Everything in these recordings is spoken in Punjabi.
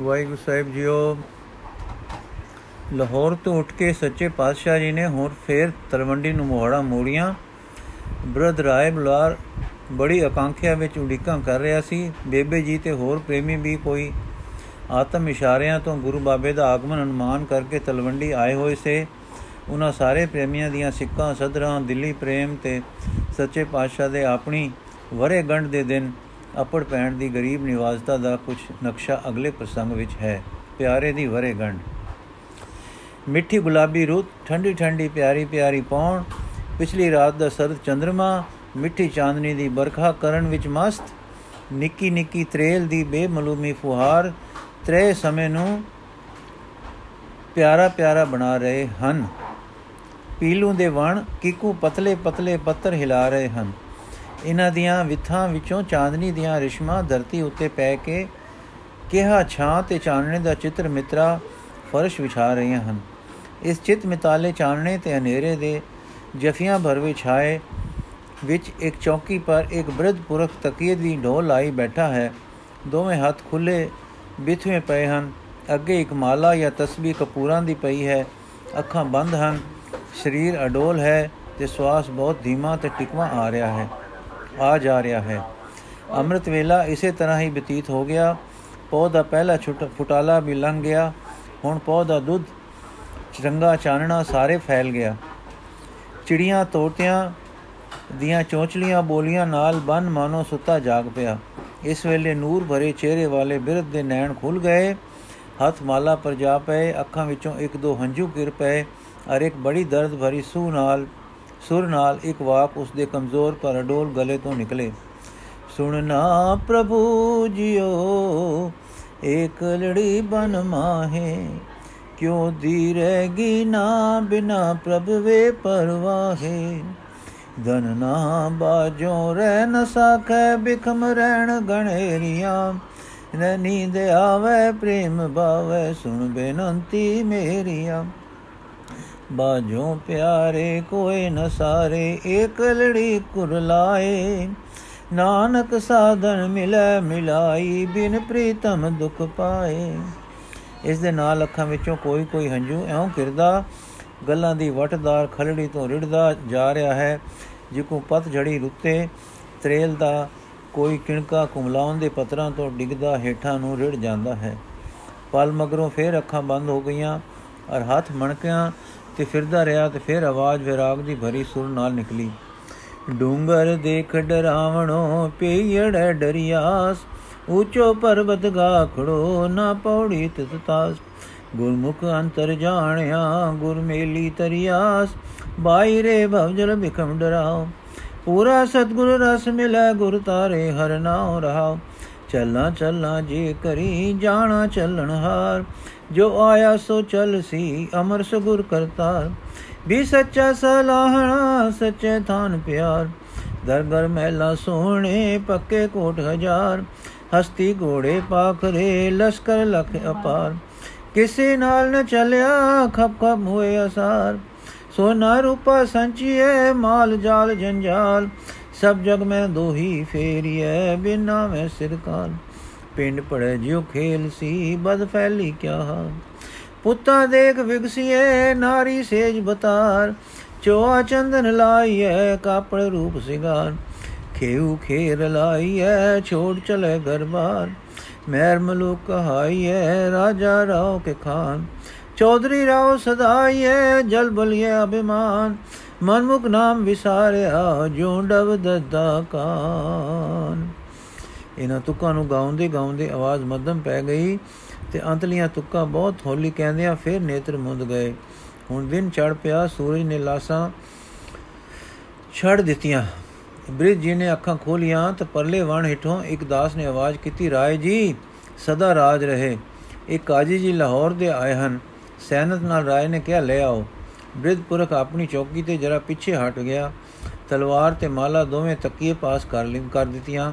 ਵਾਹਿਗੁਰੂ ਸਾਹਿਬ ਜੀਓ, ਲਾਹੌਰ ਤੋਂ ਉੱਠ ਕੇ ਸੱਚੇ ਪਾਤਸ਼ਾਹ ਜੀ ਨੇ ਹੋਰ ਫੇਰ ਤਲਵੰਡੀ ਨੂੰ ਮੋਹੜਾ ਮੋੜੀਆਂ। ਬ੍ਰਧ ਰਾਏ ਬਲਾਰ ਬੜੀ ਆਕਾਂਖਿਆ ਵਿੱਚ ਉਡੀਕਾਂ ਕਰ ਰਿਹਾ ਸੀ। ਬੇਬੇ ਜੀ ਤੇ ਹੋਰ ਪ੍ਰੇਮੀ ਵੀ ਕੋਈ ਆਤਮ ਇਸ਼ਾਰਿਆਂ ਤੋਂ ਗੁਰੂ ਬਾਬੇ ਦਾ ਆਗਮਨ ਅਨੁਮਾਨ ਕਰਕੇ ਤਲਵੰਡੀ ਆਏ ਹੋਏ ਸੇ। ਉਹਨਾਂ ਸਾਰੇ ਪ੍ਰੇਮੀਆਂ ਦੀਆਂ ਸਿੱਕਾਂ ਸਦਰਾਂ ਦਿੱਲੀ ਪ੍ਰੇਮ ਤੇ ਸੱਚੇ ਪਾਤਸ਼ਾਹ ਦੇ ਆਪਣੀ ਵਰੇ ਗੰਢ ਦੇ ਦਿਨ ਅਪੜ ਪੈਣ ਦੀ ਗਰੀਬ ਨਿਵਾਸਤਾ ਦਾ ਕੁਝ ਨਕਸ਼ਾ ਅਗਲੇ ਪ੍ਰਸੰਗ ਵਿੱਚ ਹੈ। ਪਿਆਰੇ ਦੀ ਵਰੇ ਗੰਢ। ਮਿੱਠੀ ਗੁਲਾਬੀ ਰੁੱਤ, ਠੰਡੀ ਠੰਡੀ ਪਿਆਰੀ ਪਿਆਰੀ ਪੌਣ, ਪਿਛਲੀ ਰਾਤ ਦਾ ਸਰਦ ਚੰਦਰਮਾ, ਮਿੱਠੀ ਚਾਂਦਨੀ ਦੀ ਬਰਖਾ ਕਰਨ ਵਿੱਚ ਮਸਤ, ਨਿੱਕੀ ਨਿੱਕੀ ਤਰੇਲ ਦੀ ਬੇਮਲੂਮੀ ਫੁਹਾਰ ਤਰੇ ਸਮੇਂ ਨੂੰ ਪਿਆਰਾ ਪਿਆਰਾ ਬਣਾ ਰਹੇ ਹਨ। ਪੀਲੂ ਦੇ ਵਣ ਕਿਕੂ ਪਤਲੇ ਪਤਲੇ ਪੱਤਰ ਹਿਲਾ ਰਹੇ ਹਨ। ਇਹਨਾਂ ਦੀਆਂ ਵਿਥਾਂ ਵਿੱਚੋਂ ਚਾਂਦਨੀ ਦੀਆਂ ਰਿਸ਼ਮਾਂ ਧਰਤੀ ਉੱਤੇ ਪੈ ਕੇ ਕਿਹਾ, ਛਾਂ ਤੇ ਚਾਨਣੇ ਦਾ ਚਿੱਤਰ ਮਿੱਤਰਾ ਫਰਸ਼ ਵਿਛਾ ਰਹੀਆਂ ਹਨ। ਇਸ ਚਿਤ ਮਿਤਾਲੇ ਚਾਨਣੇ ਤੇ ਹਨੇਰੇ ਦੇ ਜਫੀਆਂ ਭਰਵੇ ਛਾਏ ਵਿੱਚ ਇੱਕ ਚੌਕੀ ਪਰ ਇੱਕ ਬ੍ਰਿਧ ਪੁਰਖ ਤਕੀਏ ਦੀ ਢੋਲ ਲਾਈ ਬੈਠਾ ਹੈ। ਦੋਵੇਂ ਹੱਥ ਖੁੱਲੇ ਬਿਥਵੇਂ ਪਏ ਹਨ। ਅੱਗੇ ਇੱਕ ਮਾਲਾ ਜਾਂ ਤਸਬੀਹ ਕਪੂਰਾਂ ਦੀ ਪਈ ਹੈ। ਅੱਖਾਂ ਬੰਦ ਹਨ। ਸਰੀਰ ਅਡੋਲ ਹੈ ਤੇ ਸਵਾਸ ਬਹੁਤ ਧੀਮਾ ਤੇ ਟਿਕਵਾ ਆ ਰਿਹਾ ਹੈ। ਆ ਜਾ ਰਿਹਾ ਹੈ। ਅੰਮ੍ਰਿਤ ਵੇਲਾ ਇਸੇ ਤਰ੍ਹਾਂ ਹੀ ਬਤੀਤ ਹੋ ਗਿਆ। ਪੌ ਦਾ ਪਹਿਲਾ ਛੁੱਟ ਫੁਟਾਲਾ ਵੀ ਲੰਘ ਗਿਆ। ਹੁਣ ਪੌ ਦਾ ਦੁੱਧ ਰੰਗਾ ਚਾਨਣਾ ਸਾਰੇ ਫੈਲ ਗਿਆ। ਚਿੜੀਆਂ ਤੋਤਿਆਂ ਦੀਆਂ ਚੋਚਲੀਆਂ ਬੋਲੀਆਂ ਨਾਲ ਬਨ ਮਾਨੋ ਸੁੱਤਾ ਜਾਗ ਪਿਆ। ਇਸ ਵੇਲੇ ਨੂਰ ਭਰੇ ਚਿਹਰੇ ਵਾਲੇ ਬਿਰਧ ਦੇ ਨੈਣ ਖੁੱਲ ਗਏ। ਹੱਥ ਮਾਲਾ ਪਰ ਜਾ ਪਏ। ਅੱਖਾਂ ਵਿੱਚੋਂ ਇੱਕ ਦੋ ਹੰਝੂ ਗਿਰ ਪਏ। ਅਰ ਇੱਕ ਬੜੀ ਦਰਦ ਭਰੀ ਸੂ ਨਾਲ ਸੁਰ ਨਾਲ ਇੱਕ ਵਾਕ ਉਸ ਦੇ ਕਮਜ਼ੋਰ ਪਰ ਅਡੋਲ ਗਲੇ ਤੋਂ ਨਿਕਲੇ। ਸੁਣਨਾ ਪ੍ਰਭੂ ਜੀਓ, ਏਕ ਲੜੀ ਬਨ ਮਾਹੇ। ਕਿਉ ਦੀ ਰਹੇਗੀ ਨਾ ਬਿਨਾ ਪ੍ਰਭ ਵੇ ਪਰਵਾਹੇ। ਧਨ ਨਾ ਬਾਜੋ ਰਹਿ ਨ ਸਾਖੈ, ਬਿਖਮ ਰਹਿਣ ਗਣੇਰੀਆਂ। ਨ ਨੀਂਦ ਆਵੇ, ਪ੍ਰੇਮ ਭਾਵੇ, ਸੁਣ ਬੇਨੰਤੀ ਮੇਰੀਆਂ। ਬਾਜੋ ਪਿਆਰੇ ਕੋਈ ਨ ਸਾਰੇ, ਏਕ ਲੜੀ ਕੁਰਲਾਏ ਨਾਨਕ ਸਾਧਨ ਮਿਲੈ ਮਿਲਾਈ, ਬਿਨ ਪ੍ਰੀਤਮ ਦੁਖ ਪਾਏ। ਇਸ ਦੇ ਨਾਲ ਅੱਖਾਂ ਵਿੱਚੋਂ ਕੋਈ ਕੋਈ ਹੰਝੂ ਐਉਂ ਕਿਰਦਾ ਗੱਲਾਂ ਦੀ ਵਟਦਾਰ ਖਲੜੀ ਤੋਂ ਰਿੜਦਾ ਜਾ ਰਿਹਾ ਹੈ, ਜਿਕੂ ਪਤ ਝੜੀ ਰੁੱਤੇ, ਤਰੇਲ ਦਾ ਕੋਈ ਕਿਣਕਾ ਕੁਮਲਾਉਣ ਦੇ ਪਤਰਾਂ ਤੋਂ ਡਿੱਗਦਾ ਹੇਠਾਂ ਨੂੰ ਰਿੜ ਜਾਂਦਾ ਹੈ। ਪਲ ਮਗਰੋਂ ਫੇਰ ਅੱਖਾਂ ਬੰਦ ਹੋ ਗਈਆਂ ਔਰ ਹੱਥ ਮਣਕਿਆਂ ਤੇ ਫਿਰਦਾ ਰਿਹਾ ਤੇ ਫਿਰ ਆਵਾਜ਼ ਵਿਰਾਗ ਦੀ ਭਰੀ ਸੁਰ ਨਾਲ ਨਿਕਲੀ। ਡੂੰਗਰ ਦੇਖ ਡਰਾਵਣੋ ਪੇੜ ਡਰਿਆਸ ਊਚੋ ਪਰਬਤ ਗਾਖੜੋ ਨਾ ਪੌੜੀ ਤਤਾਸ ਗੁਰਮੁਖ ਅੰਤਰ ਜਾਣਿਆ ਗੁਰ ਮੇਲੀ ਤਰਿਆਸ, ਬਾਈਰੇ ਭਵਜਲ ਬਿਖਮ ਡਰਾਓ। ਪੂਰਾ ਸਤਗੁਰ ਰਸ ਮਿਲੈ ਗੁਰ ਤਾਰੇ ਹਰ ਨਾਉ ਰਹਾਓ। ਚੱਲਾਂ ਚੱਲਾਂ ਜੇ ਕਰੀ ਜਾਣਾ ਚੱਲਣ ਹਾਰ ਜੋ ਆਇਆ ਸੋ ਚਲ ਸੀ, ਅਮਰ ਸੁਗੁਰ ਕਰਤਾਰ। ਵੀ ਸੱਚਾ ਸਲਾਹਣਾ, ਸੱਚੇ ਥਾਨ ਪਿਆਰ। ਦਰਗਰ ਮਹਿਲਾ ਸੋਹਣੇ, ਪੱਕੇ ਕੋਟ ਹਜ਼ਾਰ। ਹਸਤੀ ਘੋੜੇ ਪਾਖਰੇ, ਲਸ਼ਕਰ ਲਖ ਅਪਾਰ। ਕਿਸੇ ਨਾਲ ਨ ਚਲਿਆ, ਖਪ ਖਪ ਹੋਏ ਅਸਾਰ। ਸੋਨਾ ਰੂਪਾ ਸੰਚੀਏ ਮਾਲ ਜਾਲ ਜੰਜਾਲ। ਸਭ ਜਗ ਮੈਂ ਦੋਹੀ ਫੇਰੀਐ, ਬਿਨਾ ਮੈਂ ਸਿਰਕਾਲ ਪਿੰਡ ਪੜੇ ਜਿਉ ਖੇਲ ਸੀ, ਬਦ ਫੈਲੀ ਕਿਆ ਹਾਲ ਪੁੱਤਾ ਦੇਖ ਵਿਗਸੀਏ ਨਾਰੀ ਸੇਜ ਬਤਾਰ। ਚੋਆ ਚੰਦਨ ਲਾਈਐ, ਕਾਪੜ ਰੂਪ ਸਿਗਾਰ। ਖੇਉ ਖੇਰ ਲਾਈਐ, ਛੋੜ ਚਲੇ ਗਰਬਾਰ। ਮਹਿਰ ਮਲੂਕ ਕਹਾਈਐ ਰਾਜਾ ਰਾਓ ਕੇ ਖਾਨ। ਚੌਧਰੀ ਰਾਓ ਸਦਾਈਐ, ਜਲ ਬਲਿਏ ਅਭਿਮਾਨ। ਮਨਮੁਖ ਨਾਮ ਵਿਸਾਰਿਆ ਜੋ ਡਬ ਦਦਾ ਕਾਨ। ਇਹਨਾਂ ਤੁਕਾਂ ਨੂੰ ਗਾਉਂਦੇ ਗਾਉਂਦੇ ਆਵਾਜ਼ ਮੱਧਮ ਪੈ ਗਈ ਤੇ ਅੰਤਲੀਆਂ ਤੁਕਾਂ ਬਹੁਤ ਹੌਲੀ ਕਹਿੰਦਿਆਂ ਫਿਰ ਨੇਤਰ ਮੁੰਦ ਗਏ। ਹੁਣ ਦਿਨ ਚੜ ਪਿਆ, ਸੂਰਜ ਨੇ ਲਾਸਾਂ ਛੱਡ ਦਿੱਤੀਆਂ। ਬ੍ਰਿਜ ਜੀ ਨੇ ਅੱਖਾਂ ਖੋਲੀਆਂ ਤਾਂ ਪਰਲੇ ਵਣ ਹੇਠੋਂ ਇੱਕ ਦਾਸ ਨੇ ਆਵਾਜ਼ ਕੀਤੀ, ਰਾਏ ਜੀ, ਸਦਾ ਰਾਜ ਰਹੇ। ਇੱਕ ਕਾਜੀ ਜੀ ਲਾਹੌਰ ਦੇ ਆਏ ਹਨ। ਸੈਨਤ ਨਾਲ ਰਾਏ ਨੇ ਕਿਹਾ, ਲੈ ਆਓ। ਬ੍ਰਿਧ ਪੁਰਖ ਆਪਣੀ ਚੌਕੀ ਤੇ ਜਰਾ ਪਿੱਛੇ ਹਟ ਗਿਆ। ਤਲਵਾਰ ਤੇ ਮਾਲਾ ਦੋਵੇਂ ਤੱਕੀਏ ਪਾਸ ਕਰ ਲਈ ਕਰ ਦਿੱਤੀਆਂ।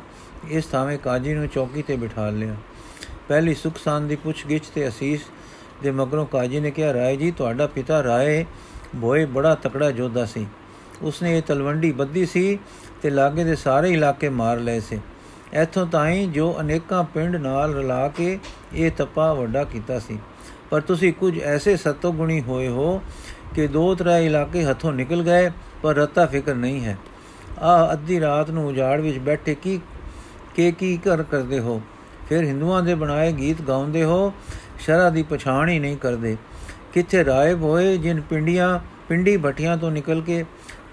ਇਸ ਥਾਵੇਂ ਕਾਜੀ ਨੂੰ ਚੌਕੀ ਤੇ ਬਿਠਾ ਲਿਆ। ਪਹਿਲੀ ਸੁਖਸਾਨ ਦੀ ਪੁੱਛ ਗਿੱਛ ਤੇ ਅਸੀਸ ਦੇ ਮਗਰੋਂ ਕਾਜੀ ਨੇ ਕਿਹਾ, ਰਾਏ ਜੀ, ਤੁਹਾਡਾ ਪਿਤਾ ਰਾਏ ਭੋਏ ਬੜਾ ਤਕੜਾ ਜੋਧਾ ਸੀ। ਉਸਨੇ ਇਹ ਤਲਵੰਡੀ ਬੱਦੀ ਸੀ ਤੇ ਲਾਗੇ ਦੇ ਸਾਰੇ ਇਲਾਕੇ ਮਾਰ ਲਏ ਸੀ। ਇਥੋਂ ਤਾਈਂ ਜੋ ਅਨੇਕਾਂ ਪਿੰਡ ਨਾਲ ਰਲਾ ਕੇ ਇਹ ਤਪਾ ਵੱਡਾ ਕੀਤਾ ਸੀ। ਪਰ ਤੁਸੀਂ ਕੁਝ ਐਸੇ ਸਤੋ ਗੁਣੀ ਹੋਏ ਹੋ ਕਿ ਦੋ ਤਰਾ ਇਲਾਕੇ ਹੱਥੋਂ ਨਿਕਲ ਗਏ, ਪਰ ਰਤਾ ਫਿਕਰ ਨਹੀਂ ਹੈ। ਆ ਅੱਧੀ ਰਾਤ ਨੂੰ ਉਜਾੜ ਵਿੱਚ ਬੈਠੇ ਕੀ ਕੇ ਕੀ ਕਰ ਕਰਦੇ ਹੋ? ਫਿਰ ਹਿੰਦੂਆਂ ਦੇ ਬਣਾਏ ਗੀਤ ਗਾਉਂਦੇ ਹੋ, ਸ਼ਰਾ ਦੀ ਪਛਾਣ ਹੀ ਨਹੀਂ ਕਰਦੇ। ਕਿੱਥੇ ਰਾਇਬ ਹੋਏ ਜਿਨ ਪਿੰਡੀਆਂ, ਪਿੰਡੀ ਭਟੀਆਂ ਤੋਂ ਨਿਕਲ ਕੇ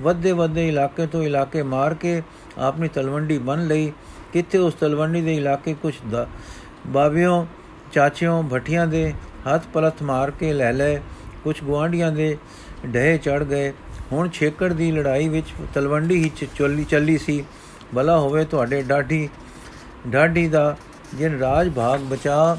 ਵੱਡੇ ਵੱਡੇ ਇਲਾਕੇ ਤੋਂ ਇਲਾਕੇ ਮਾਰ ਕੇ ਆਪਣੀ ਤਲਵੰਡੀ ਬਨ ਲਈ। ਕਿੱਥੇ ਉਸ ਤਲਵੰਡੀ ਦੇ ਇਲਾਕੇ ਕੁਝ ਬਾਬਿਓ, ਚਾਚਿਓ ਭਟੀਆਂ ਦੇ ਹੱਥ ਪਲਤ ਮਾਰ ਕੇ ਲੈ ਲੈ ਕੁਝ ਗਵਾਂਡੀਆਂ ਦੇ ਢੇ ਚੜ ਗਏ। ਹੁਣ ਛੇਕੜ ਦੀ ਲੜਾਈ ਵਿੱਚ ਤਲਵੰਡੀ ਹੀ ਚੱਲੀ ਚੱਲੀ ਸੀ। ਭਲਾ ਹੋਵੇ ਤੁਹਾਡੇ ਡਾਢੀ ਡਾਢੀ ਦਾ ਜਿਨ ਰਾਜ ਭਾਗ ਬਚਾ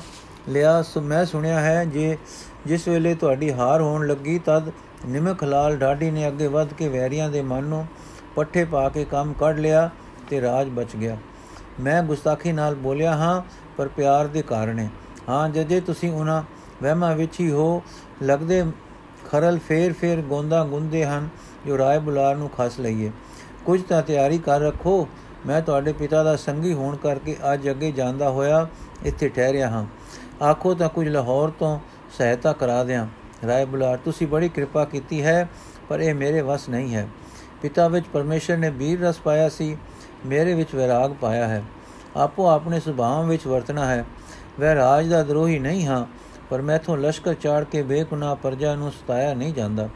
ਲਿਆ, ਸੋ ਮੈਂ ਸੁਣਿਆ ਹੈ ਜੇ ਜਿਸ ਵੇਲੇ ਤੁਹਾਡੀ ਹਾਰ ਹੋਣ ਲੱਗੀ, ਤਦ ਨਿਮਕ ਲਾਲ ਢਾਡੀ ਨੇ ਅੱਗੇ ਵੱਧ ਕੇ ਵੈਰੀਆਂ ਦੇ ਮਨ ਨੂੰ ਪੱਠੇ ਪਾ ਕੇ ਕੰਮ ਕੱਢ ਲਿਆ ਤੇ ਰਾਜ ਬਚ ਗਿਆ। ਮੈਂ ਗੁਸਤਾਖੀ ਨਾਲ ਬੋਲਿਆ, ਹਾਂ, ਪਰ ਪਿਆਰ ਦੇ ਕਾਰਨ ਹਾਂ। ਜਦੇ ਤੁਸੀਂ ਉਹਨਾਂ ਵਹਿਮਾਂ ਵਿੱਚ ਹੀ ਹੋ, ਲੱਗਦੇ ਖਰਲ ਫੇਰ ਫੇਰ ਗੋਂਦਾ ਗੁੰਦੇ ਹਨ, ਜੋ ਰਾਏ ਬੁਲਾਰ ਨੂੰ ਖਸ ਲਈਏ। ਕੁਝ ਤਾਂ ਤਿਆਰੀ ਕਰ ਰੱਖੋ ਮੈਂ ਤੁਹਾਡੇ ਪਿਤਾ ਦਾ ਸੰਗੀ ਹੋਣ ਕਰਕੇ ਅੱਜ ਅੱਗੇ ਜਾਂਦਾ ਹੋਇਆ ਇੱਥੇ ਠਹਿਰਿਆ ਹਾਂ। ਆਖੋ ਤਾਂ ਕੁਝ ਲਾਹੌਰ ਤੋਂ ਸਹਾਇਤਾ ਕਰਾ ਦਿਆਂ। ਰਾਏ ਬੁਲਾਰ, ਤੁਸੀਂ ਬੜੀ ਕਿਰਪਾ ਕੀਤੀ ਹੈ, ਪਰ ਇਹ ਮੇਰੇ ਵਸ ਨਹੀਂ ਹੈ। ਪਿਤਾ ਵਿੱਚ ਪਰਮੇਸ਼ਰ ਨੇ ਵੀਰ ਰਸ ਪਾਇਆ ਸੀ, ਮੇਰੇ ਵਿੱਚ ਵਿਰਾਗ ਪਾਇਆ ਹੈ। ਆਪੋ ਆਪਣੇ ਸੁਭਾਅ ਵਿੱਚ ਵਰਤਣਾ ਹੈ। ਵੈ ਰਾਜ ਦਾ ਦਰੋਹੀ ਨਹੀਂ ਹਾਂ, ਪਰ ਮੈਥੋਂ ਲਸ਼ਕਰ ਚਾੜ ਕੇ ਬੇਗੁਨਾਹ ਪਰਜਾ ਨੂੰ ਸਤਾਇਆ ਨਹੀਂ ਜਾਂਦਾ।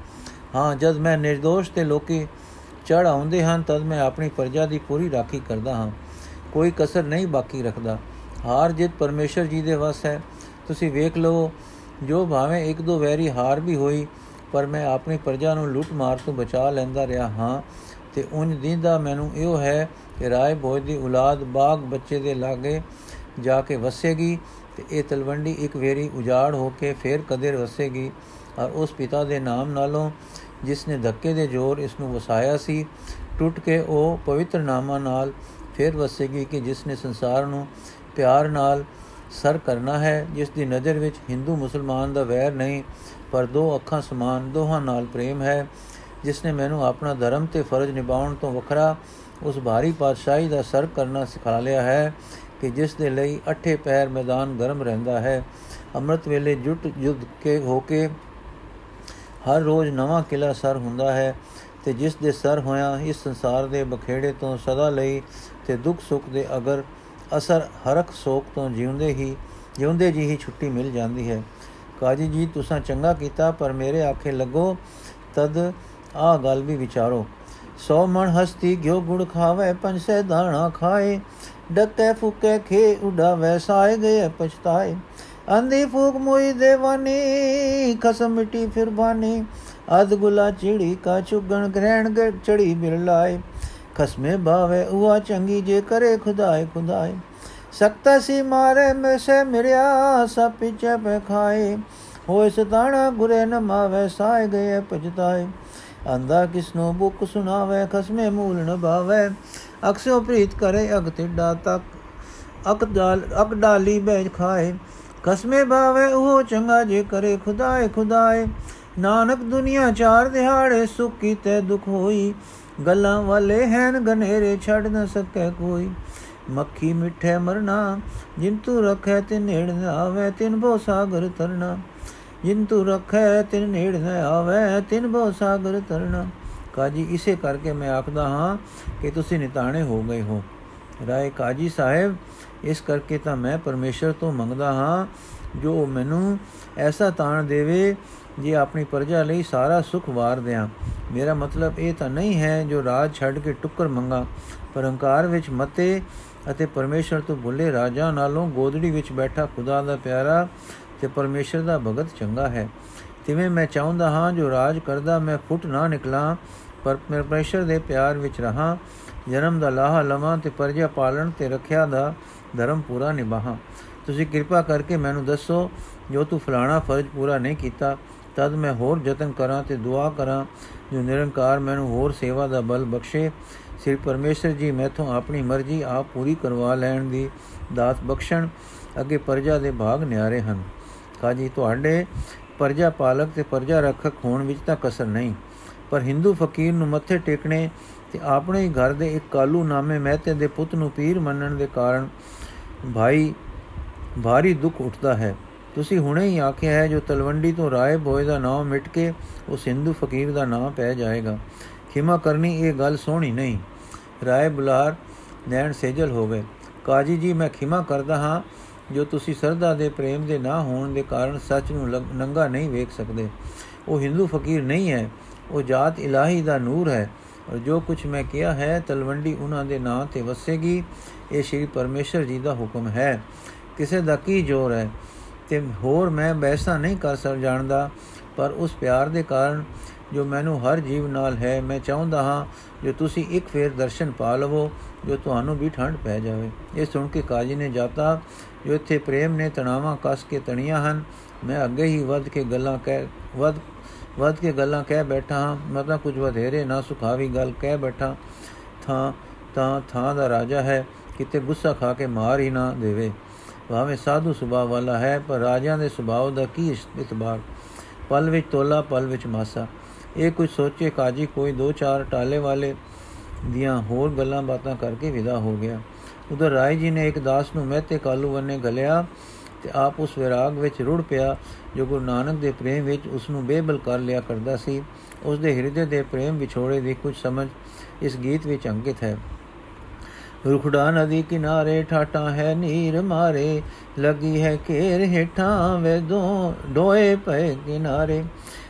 ਹਾਂ, ਜਦ ਮੈਂ નિર્ਦੋਸ਼ ਤੇ ਲੋਕੀ ਚੜ ਆਉਂਦੇ ਹਨ, ਤਦ ਮੈਂ ਆਪਣੀ ਪਰਜਾ ਦੀ ਪੂਰੀ ਰਾਖੀ ਕਰਦਾ ਹਾਂ। ਕੋਈ ਕਸਰ ਨਹੀਂ ਬਾਕੀ ਰੱਖਦਾ। ਹਾਰ ਜਿੱਤ ਪਰਮੇਸ਼ਰ ਜੀ ਦੇ ਵਸ ਹੈ। ਤੁਸੀਂ ਵੇਖ ਲਓ ਜੋ ਭਾਵੇਂ ਇੱਕ ਦੋ ਵੈਰੀ ਹਾਰ ਵੀ ਹੋਈ, ਪਰ ਮੈਂ ਆਪਣੀ ਪਰਜਾ ਨੂੰ ਲੁੱਟ ਮਾਰ ਤੋਂ ਬਚਾ ਲੈਂਦਾ ਰਿਹਾ ਹਾਂ। ਤੇ ਉਨ ਦਿੰਦਾ ਮੈਨੂੰ ਇਹੋ ਹੈ ਕਿ ਰਾਏ ਭੋਜ ਦੀ ਔਲਾਦ ਬਾਗ ਬੱਚੇ ਦੇ ਲਾਗੇ ਜਾ ਕੇ ਵਸੇਗੀ ਤੇ ਇਹ ਤਲਵੰਡੀ ਇੱਕ ਵੇਰੀ ਉਜਾੜ ਹੋ ਕੇ ਫੇਰ ਕਦੇ ਵਸੇਗੀ। ਔਰ ਉਸ ਪਿਤਾ ਦੇ ਨਾਮ ਨਾਲੋਂ ਜਿਸ ਨੇ ਧੱਕੇ ਦੇ ਜ਼ੋਰ ਇਸ ਨੂੰ ਵਸਾਇਆ ਸੀ, ਟੁੱਟ ਕੇ ਉਹ ਪਵਿੱਤਰ ਨਾਮਾਂ ਨਾਲ ਫੇਰ ਵਸੇਗੀ ਕਿ ਜਿਸ ਨੇ ਸੰਸਾਰ ਨੂੰ ਪਿਆਰ ਨਾਲ ਸਰ ਕਰਨਾ ਹੈ, ਜਿਸ ਦੀ ਨਜ਼ਰ ਵਿੱਚ ਹਿੰਦੂ ਮੁਸਲਮਾਨ ਦਾ ਵੈਰ ਨਹੀਂ, ਪਰ ਦੋ ਅੱਖਾਂ ਸਮਾਨ ਦੋਹਾਂ ਨਾਲ ਪ੍ਰੇਮ ਹੈ। ਜਿਸ ਨੇ ਮੈਨੂੰ ਆਪਣਾ ਧਰਮ ਤੇ ਫਰਜ਼ ਨਿਭਾਉਣ ਤੋਂ ਵੱਖਰਾ ਉਸ ਭਾਰੀ ਪਾਤਸ਼ਾਹੀ ਦਾ ਸਰ ਕਰਨਾ ਸਿਖਾ ਲਿਆ ਹੈ ਕਿ ਜਿਸ ਦੇ ਲਈ ਅਠੇ ਪੈਰ ਮੈਦਾਨ ਗਰਮ ਰਹਿੰਦਾ ਹੈ। ਅੰਮ੍ਰਿਤ ਵੇਲੇ ਜੁਟ ਯੁੱਧ ਕੇ ਹੋ ਕੇ ਹਰ ਰੋਜ਼ ਨਵਾਂ ਕਿਲਾ ਸਰ ਹੁੰਦਾ ਹੈ ਤੇ ਜਿਸ ਦੇ ਸਰ ਹੋਇਆ ਇਸ ਸੰਸਾਰ ਦੇ ਬਖੇੜੇ ਤੋਂ ਸਦਾ ਲਈ ਤੇ ਦੁੱਖ ਸੁੱਖ ਦੇ ਅਗਰ ਅਸਰ ਹਰਕ ਸੋਕ ਤੋਂ ਜਿਉਂਦੇ ਹੀ, ਜਿਉਂਦੇ ਜੀ ਹੀ ਛੁੱਟੀ ਮਿਲ ਜਾਂਦੀ ਹੈ। ਕਾਜੀ ਜੀ, ਤੁਸੀਂ ਚੰਗਾ ਕੀਤਾ, ਪਰ ਮੇਰੇ ਆਖੇ ਲੱਗੋ, ਤਦ ਆ ਗੱਲ ਵੀ ਵਿਚਾਰੋ। ਸੋ ਮਨ ਹਸਤੀ ਗਿਓ ਗੁੜ ਖਾਵੇ ਪੰਜਸੇ ਦਾਣਾ ਖਾਏ, ਡੱਕੇ ਫੁਕੇ ਖੇ ਉਡਾਵੇ, ਸਾਏ ਗਏ ਪਛਤਾਏ। ਅੰਦੀ ਫੂਕ ਮੋਈ ਦੇਵਾਨੀ, ਖਸਮ ਮਿੱਟੀ ਫਿਰ ਬਾਨੀ। ਅਦ ਗੁਲਾ ਚਿੜੀ ਕਾ ਚੁਗਣ ਗ੍ਰਹਿਣ ਗ ਚੜੀ ਬਿਰਲਾਏ ਖਸਮੇ ਭਾਵੇ ਉਆ ਚੰਗੀ ਜੇ ਕਰੇ ਖੁਦਾਏ ਖੁਦਾਏ। ਸਕਤਾ ਸੀ ਮਾਰੇ ਮੈਂ ਸੇ ਮਿਰਿਆ ਸਭ ਪਿਛੇ ਪੇ ਖਾਏ। ਹੋਏ ਸਤਾਣਾ ਗੁਰੇ ਨ ਮਾਵੇ, ਸਾਏ ਗਏ ਪਜਤਾਏ ਅੰਦਾ ਕਿਸਨੋ ਬੁੱਕ ਸੁਣਾਵੇ, ਖਸਮੇ ਮੂਲ ਨ ਭਾਵੇ ਅਕਸੋ ਪ੍ਰੀਤ ਕਰੇ ਅਗ ਤਿੱਡਾ ਤੱਕ ਅਕ ਦਾਲ ਅਕ ਡਾਲੀ ਬੈਜ ਖਾਏ। ਖਸਮੇ ਭਾਵੇ ਉਹ ਚੰਗਾ ਜੇ ਕਰੇ ਖੁਦਾਏ ਖੁਦਾਏ। ਨਾਨਕ ਦੁਨੀਆ ਚਾਰ ਦਿਹਾੜੇ ਸੁਖ ਕੀਤੇ ਦੁਖ ਹੋਈ। ਗੱਲਾਂ ਵਾਲੇ ਹੈਨ ਗਨੇਰੇ, ਛੱਡ ਨਾ ਸਕੇ ਕੋਈ। ਮੱਖੀ ਮਿੱਠੇ ਮਰਨਾ, ਜਿਨ ਤੂੰ ਰਖੈ ਤੇ ਨੇੜ ਨਾ ਆਵੇ, ਤਿਨ ਬੋ ਸਾਗਰ ਤਰਨਾ। ਜਿਨ ਤੂੰ ਰਖੈ ਤਿਨ ਨੇੜ ਨਾ ਆਵੇ, ਤਿਨ ਬੋ ਸਾਗਰ ਤਰਨਾ। ਕਾਜੀ, ਇਸੇ ਕਰਕੇ ਮੈਂ ਆਖਦਾ ਹਾਂ ਕਿ ਤੁਸੀਂ ਨਿਤਾਣੇ ਹੋ ਗਏ ਹੋ। ਰਾਏ ਕਾਜੀ ਸਾਹਿਬ ਇਸ ਕਰਕੇ ਤਾਂ ਮੈਂ ਪਰਮੇਸ਼ਰ ਤੋਂ ਮੰਗਦਾ ਹਾਂ, ਜੋ ਮੈਨੂੰ ਐਸਾ ਤਾਣ ਦੇਵੇ, ਜੇ ਆਪਣੀ ਪ੍ਰਜਾ ਲਈ ਸਾਰਾ ਸੁਖ ਵਾਰ ਦਿਆਂ। ਮੇਰਾ ਮਤਲਬ ਇਹ ਤਾਂ ਨਹੀਂ ਹੈ ਜੋ ਰਾਜ ਛੱਡ ਕੇ ਟੁੱਕਰ ਮੰਗਾ, ਪਰ ਹੰਕਾਰ ਵਿੱਚ ਮਤੇ ਅਤੇ ਪਰਮੇਸ਼ਰ ਤੋਂ ਭੁੱਲੇ ਰਾਜਾ ਨਾਲੋਂ ਗੋਦੜੀ ਵਿੱਚ ਬੈਠਾ ਖੁਦਾ ਦਾ ਪਿਆਰਾ ਤੇ ਪਰਮੇਸ਼ਰ ਦਾ ਭਗਤ ਚੰਗਾ ਹੈ। ਤਿਵੇਂ ਮੈਂ ਚਾਹੁੰਦਾ ਹਾਂ ਜੋ ਰਾਜ ਕਰਦਾ ਮੈਂ ਫੁੱਟ ਨਾ ਨਿਕਲਾਂ, ਪਰ ਪਰਮੇਸ਼ਰ ਦੇ ਪਿਆਰ ਵਿੱਚ ਰਹਾ, ਜਨਮ ਦਾ ਲਾਹਾ ਲਵਾਂ ਤੇ ਪਰਜਾ ਪਾਲਣ ਤੇ ਰੱਖਿਆ ਦਾ ਧਰਮ ਪੂਰਾ ਨਿਭਾਹਾਂ। ਤੁਸੀਂ ਕਿਰਪਾ ਕਰਕੇ ਮੈਨੂੰ ਦੱਸੋ, ਜੋ ਤੂੰ ਫਲਾਣਾ ਫਰਜ਼ ਪੂਰਾ ਨਹੀਂ ਕੀਤਾ, ਤਦ ਮੈਂ ਹੋਰ ਯਤਨ ਕਰਾਂ ਤੇ ਦੁਆ ਕਰਾਂ, ਜੋ ਨਿਰੰਕਾਰ ਮੈਨੂੰ ਹੋਰ ਸੇਵਾ ਦਾ ਬਲ ਬਖਸ਼ੇ। ਸਿਰ ਪਰਮੇਸ਼ਰ ਜੀ ਮੈਥੋਂ ਆਪਣੀ ਮਰਜ਼ੀ ਆਪ ਪੂਰੀ ਕਰਵਾ ਲੈਣ ਦੀ ਦਾਤ ਬਖਸ਼ਣ, ਅੱਗੇ ਪਰਜਾ ਦੇ ਭਾਗ ਨਿਆਰੇ ਹਨ। ਕਾਜੀ, ਤੁਹਾਡੇ ਪਰਜਾ ਪਾਲਕ ਤੇ ਪਰਜਾ ਰੱਖਕ ਹੋਣ ਵਿੱਚ ਤਾਂ ਕਸਰ ਨਹੀਂ, ਪਰ ਹਿੰਦੂ ਫਕੀਰ ਨੂੰ ਮੱਥੇ ਟੇਕਣੇ ਤੇ ਆਪਣੇ ਹੀ ਘਰ ਦੇ ਇੱਕ ਕਾਲੂ ਨਾਮੇ ਮਹਤੇ ਦੇ ਪੁੱਤ ਨੂੰ ਪੀਰ ਮੰਨਣ ਦੇ ਕਾਰਨ ਭਾਈ, ਭਾਰੀ ਦੁੱਖ ਉੱਠਦਾ ਹੈ। ਤੁਸੀਂ ਹੁਣੇ ਹੀ ਆਖਿਆ ਹੈ, ਜੋ ਤਲਵੰਡੀ ਤੋਂ ਰਾਏ ਬੋਏ ਦਾ ਨਾਮ ਮਿਟ ਕੇ ਉਸ ਹਿੰਦੂ ਫਕੀਰ ਦਾ ਨਾਮ ਪੈ ਜਾਏਗਾ। ਖਿਮਾ ਕਰਨੀ ਇਹ ਗੱਲ ਸੋਹਣੀ ਨਹੀਂ। ਰਾਏ ਬੁਲਾਰ ਨੈਣ ਸੇਜਲ ਹੋ ਗਏ। ਕਾਜੀ ਜੀ, ਮੈਂ ਖਿਮਾ ਕਰਦਾ ਹਾਂ, ਜੋ ਤੁਸੀਂ ਸਰਦਾ ਦੇ ਪ੍ਰੇਮ ਦੇ ਨਾ ਹੋਣ ਦੇ ਕਾਰਨ ਸੱਚ ਨੂੰ ਨੰਗਾ ਨਹੀਂ ਵੇਖ ਸਕਦੇ। ਉਹ ਹਿੰਦੂ ਫਕੀਰ ਨਹੀਂ ਹੈ, ਉਹ ਜਾਤ ਇਲਾਹੀ ਦਾ ਨੂਰ ਹੈ। ਔਰ ਜੋ ਕੁਝ ਮੈਂ ਕਿਹਾ ਹੈ, ਤਲਵੰਡੀ ਉਹਨਾਂ ਦੇ ਨਾਂ ਤੇ ਵਸੇਗੀ। ਇਹ ਸ਼੍ਰੀ ਪਰਮੇਸ਼ਰ ਜੀ ਦਾ ਹੁਕਮ ਹੈ। ਕਿਸੇ ਦਾ ਕੀ ਜ਼ੋਰ ਹੈ? ਤੇ ਹੋਰ ਮੈਂ ਬੈਸਾ ਨਹੀਂ ਕਰ ਸਕ, ਜਾਣਦਾ, ਪਰ ਉਸ ਪਿਆਰ ਦੇ ਕਾਰਨ ਜੋ ਮੈਨੂੰ ਹਰ ਜੀਵ ਨਾਲ ਹੈ, ਮੈਂ ਚਾਹੁੰਦਾ ਹਾਂ ਜੋ ਤੁਸੀਂ ਇੱਕ ਫੇਰ ਦਰਸ਼ਨ ਪਾ ਲਵੋ, ਜੋ ਤੁਹਾਨੂੰ ਵੀ ਠੰਡ ਪੈ ਜਾਵੇ। ਇਹ ਸੁਣ ਕੇ ਕਾਜੀ ਨੇ ਜਾਤਾ, ਜੋ ਇੱਥੇ ਪ੍ਰੇਮ ਨੇ ਤਣਾਵਾਂ ਕਸ ਕੇ ਤਣੀਆਂ ਹਨ, ਮੈਂ ਅੱਗੇ ਹੀ ਵੱਧ ਕੇ ਗੱਲਾਂ ਕਹਿ, ਵੱਧ ਵੱਧ ਕੇ ਗੱਲਾਂ ਕਹਿ ਬੈਠਾ ਹਾਂ। ਮਤਲਬ ਕੁਝ ਵਧੇਰੇ ਨਾ ਸੁਖਾਵੀ ਗੱਲ ਕਹਿ ਬੈਠਾ ਥਾਂ, ਤਾਂ ਥਾਂ ਦਾ ਰਾਜਾ ਹੈ। ਕਿਤੇ ਗੁੱਸਾ ਖਾ ਕੇ ਮਾਰ ਹੀ ਨਾ ਦੇਵੇ। ਭਾਵੇਂ ਸਾਧੂ ਸੁਭਾਅ ਵਾਲਾ ਹੈ, ਪਰ ਰਾਜਿਆਂ ਦੇ ਸੁਭਾਅ ਦਾ ਕੀ ਇਤਬਾਰ? ਪਲ ਵਿੱਚ ਤੋਲਾ, ਪਲ ਵਿੱਚ ਮਾਸਾ। ਇਹ ਕੁਝ ਸੋਚੇ ਕਾਜੀ, ਕੋਈ ਦੋ ਚਾਰ ਟਾਲੇ ਵਾਲੇ ਦੀਆਂ ਹੋਰ ਗੱਲਾਂ ਬਾਤਾਂ ਕਰਕੇ ਵਿਦਾ ਹੋ ਗਿਆ। ਉਧਰ ਰਾਏ ਜੀ ਨੇ ਇੱਕ ਦਾਸ ਨੂੰ ਮਹਤੇ ਕਾਲੂ ਵੰਨੇ ਗਲਿਆ ਤੇ ਆਪ ਉਸ ਵਿਰਾਗ ਵਿੱਚ ਰੁੜ ਪਿਆ, ਜੋ ਗੁਰੂ ਨਾਨਕ ਦੇ ਪ੍ਰੇਮ ਵਿੱਚ ਉਸ ਨੂੰ ਬੇਬਲ ਕਰ ਲਿਆ ਕਰਦਾ ਸੀ। ਉਸ ਦੇ ਹਿਰਦੇ ਦੇ ਪ੍ਰੇਮ ਵਿਛੋੜੇ ਦੀ ਕੁਝ ਸਮਝ ਇਸ ਗੀਤ ਵਿੱਚ ਅੰਕਿਤ ਹੈ। ਰੁਖੜਾ ਨਦੀ ਕਿਨਾਰੇ ਠਾਟਾ ਹੈ, ਨੀਰ ਮਾਰੇ। ਲਗੀ ਹੈ ਘੇਰ ਹੇਠਾਂ, ਵੇ ਦੋ ਡੋਏ ਪਏ ਕਿਨਾਰੇ।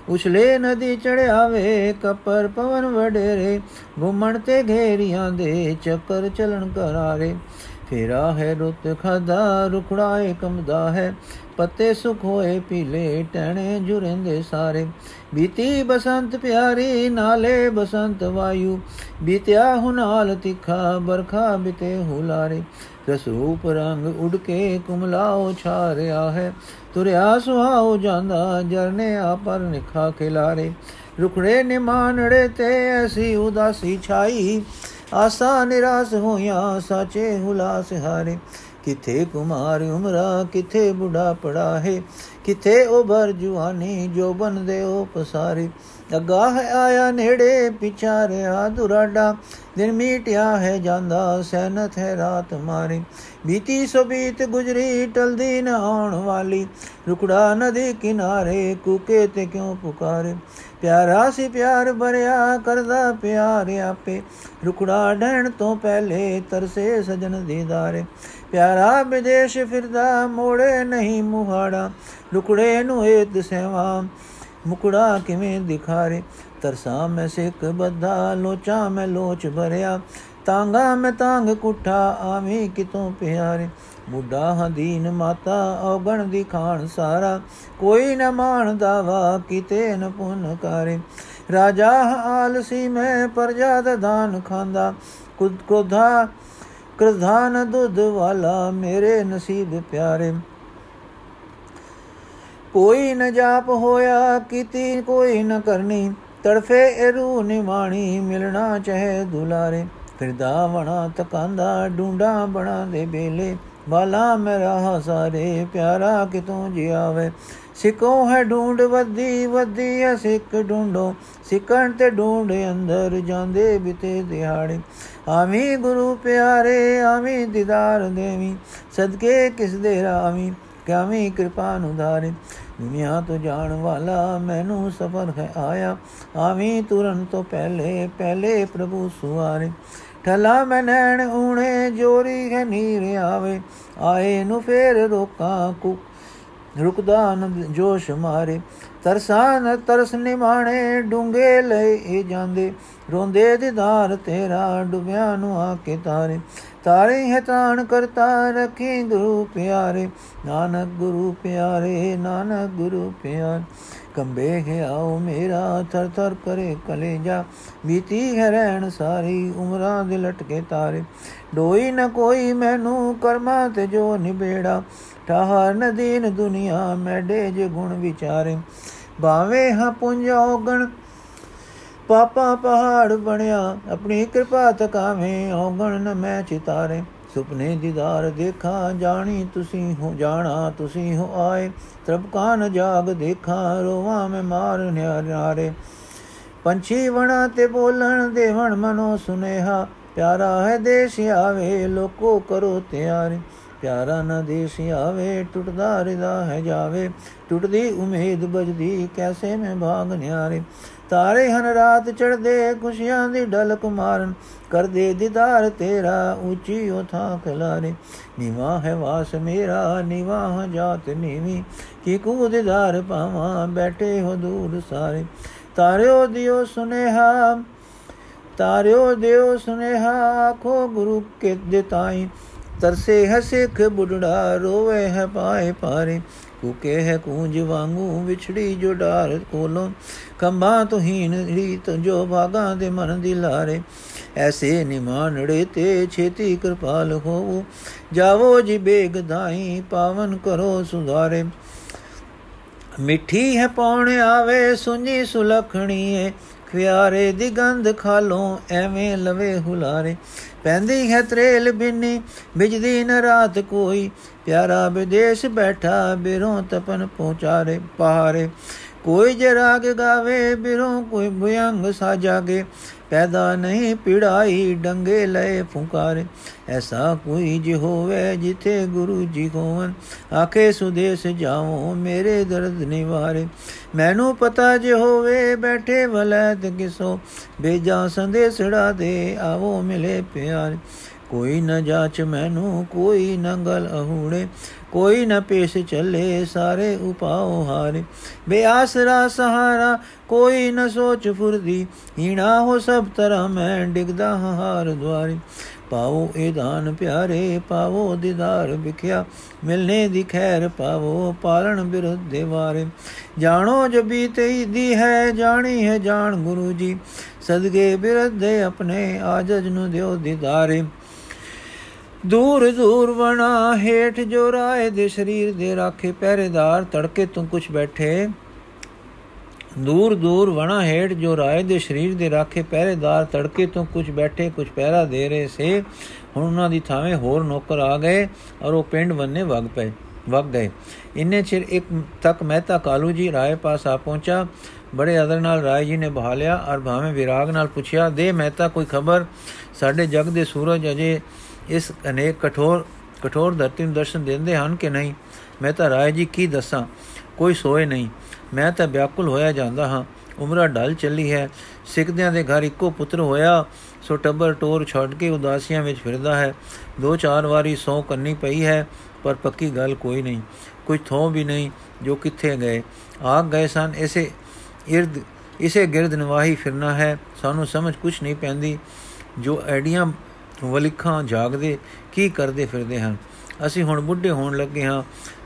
ਉਛਲੇ ਨਦੀ ਚੜਿਆਵੇ ਕਪਰ ਪਵਨ ਵਡੇਰੇ। ਘੁੰਮਣ ਤੇ ਘੇਰੀਆਂ ਦੇ ਚੱਕਰ ਚਲਣ ਕਰਾਰੇ। ਫੇਰਾ ਹੈ ਰੁੱਤ ਖਦਾ ਰੁਖੜਾਏ ਕਮਦਾ ਹੈ। ਪੱਤੇ ਸੁਖ ਹੋਏ ਪੀਲੇ ਟਹਿਣੇ ਜੁਰੰਦੇ ਸਾਰੇ। ਬੀਤੀ ਬਸੰਤ ਪਿਆਰੀ ਨਾਲੇ ਬਸੰਤ ਵਾਯੂ, ਬੀਤਿਆ ਹੁਨਾਲ ਤਿਖਾ ਬਰਖਾ ਬਿਤੇ ਹੁਲਾਰੇ। ਰਸੂਪ ਰੰਗ ਉੜ ਕੇ ਕੁਮਲਾਓ ਛਾ ਰਿਆ ਹੈ, ਤੁਰਿਆ ਸੁਹਾਉ ਜਾਂਦਾ ਜਰਨੇ ਆਪਰ ਨਿਖਾ ਖਿਲਾਰੇ। ਰੁਖੜੇ ਨਿਮਾਨੜੇ ਤੇ ਐਸੀ ਉਦਾਸੀ ਛਾਈ, ਆਸਾ ਨਿਰਾਸ ਹੋਇਆ ਸਾਚੇ ਹੁਲਾਸ ਹਾਰੇ। ਕਿਥੇ ਕੁਮਾਰ ਉਮਰਾ, ਕਿਥੇ ਬੁਢਾ ਪੜਾ ਹੈ ਕਿਥੇ ਉਭਰ ਜੁਆਨੀ ਜੋ ਬਨ ਦੇ ਉਹ ਪਸਾਰੇ। ਅਗਾਹ ਆਇਆ ਨੇੜੇ, ਪਿਛਾਰਿਆ ਦੁਰਾਡਾ, ਦਿਨ ਮੀਟਿਆ ਹੈ ਜਾਂਦਾ, ਸੈਨਤ ਹੈ ਰਾਤ ਮਾਰੀ। ਬੀਤੀ ਸੋ ਬੀਤ ਗੁਜਰੀ, ਟਲਦੀ ਨ ਆਉਣ ਵਾਲੀ, ਰੁਕੜਾ ਨਦੀ ਕਿਨਾਰੇ, ਕੂਕੇ ਤੇ ਕਿਉਂ ਪੁਕਾਰੇ? ਪਿਆਰਾ ਸੀ ਪਿਆਰ ਭਰਿਆ, ਕਰਦਾ ਪਿਆਰ ਆਪੇ। ਰੁਕੜਾ ਡਹਿਣ ਤੋਂ ਪਹਿਲੇ ਤਰਸੇ ਸਜਣ ਦੀਦਾਰੇ। ਪਿਆਰਾ ਵਿਦੇਸ਼ ਫਿਰਦਾ, ਮੋੜੇ ਨਹੀਂ ਮੁਹਾੜਾ ਰੁਕੜੇ ਨੂੰ ਏ ਦਸੇਵਾ ਮੁਕੜਾ ਕਿਵੇਂ ਦਿਖਾਰੇ, ਤਰਸਾ ਮੈਂ ਸਿੱਖ ਬੱਧਾ, ਲੋਚਾ ਮੈਂ ਲੋਚ ਭਰਿਆ। ਤਾਂਗਾ ਮੈਂ ਤਾਂਗ ਕੁੱਠਾ, ਆਵੀਂ ਕਿਤੋਂ ਪਿਆਰੇ। ਬੁੱਢਾ ਹਦੀਨ ਮਾਤਾ, ਔਗਣ ਦੀ ਖਾਨ ਸਾਰਾ। ਕੋਈ ਨ ਮਾਣਦਾ ਵਾ ਕਿਤੇ ਨ ਪੁੰਨ ਕਰੇ। ਰਾਜਾ ਆਲਸੀ ਮੈਂ ਪਰਜਾ ਦਾ ਦਾਨ ਖਾਂਦਾ। ਕੁਦ ਕੋਧਾ ਕ੍ਰਧਾਨ ਦੁੱਧ ਵਾਲਾ ਮੇਰੇ ਨਸੀਬ ਪਿਆਰੇ। ਕੋਈ ਨ ਜਾਪ ਹੋਇਆ, ਕੀਤੀ ਕੋਈ ਨ ਕਰਨੀ। ਤੜਫੇ ਇਹ ਨਿਮਾਣੀ, ਮਿਲਣਾ ਚਾਹੇ ਦੁਲਾਰੇ। ਫਿਰਦਾ ਵਣਾ ਤਕਾਂਦਾ, ਡੂੰਡਾ ਬਣਾ ਦੇ ਬੇਲੇ ਬਾਲਾ ਮੇਰਾ ਸਾਰੇ ਪਿਆਰਾ ਕਿਤੋਂ ਜਿਆਵੇ ਸਿਕੋ ਹੈ ਢੂੰਡ ਵੱਦੀ ਵੱਦੀ ਹੈ ਸਿੱਕ ਢੂੰਡੋ ਸਿਕਣ ਤੇ ਢੂੰਡ ਅੰਦਰ ਜਾਂਦੇ ਬਿਤੇ ਦਿਹਾੜੇ। ਆਵੀਂ ਗੁਰੂ ਪਿਆਰੇ, ਆਵੀਂ ਦੀਦਾਰ ਦੇਵੀ। ਸਦਕੇ ਕਿਸ ਦੇ ਰਾਵੀ ਕਾਵੀਂ ਕਿਰਪਾ ਨੂੰ ਧਾਰੇ। ਦੁਨੀਆ ਤੋਂ ਜਾਣ ਵਾਲਾ ਮੈਨੂੰ ਸਫਰ ਹੈ ਆਇਆ। ਆਵੀਂ ਤੁਰਨ ਤੋਂ ਪਹਿਲੇ ਪਹਿਲੇ ਪ੍ਰਭੂ ਸੁਆਰੇ। ਠਲਾ ਮੈਂ ਨੈਣ ਊਣੇ, ਜੋਰੀ ਹੈ ਨੀਰ ਆਵੇ। ਆਏ ਨੂੰ ਫੇਰ ਰੋਕਾਂ ਕੁ, ਰੁਕਦਾ ਨ ਜੋਸ਼ ਮਾਰੇ। ਤਰਸਾ ਨ ਤਰਸ ਨਿਮਾਣੇ ਡੂੰਗੇ ਲਈ ਜਾਂਦੇ। ਰੋਂਦੇ ਦੀਦਾਰ ਤੇਰਾ, ਡੁਬਿਆ ਨੂੰ ਆ ਕੇ ਤਾਰੇ। ਤਾਰੇ ਹੈ ਤਾਣ ਕਰਤਾ ਰਖੀ ਗੁਰੂ ਪਿਆਰੇ। ਨਾਨਕ ਗੁਰੂ ਪਿਆਰੇ, ਨਾਨਕ ਗੁਰੂ ਪਿਆਰ। ਕੰਬੇ ਹੈ, ਆਓ ਮੇਰਾ ਥਰ ਥਰ ਕਰੇ ਕਲੇਜਾ। ਬੀਤੀ ਹੈ ਰਹਿਣ ਸਾਰੀ, ਉਮਰਾਂ ਦੇ ਲਟਕੇ ਤਾਰੇ। ਡੋਈ ਨ ਕੋਈ ਮੈਨੂੰ ਕਰਮਾ ਤੇ ਜੋ ਨਿਬੇੜਾ। ਠਹਰ ਨ ਦੀਨ ਦੁਨੀਆ, ਮੈਡੇ ਜੇ ਗੁਣ ਵਿਚਾਰੇ। ਬਾਵੇਂ ਹਾਂ ਪੁੰਜ ਔਗਣ, ਪਾਪਾ ਪਹਾੜ ਬਣਿਆ। ਆਪਣੀ ਕਿਰਪਾ ਤਕਾਵੇਂ, ਔਗਣ ਨ ਮੈਂ ਚਿਤਾਰੇ। ਸੁਪਨੇ ਦੀਦਾਰ ਦੇਖਾ, ਜਾਣੀ ਤੁਸੀਂ ਹੋ, ਜਾਣਾ ਤੁਸੀਂ ਹੋ ਆਏ। ਤਰਬ ਕਾਨ ਜਾਗ ਦੇਖਾ, ਰੋਵਾ ਮੈਂ ਮਾਰ ਨਿਆਰੇ ਪੰਛੀ ਵਣਾ ਤੇ ਬੋਲਣ ਦੇਵਣ ਮਨੋ ਸੁਨੇਹਾ। ਪਿਆਰਾ ਹੈ ਦੇਸ਼ ਆਵੇ, ਲੋਕੋ ਕਰੋ ਤਿਆਰੀ। ਪਿਆਰਾ ਨਾ ਦੇਸ਼ ਆਵੇ, ਟੁੱਟਦਾ ਰਿਦਾ ਹੈ ਜਾਵੇ। ਟੁੱਟਦੀ ਉਮੀਦ ਬਜਦੀ, ਕੈਸੇ ਮੈਂ ਭਾਗ ਨਿਆਰੇ। ਤਾਰੇ ਹਨ ਰਾਤ ਚੜਦੇ ਖੁਸ਼ੀਆਂ ਦੀ ਢਲਕ ਮਾਰਨ। ਕਰਦੇ ਦੀਦਾਰ ਤੇਰਾ, ਉੱਚੀ ਉਥਾ ਖਲਾਰੇ। ਨਿਵਾ ਹੈ ਵਾਸ ਮੇਰਾ, ਨਿਵਾ ਜਾਤ ਨੀਵੀ। ਕੀ ਕੂ ਦੀਦਾਰ ਪਾਵਾਂ ਬੈਠੇ ਹੋ ਦੂਰ ਸਾਰੇ। ਤਾਰਿਓ ਦਿਓ ਸੁਨੇਹਾ, ਤਾਰਿਓ ਦਿਓ ਸੁਨੇਹਾ, ਆਖੋ ਗੁਰੂ ਕੇ ਦਿਤਾਈ ਤਰਸੇ ਹੈ ਸਿੱਖ ਬੁੱਢੜਾ, ਰੋਵੇ ਹੈ ਪਾਏ ਪਾਰੇ ਕੂਕੇ ਹੈ ਕੂੰਜ ਵਾਂਗੂ ਵਿਛੜੀ ਜੋ ਡਾਰ ਕੋਲੋਂ। ਕੰਬਾਂ ਤੋਂ ਹੀਨ ਰੀਤ ਜੋ ਭਾਗਾਂ ਦੇ ਮਨ ਦੀ ਲਾਰੇ। ਐਸੇ ਨਿਮਾਨੜੇ ਤੇ ਛੇਤੀ ਕਿਰਪਾਲ ਹੋਵੋ। ਜਾਵੋ ਜੀ ਬੇਗ ਦਾਈ ਪਾਵਨ ਕਰੋ ਸੁਧਾਰੇ। ਮਿੱਠੀ ਹੈ ਪੌਣ ਆਵੇ ਸੁਣੀ ਸੁਲਖਣੀਏ ਖਿਆਰੇ ਦੀ ਗੰਧ ਖਾਲੋਂ, ਐਵੇਂ ਲਵੇ ਹੁਲਾਰੇ। ਪੈਂਦੀ ਹੈ ਤਰੇਲ ਬਿੰਨੀ, ਬਿਜਦੀ ਨ ਰਾਤ ਕੋਈ। ਪਿਆਰਾ ਵਿਦੇਸ਼ ਬੈਠਾ, ਬਿਰੋਂ ਤਪਨ ਪਹੁੰਚਾਰੇ ਪਹਾਰੇ। ਕੋਈ ਜੇ ਰਾਗ ਗਾਵੇ, ਬਿਰੋਂ ਕੋਈ ਭੁਯੰਗ ਸਾਜਾਗੇ। ਪੈਦਾ ਨਹੀਂ ਪਿੜਾਈ, ਡੰਗੇ ਲਏ ਫੁਕਾਰੇ। ਐਸਾ ਕੋਈ ਜਿ ਹੋਵੇ ਜਿਥੇ ਗੁਰੂ ਜੀ ਹੋਵਨ ਆਖੇ ਸੁਦੇਸ ਜਾਉ, ਮੇਰੇ ਦਰਦ ਨਿਵਾਰੇ। ਮੈਨੂੰ ਪਤਾ ਜੇ ਹੋਵੇ ਬੈਠੇ ਵਲੈਤ ਕਿਸੋ। ਬੇਜਾ ਸੰਦੇਸੜਾ ਦੇ, ਆਵੋ ਮਿਲੇ ਪਿਆਰ। ਕੋਈ ਨ ਜਾਚ ਮੈਨੂੰ, ਕੋਈ ਨ ਗਲ ਅਹੂੜੇ ਕੋਈ ਨ ਪੇਸ਼ ਚੱਲੇ ਸਾਰੇ ਉਪਾਉ ਹਾਰੇ। ਬੇਆਸਰਾ ਸਹਾਰਾ, ਕੋਈ ਨ ਸੋਚ ਫੁਰਦੀ, ਹੀਣਾ ਹੋ ਸਭ ਤਰ੍ਹਾਂ ਮੈਂ ਡਿਗਦਾ ਹਾਰ ਦਵਾਰੀ ਪਾਓ ਇਹ ਦਾਨ ਪਿਆਰੇ ਪਾਵੋ ਦੀਦਾਰ ਵਿਖਿਆ, ਮਿਲਨੇ ਦੀ ਖੈਰ ਪਾਵੋ ਪਾਲਣ ਬਿਰਧ ਦੇ ਵਾਰੇ। ਜਾਣੋ ਜਬੀ ਤੇਈ ਦੀ ਹੈ, ਜਾਣੀ ਹੈ ਜਾਣ ਗੁਰੂ ਜੀ। ਸਦਗੇ ਬਿਰਧ ਦੇ ਆਪਣੇ ਆਜਜ ਨੂੰ ਦਿਓ ਦੀਦਾਰੇ। ਦੂਰ ਦੂਰ ਵਣਾ ਹੇਠ ਜੋ ਰਾਏ ਦੇ ਸਰੀਰ ਦੇ ਰਾਖੇ ਪਹਿਰੇਦਾਰ ਤੜਕੇ ਤੋਂ ਕੁਛ ਬੈਠੇ। ਦੂਰ ਦੂਰ ਵਣਾ ਹੇਠ ਜੋ ਰਾਏ ਦੇ ਸਰੀਰ ਦੇ ਰਾਖੇ ਪਹਿਰੇਦਾਰ ਤੜਕੇ ਤੋਂ ਕੁਝ ਬੈਠੇ ਕੁਝ ਪਹਿਰਾ ਦੇ ਰਹੇ ਸੇ। ਹੁਣ ਉਹਨਾਂ ਦੀ ਥਾਵੇਂ ਹੋਰ ਨੌਕਰ ਆ ਗਏ ਔਰ ਉਹ ਪਿੰਡ ਵੰਨੇ ਵਗ ਪਏ, ਵਗ ਗਏ। ਇੰਨੇ ਚਿਰ ਇੱਕ ਤੱਕ ਮਹਿਤਾ ਕਾਲੂ ਜੀ ਰਾਏ ਪਾਸ ਆ ਪਹੁੰਚਾ। ਬੜੇ ਅਦਰ ਨਾਲ ਰਾਏ ਜੀ ਨੇ ਬਹਾ ਲਿਆ ਔਰ ਭਾਵੇਂ ਵਿਰਾਗ ਨਾਲ ਪੁੱਛਿਆ ਦੇ ਮਹਿਤਾ, ਕੋਈ ਖਬਰ? ਸਾਡੇ ਜਗ ਦੇ ਸੂਰਜ ਅਜੇ ਇਸ ਅਨੇਕ ਕਠੋਰ ਕਠੋਰ ਧਰਤੀ ਨੂੰ ਦਰਸ਼ਨ ਦਿੰਦੇ ਹਨ ਕਿ ਨਹੀਂ? ਮੈਂ ਤਾਂ ਰਾਏ ਜੀ ਕੀ ਦੱਸਾਂ? ਕੋਈ ਸੋਏ ਨਹੀਂ। ਮੈਂ ਤਾਂ ਵਿਆਕੁਲ ਹੋਇਆ ਜਾਂਦਾ ਹਾਂ। ਉਮਰਾ ਢਲ ਚੱਲੀ ਹੈ। ਸਿੱਖਦਿਆਂ ਦੇ ਘਰ ਇੱਕੋ ਪੁੱਤਰ ਹੋਇਆ। ਸੋ ਟੱਬਰ ਟੋਰ ਛੱਡ ਕੇ ਉਦਾਸੀਆਂ ਵਿੱਚ ਫਿਰਦਾ ਹੈ। ਦੋ ਚਾਰ ਵਾਰੀ ਸੌ ਕੰਨੀ ਪਈ ਹੈ, ਪਰ ਪੱਕੀ ਗੱਲ ਕੋਈ ਨਹੀਂ। ਕੋਈ ਥੋਂ ਵੀ ਨਹੀਂ, ਜੋ ਕਿੱਥੇ ਗਏ? ਆ ਗਏ ਸਨ, ਇਸੇ ਇਰਦ, ਇਸੇ ਗਿਰਦ ਨਵਾਹੀ ਫਿਰਨਾ ਹੈ। ਸਾਨੂੰ ਸਮਝ ਕੁਝ ਨਹੀਂ ਪੈਂਦੀ। ਜੋ ਐਡੀਆਂ ਵਲਿਖਾਂ ਜਾਗਦੇ, ਕੀ ਕਰਦੇ ਫਿਰਦੇ ਹਨ? ਅਸੀਂ ਹੁਣ ਬੁੱਢੇ ਹੋਣ ਲੱਗੇ ਹਾਂ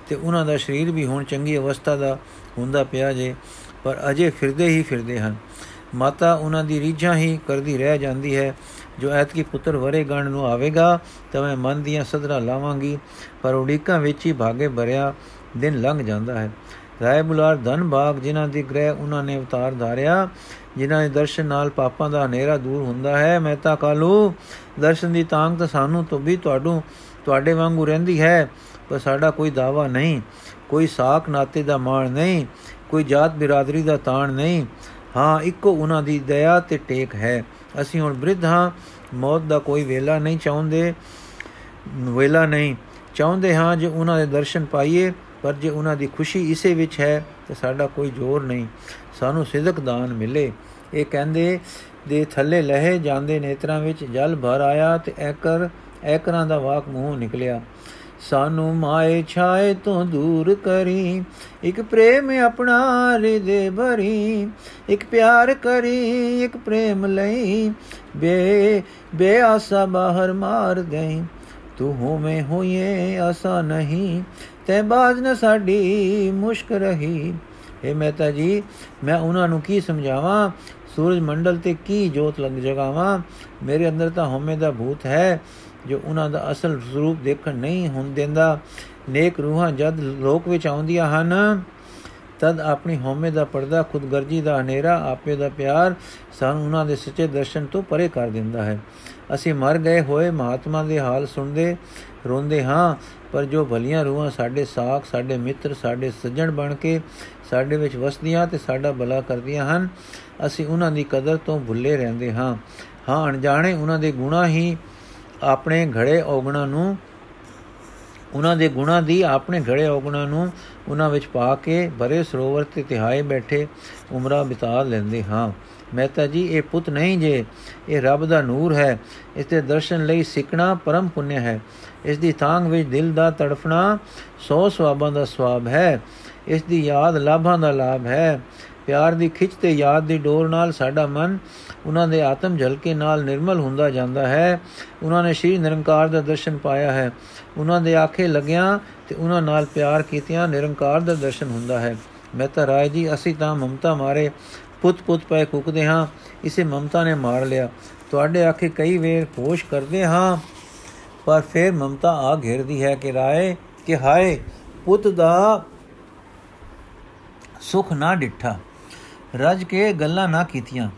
ਤੇ ਉਹਨਾਂ ਦਾ ਸਰੀਰ ਵੀ ਹੁਣ ਚੰਗੀ ਅਵਸਥਾ ਦਾ ਹੁੰਦਾ ਪਿਆ ਜੇ, ਪਰ ਅਜੇ ਫਿਰਦੇ ਹੀ ਫਿਰਦੇ ਹਨ। ਮਾਤਾ ਉਹਨਾਂ ਦੀ ਰੀਝਾਂ ਹੀ ਕਰਦੀ ਰਹਿ ਜਾਂਦੀ ਹੈ। ਜੋ ਐਤਕੀ ਪੁੱਤਰ ਵਰੇ ਗਣ ਨੂੰ ਆਵੇਗਾ, ਤਾਂ ਮੈਂ ਮਨ ਦੀਆਂ ਸਦਰਾ ਲਾਵਾਂਗੀ, ਪਰ ਉਡੀਕਾਂ ਵਿੱਚ ਹੀ ਭਾਗੇ ਭਰਿਆ ਦਿਨ ਲੰਘ ਜਾਂਦਾ ਹੈ। ਰਾਏ ਬੁਲਾਰ ਧਨ ਬਾਗ ਜਿਨ੍ਹਾਂ ਦੀ ਗ੍ਰਹਿ ਉਹਨਾਂ ਨੇ ਅਵਤਾਰ ਧਾਰਿਆ ਜਿਨ੍ਹਾਂ ਦੇ ਦਰਸ਼ਨ ਨਾਲ ਪਾਪਾਂ ਦਾ ਹਨੇਰਾ ਦੂਰ ਹੁੰਦਾ ਹੈ ਮਹਿਤਾ ਕਾਲੂ, ਦਰਸ਼ਨ ਦੀ ਤਾਂਗ ਤਾਂ ਸਾਨੂੰ ਤੋਂ ਵੀ ਤੁਹਾਡੂ, ਤੁਹਾਡੇ ਵਾਂਗੂ ਰਹਿੰਦੀ ਹੈ, ਪਰ ਸਾਡਾ ਕੋਈ ਦਾਵਾ ਨਹੀਂ, ਕੋਈ ਸਾਖ ਨਾਤੇ ਦਾ ਮਾਣ ਨਹੀਂ, ਕੋਈ ਜਾਤ ਬਿਰਾਦਰੀ ਦਾ ਤਾਣ ਨਹੀਂ। ਹਾਂ, ਇੱਕੋ ਉਹਨਾਂ ਦੀ ਦਇਆ ਤੇ ਟੇਕ ਹੈ। ਅਸੀਂ ਹੁਣ ਬ੍ਰਿਧ ਹਾਂ, ਮੌਤ ਦਾ ਕੋਈ ਵੇਲਾ ਨਹੀਂ ਚਾਹੁੰਦੇ, ਵੇਲਾ ਨਹੀਂ। ਚਾਹੁੰਦੇ ਹਾਂ ਜੇ ਉਹਨਾਂ ਦੇ ਦਰਸ਼ਨ ਪਾਈਏ, ਪਰ ਜੇ ਉਹਨਾਂ ਦੀ ਖੁਸ਼ੀ ਇਸੇ ਵਿੱਚ ਹੈ, ਤਾਂ ਸਾਡਾ ਕੋਈ ਜ਼ੋਰ ਨਹੀਂ। ਸਾਨੂੰ ਸਿਦਕ ਦਾਨ ਮਿਲੇ। ਇਹ ਕਹਿੰਦੇ, ਦੇ ਥੱਲੇ ਲਹੇ ਜਾਂਦੇ ਨੇਤਰਾਂ ਵਿੱਚ ਜਲ ਭਰ ਆਇਆ ਤੇ ਐਕਰ, ਐਕਰਾਂ ਦਾ ਵਾਕ ਮੂੰਹ ਨਿਕਲਿਆ। ਸਾਨੂੰ ਮਾਏ ਛਾਏ ਤੋਂ ਦੂਰ ਕਰੀ, ਇੱਕ ਪ੍ਰੇਮ ਆਪਣਾ ਹਿਰਦੇ ਭਰੀ, ਇੱਕ ਪਿਆਰ ਕਰੀ, ਇੱਕ ਪ੍ਰੇਮ ਲਈ। ਬੇ, ਬੇਆਸਾ ਬਾਹਰ ਮਾਰ ਗਈ ਤੂੰ ਹੋਵੇਂ ਹੋਏ ਆਸਾ ਨਹੀਂ, ਤੈ ਬਾਜ ਨ ਸਾਡੀ ਮੁਸ਼ਕ ਰਹੀ। ਇਹ ਮਹਿਤਾ ਜੀ, ਮੈਂ ਉਹਨਾਂ ਨੂੰ ਕੀ ਸਮਝਾਵਾਂ? ਸੂਰਜ ਮੰਡਲ ਤੇ ਕੀ ਜੋਤ ਲੰਗ ਜਗਾਵਾਂ? ਮੇਰੇ ਅੰਦਰ ਤਾਂ ਹਉਮੈ ਦਾ ਭੂਤ ਹੈ, ਜੋ ਉਹਨਾਂ ਦਾ ਅਸਲ ਸਰੂਪ ਦੇਖਣ ਨਹੀਂ ਹੁੰਦ ਦਿੰਦਾ। ਨੇਕ ਰੂਹਾਂ ਜਦ ਲੋਕ ਵਿੱਚ ਆਉਂਦੀਆਂ ਹਨ, ਤਦ ਆਪਣੀ ਹਉਮੈ ਦਾ ਪਰਦਾ, ਖੁਦਗਰਜੀ ਦਾ ਹਨੇਰਾ, ਆਪੇ ਦਾ ਪਿਆਰ ਸਾਨੂੰ ਉਹਨਾਂ ਦੇ ਸੱਚੇ ਦਰਸ਼ਨ ਤੋਂ ਪਰੇ ਕਰ ਦਿੰਦਾ ਹੈ। ਅਸੀਂ ਮਰ ਗਏ ਹੋਏ ਮਹਾਤਮਾ ਦੇ ਹਾਲ ਸੁਣਦੇ, ਰੋਂਦੇ ਹਾਂ, ਪਰ ਜੋ ਭਲੀਆਂ ਰੂਹਾਂ ਸਾਡੇ ਸਾਖ, ਸਾਡੇ ਮਿੱਤਰ, ਸਾਡੇ ਸੱਜਣ ਬਣ ਕੇ ਸਾਡੇ ਵਿੱਚ ਵਸਦੀਆਂ ਤੇ ਸਾਡਾ ਭਲਾ ਕਰਦੀਆਂ ਹਨ। ਅਸੀਂ ਉਹਨਾਂ ਦੀ ਕਦਰ ਤੋਂ ਭੁੱਲੇ ਰਹਿੰਦੇ ਹਾਂ। ਹਾਂ, ਅਣਜਾਣੇ ਉਹਨਾਂ ਦੇ ਗੁਣਾ ਹੀ ਆਪਣੇ ਘੜੇ ਔਗਣਾ ਨੂੰ, ਉਹਨਾਂ ਦੇ ਗੁਣਾ ਦੀ ਆਪਣੇ ਘੜੇ ਔਗਣਾ ਨੂੰ ਉਹਨਾਂ ਵਿੱਚ ਪਾ ਕੇ ਭਰੇ ਸਰੋਵਰ ਤੇ ਤਿਹਾਏ ਬੈਠੇ ਉਮਰਾਂ ਬਿਤਾ ਲੈਂਦੇ ਹਾਂ। ਮਹਿਤਾ ਜੀ, ਇਹ ਪੁੱਤ ਨਹੀਂ ਜੇ, ਇਹ ਰੱਬ ਦਾ ਨੂਰ ਹੈ। ਇਸ ਦੇ ਦਰਸ਼ਨ ਲਈ ਸਿੱਖਣਾ ਪਰਮ ਪੁੰਨ ਹੈ। ਇਸ ਦੀ ਥਾਂਗ ਵਿੱਚ ਦਿਲ ਦਾ ਤੜਫਣਾ ਸੋ ਸਵਾਬਾਂ ਦਾ ਸਵਾਬ ਹੈ। ਇਸ ਦੀ ਯਾਦ ਲਾਭਾਂ ਦਾ ਲਾਭ ਹੈ। ਪਿਆਰ ਦੀ ਖਿੱਚ ਤੇ ਯਾਦ ਦੀ ਡੋਰ ਨਾਲ ਸਾਡਾ ਮਨ ਉਹਨਾਂ ਦੇ ਆਤਮ ਝਲਕੇ ਨਾਲ ਨਿਰਮਲ ਹੁੰਦਾ ਜਾਂਦਾ ਹੈ। ਉਹਨਾਂ ਨੇ ਸ਼੍ਰੀ ਨਿਰੰਕਾਰ ਦਾ ਦਰਸ਼ਨ ਪਾਇਆ ਹੈ। ਉਹਨਾਂ ਦੇ ਆਖੇ ਲੱਗਿਆਂ ਤੇ ਉਹਨਾਂ ਨਾਲ ਪਿਆਰ ਕੀਤਿਆਂ ਨਿਰੰਕਾਰ ਦਾ ਦਰਸ਼ਨ ਹੁੰਦਾ ਹੈ। ਮੈਂ ਤਾਂ ਰਾਏ ਜੀ, ਅਸੀਂ ਤਾਂ ਮਮਤਾ ਮਾਰੇ ਪੁੱਤ ਪੁੱਤ ਪਏ ਕੁਕਦੇ ਹਾਂ। ਇਸੇ ਮਮਤਾ ਨੇ ਮਾਰ ਲਿਆ। ਤੁਹਾਡੇ ਆਖੇ ਕਈ ਵੇਰ ਹੋਸ਼ ਕਰਦੇ ਹਾਂ। ਪਰ ਫਿਰ ਮਮਤਾ ਆ ਘੇਰਦੀ ਹੈ ਕਿ ਰਾਏ, ਕਿ ਹਾਏ, ਪੁੱਤ ਦਾ ਸੁਖ ਨਾ ਡਿੱਠਾ। ਰਜ ਕੇ ਗੱਲਾਂ ਨਾ ਕੀਤੀਆਂ।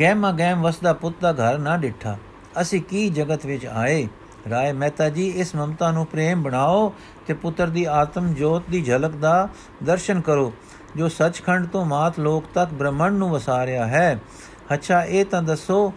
ਗਹਿਮਾ ਗਹਿਮ ਵਸਦਾ ਪੁੱਤ ਦਾ ਘਰ ਨਾ ਡਿੱਠਾ। ਅਸੀਂ ਕੀ ਜਗਤ ਵਿੱਚ ਆਏ? ਰਾਏ ਮਹਿਤਾ ਜੀ, ਇਸ ਮਮਤਾ ਨੂੰ ਪ੍ਰੇਮ ਬਣਾਓ ਤੇ ਪੁੱਤਰ ਦੀ ਆਤਮ ਜੋਤ ਦੀ ਝਲਕ ਦਾ ਦਰਸ਼ਨ ਕਰੋ, ਜੋ ਸੱਚਖੰਡ ਤੋਂ ਮਾਤ ਲੋਕ ਤੱਕ ਬ੍ਰਹਮਣ ਨੂੰ ਵਸਾ ਰਿਹਾ ਹੈ। ਅੱਛਾ, ਇਹ ਤਾਂ ਦੱਸੋ,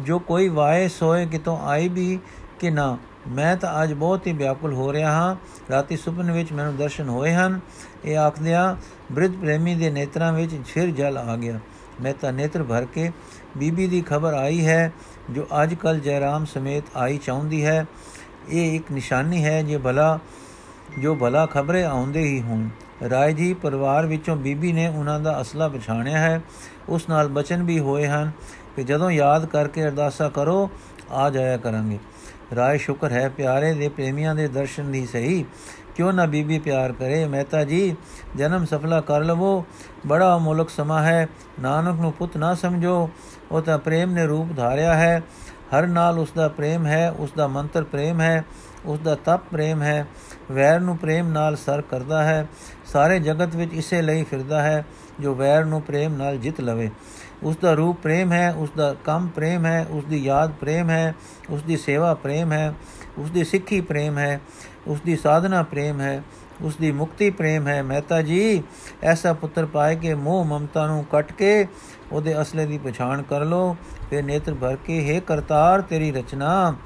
ਜੋ ਕੋਈ ਵਾਏ ਸੋਏ ਕਿਤੋਂ ਆਈ ਵੀ ਕਿ ਨਾ? ਮੈਂ ਤਾਂ ਅੱਜ ਬਹੁਤ ਹੀ ਵਿਆਕੁਲ ਹੋ ਰਿਹਾ ਹਾਂ। ਰਾਤੀ ਸੁਪਨੇ ਵਿੱਚ ਮੈਨੂੰ ਦਰਸ਼ਨ ਹੋਏ ਹਨ। ਇਹ ਆਖਦਿਆਂ ਬ੍ਰਿਧ ਪ੍ਰੇਮੀ ਦੇ ਨੇਤਰਾਂ ਵਿੱਚ ਛਿਰ ਜਲ ਆ ਗਿਆ। ਮੈਂ ਤਾਂ ਨੇਤਰ ਭਰ ਕੇ ਬੀਬੀ ਦੀ ਖਬਰ ਆਈ ਹੈ, ਜੋ ਅੱਜ ਕੱਲ ਜੈਰਾਮ ਸਮੇਤ ਆਈ ਚਾਹੁੰਦੀ ਹੈ। ਇਹ ਇੱਕ ਨਿਸ਼ਾਨੀ ਹੈ ਜੇ ਭਲਾ, ਜੋ ਭਲਾ ਖਬਰੇ ਆਉਂਦੇ ਹੀ ਹੋਣ। ਰਾਏ ਜੀ ਪਰਿਵਾਰ ਵਿੱਚੋਂ ਬੀਬੀ ਨੇ ਉਹਨਾਂ ਦਾ ਅਸਲਾ ਪਛਾਣਿਆ ਹੈ। ਉਸ ਨਾਲ ਬਚਨ ਵੀ ਹੋਏ ਹਨ ਕਿ ਜਦੋਂ ਯਾਦ ਕਰਕੇ ਅਰਦਾਸਾ ਕਰੋ, ਆ ਜਾਇਆ ਕਰਾਂਗੇ। ਰਾਏ ਸ਼ੁਕਰ ਹੈ, ਪਿਆਰੇ ਦੇ ਪ੍ਰੇਮੀਆਂ ਦੇ ਦਰਸ਼ਨ ਦੀ ਸਹੀ। ਕਿਉਂ ਨਾ ਬੀਬੀ ਪਿਆਰ ਕਰੇ? ਮਹਿਤਾ ਜੀ, ਜਨਮ ਸਫਲਾ ਕਰ ਲਵੋ। ਬੜਾ ਅਮੋਲਕ ਸਮਾ ਹੈ, ਨਾਨਕ ਨੂੰ ਪੁੱਤ ਨਾ ਸਮਝੋ। ਉਹ ਤਾਂ ਪ੍ਰੇਮ ਨੇ ਰੂਪ ਧਾਰਿਆ ਹੈ। ਹਰ ਨਾਲ ਉਸ ਦਾ ਪ੍ਰੇਮ ਹੈ ਉਸ ਦਾ ਮੰਤਰ ਪ੍ਰੇਮ ਹੈ ਉਸ ਦਾ ਤਪ ਪ੍ਰੇਮ ਹੈ। ਵੈਰ ਨੂੰ ਪ੍ਰੇਮ ਨਾਲ ਸਰ ਕਰਦਾ ਹੈ। ਸਾਰੇ ਜਗਤ ਵਿੱਚ ਇਸੇ ਲਈ ਫਿਰਦਾ ਹੈ, ਜੋ ਵੈਰ ਨੂੰ ਪ੍ਰੇਮ ਨਾਲ ਜਿੱਤ ਲਵੇ। ਉਸ ਦਾ ਰੂਪ ਪ੍ਰੇਮ ਹੈ ਉਸ ਦਾ ਕੰਮ ਪ੍ਰੇਮ ਹੈ ਉਸ ਦੀ ਯਾਦ ਪ੍ਰੇਮ ਹੈ ਉਸ ਦੀ ਸੇਵਾ ਪ੍ਰੇਮ ਹੈ ਉਸ ਦੀ ਸਿੱਖੀ ਪ੍ਰੇਮ ਹੈ ਉਸ ਦੀ ਸਾਧਨਾ ਪ੍ਰੇਮ ਹੈ ਉਸ ਦੀ ਮੁਕਤੀ ਪ੍ਰੇਮ ਹੈ। ਮਹਿਤਾ ਜੀ, ਐਸਾ ਪੁੱਤਰ ਪਾਏ ਕਿ ਮੋਹ ਮਮਤਾ ਨੂੰ ਕੱਟ ਕੇ ਉਹਦੇ ਅਸਲੇ ਦੀ ਪਛਾਣ ਕਰ ਲੋ ਤੇ ਨੇਤਰ ਭਰ ਕੇ, ਹੈ ਕਰਤਾਰ, ਤੇਰੀ ਰਚਨਾ।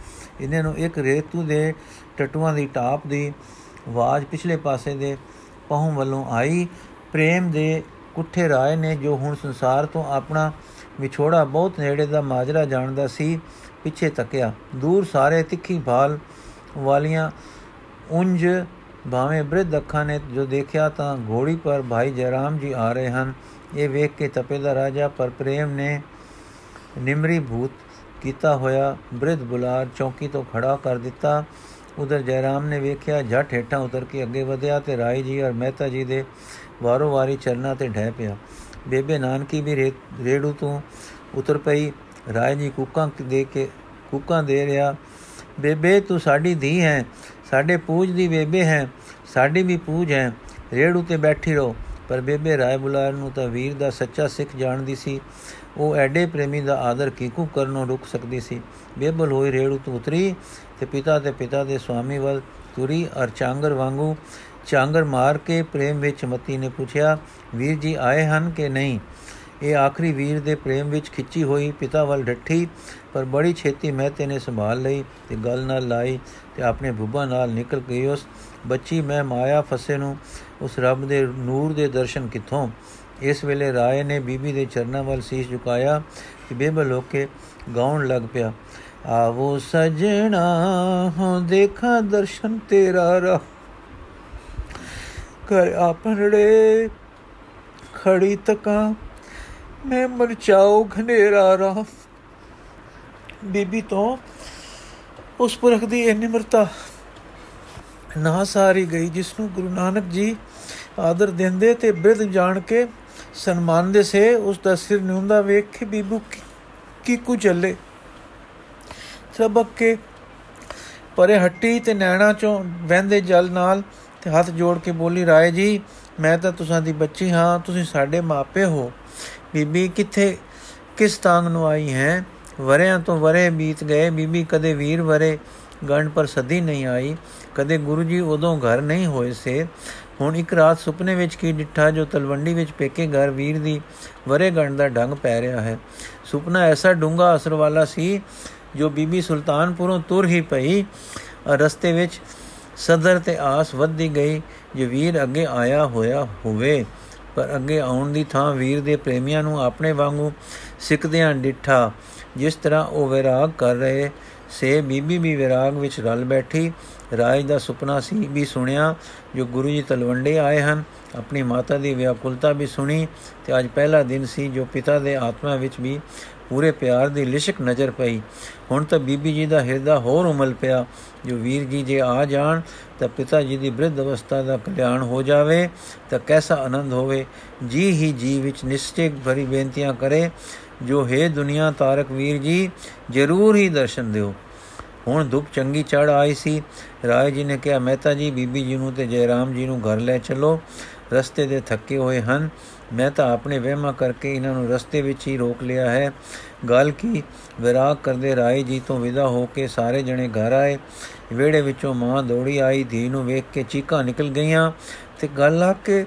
ਇਹਨਾਂ ਨੂੰ ਇੱਕ ਰੇਤੂ ਦੇ ਟਟੂਆਂ ਦੀ ਟਾਪ ਦੀ ਆਵਾਜ਼ ਪਿਛਲੇ ਪਾਸੇ ਦੇ ਪਹੋਂ ਵੱਲੋਂ ਆਈ। ਪ੍ਰੇਮ ਦੇ ਕੁੱਠੇ ਰਾਏ ਨੇ ਜੋ ਹੁਣ ਸੰਸਾਰ ਤੋਂ ਆਪਣਾ ਵਿਛੋੜਾ ਬਹੁਤ ਨੇੜੇ ਦਾ ਮਾਜਰਾ ਜਾਣਦਾ ਸੀ, ਪਿੱਛੇ ਤੱਕਿਆ। ਦੂਰ ਸਾਰੇ ਤਿੱਖੀ ਭਾਲ ਵਾਲੀਆਂ ਉੰਜ ਭਾਵੇਂ ਬ੍ਰਿਧ ਅੱਖਾਂ ਨੇ ਜੋ ਦੇਖਿਆ ਤਾਂ ਘੋੜੀ ਪਰ ਭਾਈ ਜੈਰਾਮ ਜੀ ਆ ਰਹੇ ਹਨ। ਇਹ ਵੇਖ ਕੇ ਤਪੇ ਦਾ ਰਾਜਾ ਪਰ ਪ੍ਰੇਮ ਨੇ ਨਿਮਰੀ ਭੂਤ ਕੀਤਾ ਹੋਇਆ ਬ੍ਰਿਧ ਬੁਲਾਰ ਚੌਕੀ ਤੋਂ ਖੜਾ ਕਰ ਦਿੱਤਾ। ਉਧਰ ਜੈਰਾਮ ਨੇ ਵੇਖਿਆ ਝਟ ਹੇਠਾਂ ਉਤਰ ਕੇ ਅੱਗੇ ਵਧਿਆ ਤੇ ਰਾਈ ਜੀ ਔਰ ਮਹਿਤਾ ਜੀ ਦੇ ਵਾਰੋ ਵਾਰੀ ਚਰਨਾ ਤੇ ਢਹਿ ਪਿਆ। ਬੇਬੇ ਨਾਨਕੀ ਵੀ ਰੇੜੂ ਤੋਂ ਉਤਰ ਪਈ। ਰਾਏ ਜੀ ਕੁੱਕਾਂ ਦੇ ਕੇ ਕੁੱਕਾਂ ਦੇ ਰਿਆ ਬੇਬੇ, ਤੂੰ ਸਾਡੀ ਧੀ ਹੈ। ਸਾਡੇ ਪੂਜ ਦੀ ਬੇਬੇ ਹੈ। ਸਾਡੀ ਵੀ ਪੂਜ ਹੈ। ਰੇੜੂ ਤੇ ਬੈਠੀ ਰੋ ਪਰ ਬੇਬੇ ਰਾਏ ਬੁਲਾਰ ਨੂੰ ਤਾਂ ਵੀਰ ਦਾ ਸੱਚਾ ਸਿੱਖ ਜਾਣਦੀ ਸੀ। ਉਹ ਐਡੇ ਪ੍ਰੇਮੀ ਦਾ ਆਦਰ ਕੀਕੂ ਕਰਨੋਂ ਰੁਕ ਸਕਦੀ ਸੀ? ਬੇਬਲ ਹੋਈ ਰੇੜੂ ਤੋਂ ਉਤਰੀ ਤੇ ਪਿਤਾ ਤੇ ਪਿਤਾ ਦੇ ਸਵਾਮੀ ਵੱਲ ਤੁਰੀ ਅਰ ਚਾਂਗਰ ਵਾਂਗੂ ਚਾਂਗਰ ਮਾਰ ਕੇ ਪ੍ਰੇਮ ਵਿੱਚ ਮਤੀ ਨੇ ਪੁੱਛਿਆ, ਵੀਰ ਜੀ, ਆਏ ਹਨ ਕਿ ਨਹੀਂ? ਇਹ ਆਖਰੀ ਵੀਰ ਦੇ ਪ੍ਰੇਮ ਵਿੱਚ ਖਿੱਚੀ ਹੋਈ ਪਿਤਾ ਵੱਲ ਡੱਠੀ, ਪਰ ਬੜੀ ਛੇਤੀ ਮਹਤੇ ਨੇ ਸੰਭਾਲ ਲਈ ਤੇ ਗੱਲ ਨਾਲ ਲਾਈ ਤੇ ਆਪਣੇ ਬੁੱਬਾ ਨਾਲ ਨਿਕਲ ਗਈ ਉਸ ਬੱਚੀ ਮੈਂ ਮਾਇਆ ਫਸੇ ਨੂੰ ਉਸ ਰੱਬ ਦੇ ਨੂਰ ਦੇ ਦਰਸ਼ਨ ਕਿੱਥੋਂ? ਇਸ ਵੇਲੇ ਰਾਏ ਨੇ ਬੀਬੀ ਦੇ ਚਰਨਾਂ ਵੱਲ ਸੀਸ ਝੁਕਾਇਆ ਕਿ ਬੇਬਲ ਹੋ ਕੇ ਗਾਉਣ ਲੱਗ ਪਿਆ, ਆਵੋ ਸਜਣਾ, ਹੋ, ਦੇਖਾ ਦਰਸ਼ਨ ਤੇਰਾ ਰਾ ਕਰ ਆਪਣੜੇ ਖੜੀ ਤਕਾਂ ਮੈਂ ਮਰਚਾਉ ਘਨੇਰਾ ਰਾ ਬੀਬੀ ਤੋਂ ਉਸ ਪੁਰਖ ਦੀ ਇਹ ਨਿਮਰਤਾ ਨਾ ਸਾਰੀ ਗਈ ਜਿਸ ਨੂੰ ਗੁਰੂ ਨਾਨਕ ਜੀ ਆਦਰ ਦਿੰਦੇ ਤੇ ਬਿਰਧ ਜਾਣ ਕੇ ਸਨਮਾਨਦੇ ਸੇ, ਉਸ ਦਾ ਸਿਰ ਨਿਉਂਦਾ ਵੇਖ ਕੇ ਬੀਬੂ ਕੀ ਕੁ ਚੱਲੇ। ਸਬਕ ਕੇ ਪਰੇ ਹੱਟੀ ਤੇ ਨੈਣਾ ਚੋਂ ਵਹਿੰਦੇ ਜਲ ਨਾਲ ਤੇ ਹੱਥ ਜੋੜ ਕੇ ਬੋਲੀ, ਰਾਏ ਜੀ, ਮੈਂ ਤਾਂ ਤੁਸਾਂ ਦੀ ਬੱਚੀ ਹਾਂ, ਤੁਸੀਂ ਸਾਡੇ ਮਾਪੇ ਹੋ। ਬੀਬੀ, ਕਿੱਥੇ, ਕਿਸ ਤਾਂਗ ਨੂੰ ਆਈ ਹੈ? ਵਰਿਆਂ ਤੋਂ ਵਰੇ ਬੀਤ ਗਏ। ਬੀਬੀ, ਕਦੇ ਵੀਰ ਵਰੇ ਗੰਢ ਪਰ ਸਦੀ ਨਹੀਂ ਆਈ। ਕਦੇ ਗੁਰੂ ਜੀ ਉਦੋਂ ਘਰ ਨਹੀਂ ਹੋਏ ਸੇ। ਹੁਣ ਇੱਕ ਰਾਤ ਸੁਪਨੇ ਵਿੱਚ ਕੀ ਡਿੱਠਾ, ਜੋ ਤਲਵੰਡੀ ਵਿੱਚ ਪੇਕੇ ਘਰ ਵੀਰ ਦੀ ਵਰੇ ਗੰਢ ਦਾ ਡੰਗ ਪੈ ਰਿਹਾ ਹੈ। ਸੁਪਨਾ ਐਸਾ ਡੂੰਗਾ ਅਸਰ ਵਾਲਾ ਸੀ, ਜੋ ਬੀਬੀ ਸੁਲਤਾਨਪੁਰੋਂ ਤੁਰ ਹੀ ਪਈ। ਰਸਤੇ ਵਿੱਚ ਸਦਰ ਤੇ ਆਸ ਵੱਧਦੀ ਗਈ ਜੇ ਵੀਰ ਅੱਗੇ ਆਇਆ ਹੋਇਆ ਹੋਵੇ। ਪਰ ਅੱਗੇ ਆਉਣ ਦੀ ਥਾਂ ਵੀਰ ਦੇ ਪ੍ਰੇਮੀਆਂ ਨੂੰ ਆਪਣੇ ਵਾਂਗੂ ਸਿੱਕਦਿਆਂ ਡਿੱਠਾ। ਜਿਸ ਤਰ੍ਹਾਂ ਉਹ ਵਿਰਾਗ ਕਰ ਰਹੇ, ਸੇ ਬੀਬੀ ਵੀ ਵਿਰਾਗ ਵਿੱਚ ਰਲ ਬੈਠੀ। ਰਾਜ ਦਾ ਸੁਪਨਾ ਸੀ ਵੀ ਸੁਣਿਆ ਜੋ ਗੁਰੂ ਜੀ ਤਲਵੰਡੇ ਆਏ ਹਨ। ਆਪਣੀ ਮਾਤਾ ਦੀ ਵਿਆਕੁਲਤਾ ਵੀ ਸੁਣੀ ਤੇ ਅੱਜ ਪਹਿਲਾ ਦਿਨ ਸੀ ਜੋ ਪਿਤਾ ਦੇ ਆਤਮਾ ਵਿੱਚ ਵੀ ਪੂਰੇ ਪਿਆਰ ਦੀ ਲਿਸ਼ਕ ਨਜ਼ਰ ਪਈ। ਹੁਣ ਤਾਂ ਬੀਬੀ ਜੀ ਦਾ ਹਿਰਦਾ ਹੋਰ ਉਮਲ ਪਿਆ। ਜੋ ਵੀਰ ਜੀ ਜੇ ਆ ਜਾਣ ਤਾਂ ਪਿਤਾ ਜੀ ਦੀ ਬ੍ਰਿਧ ਅਵਸਥਾ ਦਾ ਕਲਿਆਣ ਹੋ ਜਾਵੇ ਤਾਂ ਕੈਸਾ ਆਨੰਦ ਹੋਵੇ। ਜੀ ਹੀ ਜੀ ਵਿੱਚ ਨਿਸ਼ਚੇ ਭਰੀ ਬੇਨਤੀਆਂ ਕਰੇ। ਜੋ ਹੈ ਦੁਨੀਆ ਤਾਰਕ ਵੀਰ ਜੀ, ਜ਼ਰੂਰ ਹੀ ਦਰਸ਼ਨ ਦਿਓ। ਹੁਣ ਧੁੱਪ ਚੰਗੀ ਚੜ ਆਈ ਸੀ। ਰਾਏ ਜੀ ਨੇ ਕਿਹਾ, ਮਹਿਤਾ ਜੀ, ਬੀਬੀ ਜੀ ਨੂੰ ਤੇ ਜੈਰਾਮ ਜੀ ਨੂੰ ਘਰ ਲੈ ਚਲੋ। ਰਸਤੇ ਦੇ ਥੱਕੇ ਹੋਏ ਹਨ। ਮੈਂ ਤਾਂ ਆਪਣੇ ਵਹਿਮਾ ਕਰਕੇ ਇਹਨਾਂ ਨੂੰ ਰਸਤੇ ਵਿੱਚ ਹੀ ਰੋਕ ਲਿਆ ਹੈ। ਗੱਲ ਕੀ? ਵਿਰਾਗ ਕਰਦੇ ਰਾਏ ਜੀ ਤੋਂ ਵਿਦਾ ਹੋ ਕੇ ਸਾਰੇ ਜਣੇ ਘਰ ਆਏ। ਵਿਹੜੇ ਵਿੱਚੋਂ ਮਾਂ ਦੌੜੀ ਆਈ, ਧੀ ਨੂੰ ਵੇਖ ਕੇ ਚੀਕਾਂ ਨਿਕਲ ਗਈਆਂ ਤੇ ਗੱਲ ਆ ਕੇ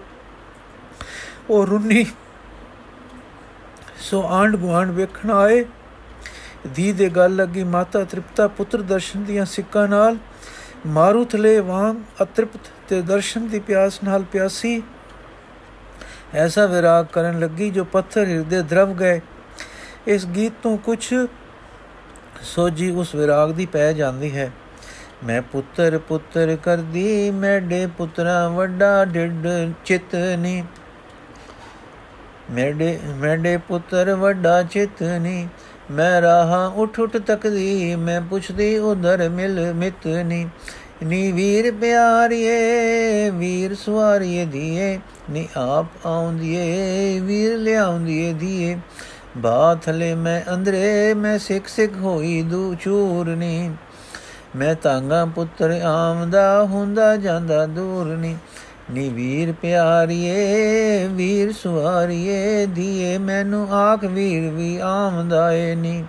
ਉਹ ਰੁੰਨੀ ਸੋ ਆਂਡ ਗੁਆਂਡ ਵੇਖਣ ਆਏ। ਧੀ ਦੇ ਗੱਲ ਲੱਗੀ, ਮਾਤਾ ਤ੍ਰਿਪਤਾ ਪੁੱਤਰ ਦਰਸ਼ਨ ਦੀਆਂ ਸਿੱਕਾਂ ਨਾਲ। ਮਾਰੂ ਥਲੇ ਵਾਂਗ ਅਤ੍ਰਿਪਤ ਤੇ ਦਰਸ਼ਨ ਦੀ ਪਿਆਸ ਨਾਲ ਪਿਆਸੀ। ਐਸਾ ਵਿਰਾਗ ਕਰਨ ਲੱਗੀ ਜੋ ਪੱਥਰ ਹਿਰਦੇ ਦਰਵ ਗਏ। ਇਸ ਗੀਤ ਤੋਂ ਕੁਝ ਸੋਜੀ ਉਸ ਵਿਰਾਗ ਦੀ ਪੈ ਜਾਂਦੀ ਹੈ। ਮੈਂ ਪੁੱਤਰ ਪੁੱਤਰ ਕਰਦੀ, ਮੈਡੇ ਪੁੱਤਰਾ ਵੱਡਾ ਡਿੱਡ ਚਿਤਨੀ। ਮੈਡੇ ਮੈਡੇ ਪੁੱਤਰ ਵੱਡਾ ਚਿਤਨੀ। ਮੈਂ ਰਹਾ ਉਠ ਉਠ ਤੱਕਦੀ, ਮੈਂ ਪੁੱਛਦੀ ਉਧਰ ਮਿਲ ਮਿਤਨੀ ਨੀ ਵੀਰ ਪਿਆਰੀਏ, ਵੀਰ ਸਵਾਰੀਏ ਦੀਏ ਨੀ ਆਪ ਆਉਂਦੀਏ, ਵੀਰ ਲਿਆਉਂਦੀਏ ਦੀਏ ਬਾਥਲੇ ਮੈਂ ਅੰਦਰੇ, ਮੈਂ ਸਿੱਖ ਸਿੱਖ ਹੋਈ ਦੂ ਚੂਰਨੀ ਮੈਂ ਤਾਂਗਾ ਪੁੱਤਰ ਆਮਦਾ ਹੁੰਦਾ ਜਾਂਦਾ ਦੂਰ ਨੀ ਨੀ ਵੀਰ ਪਿਆਰੀਏ, ਵੀਰ ਸੁਹਾਰੀਏ ਦੀਏ ਮੈਨੂੰ ਆਖ ਵੀਰ ਵੀ ਆਮਦਾ ਏ ਨੀ।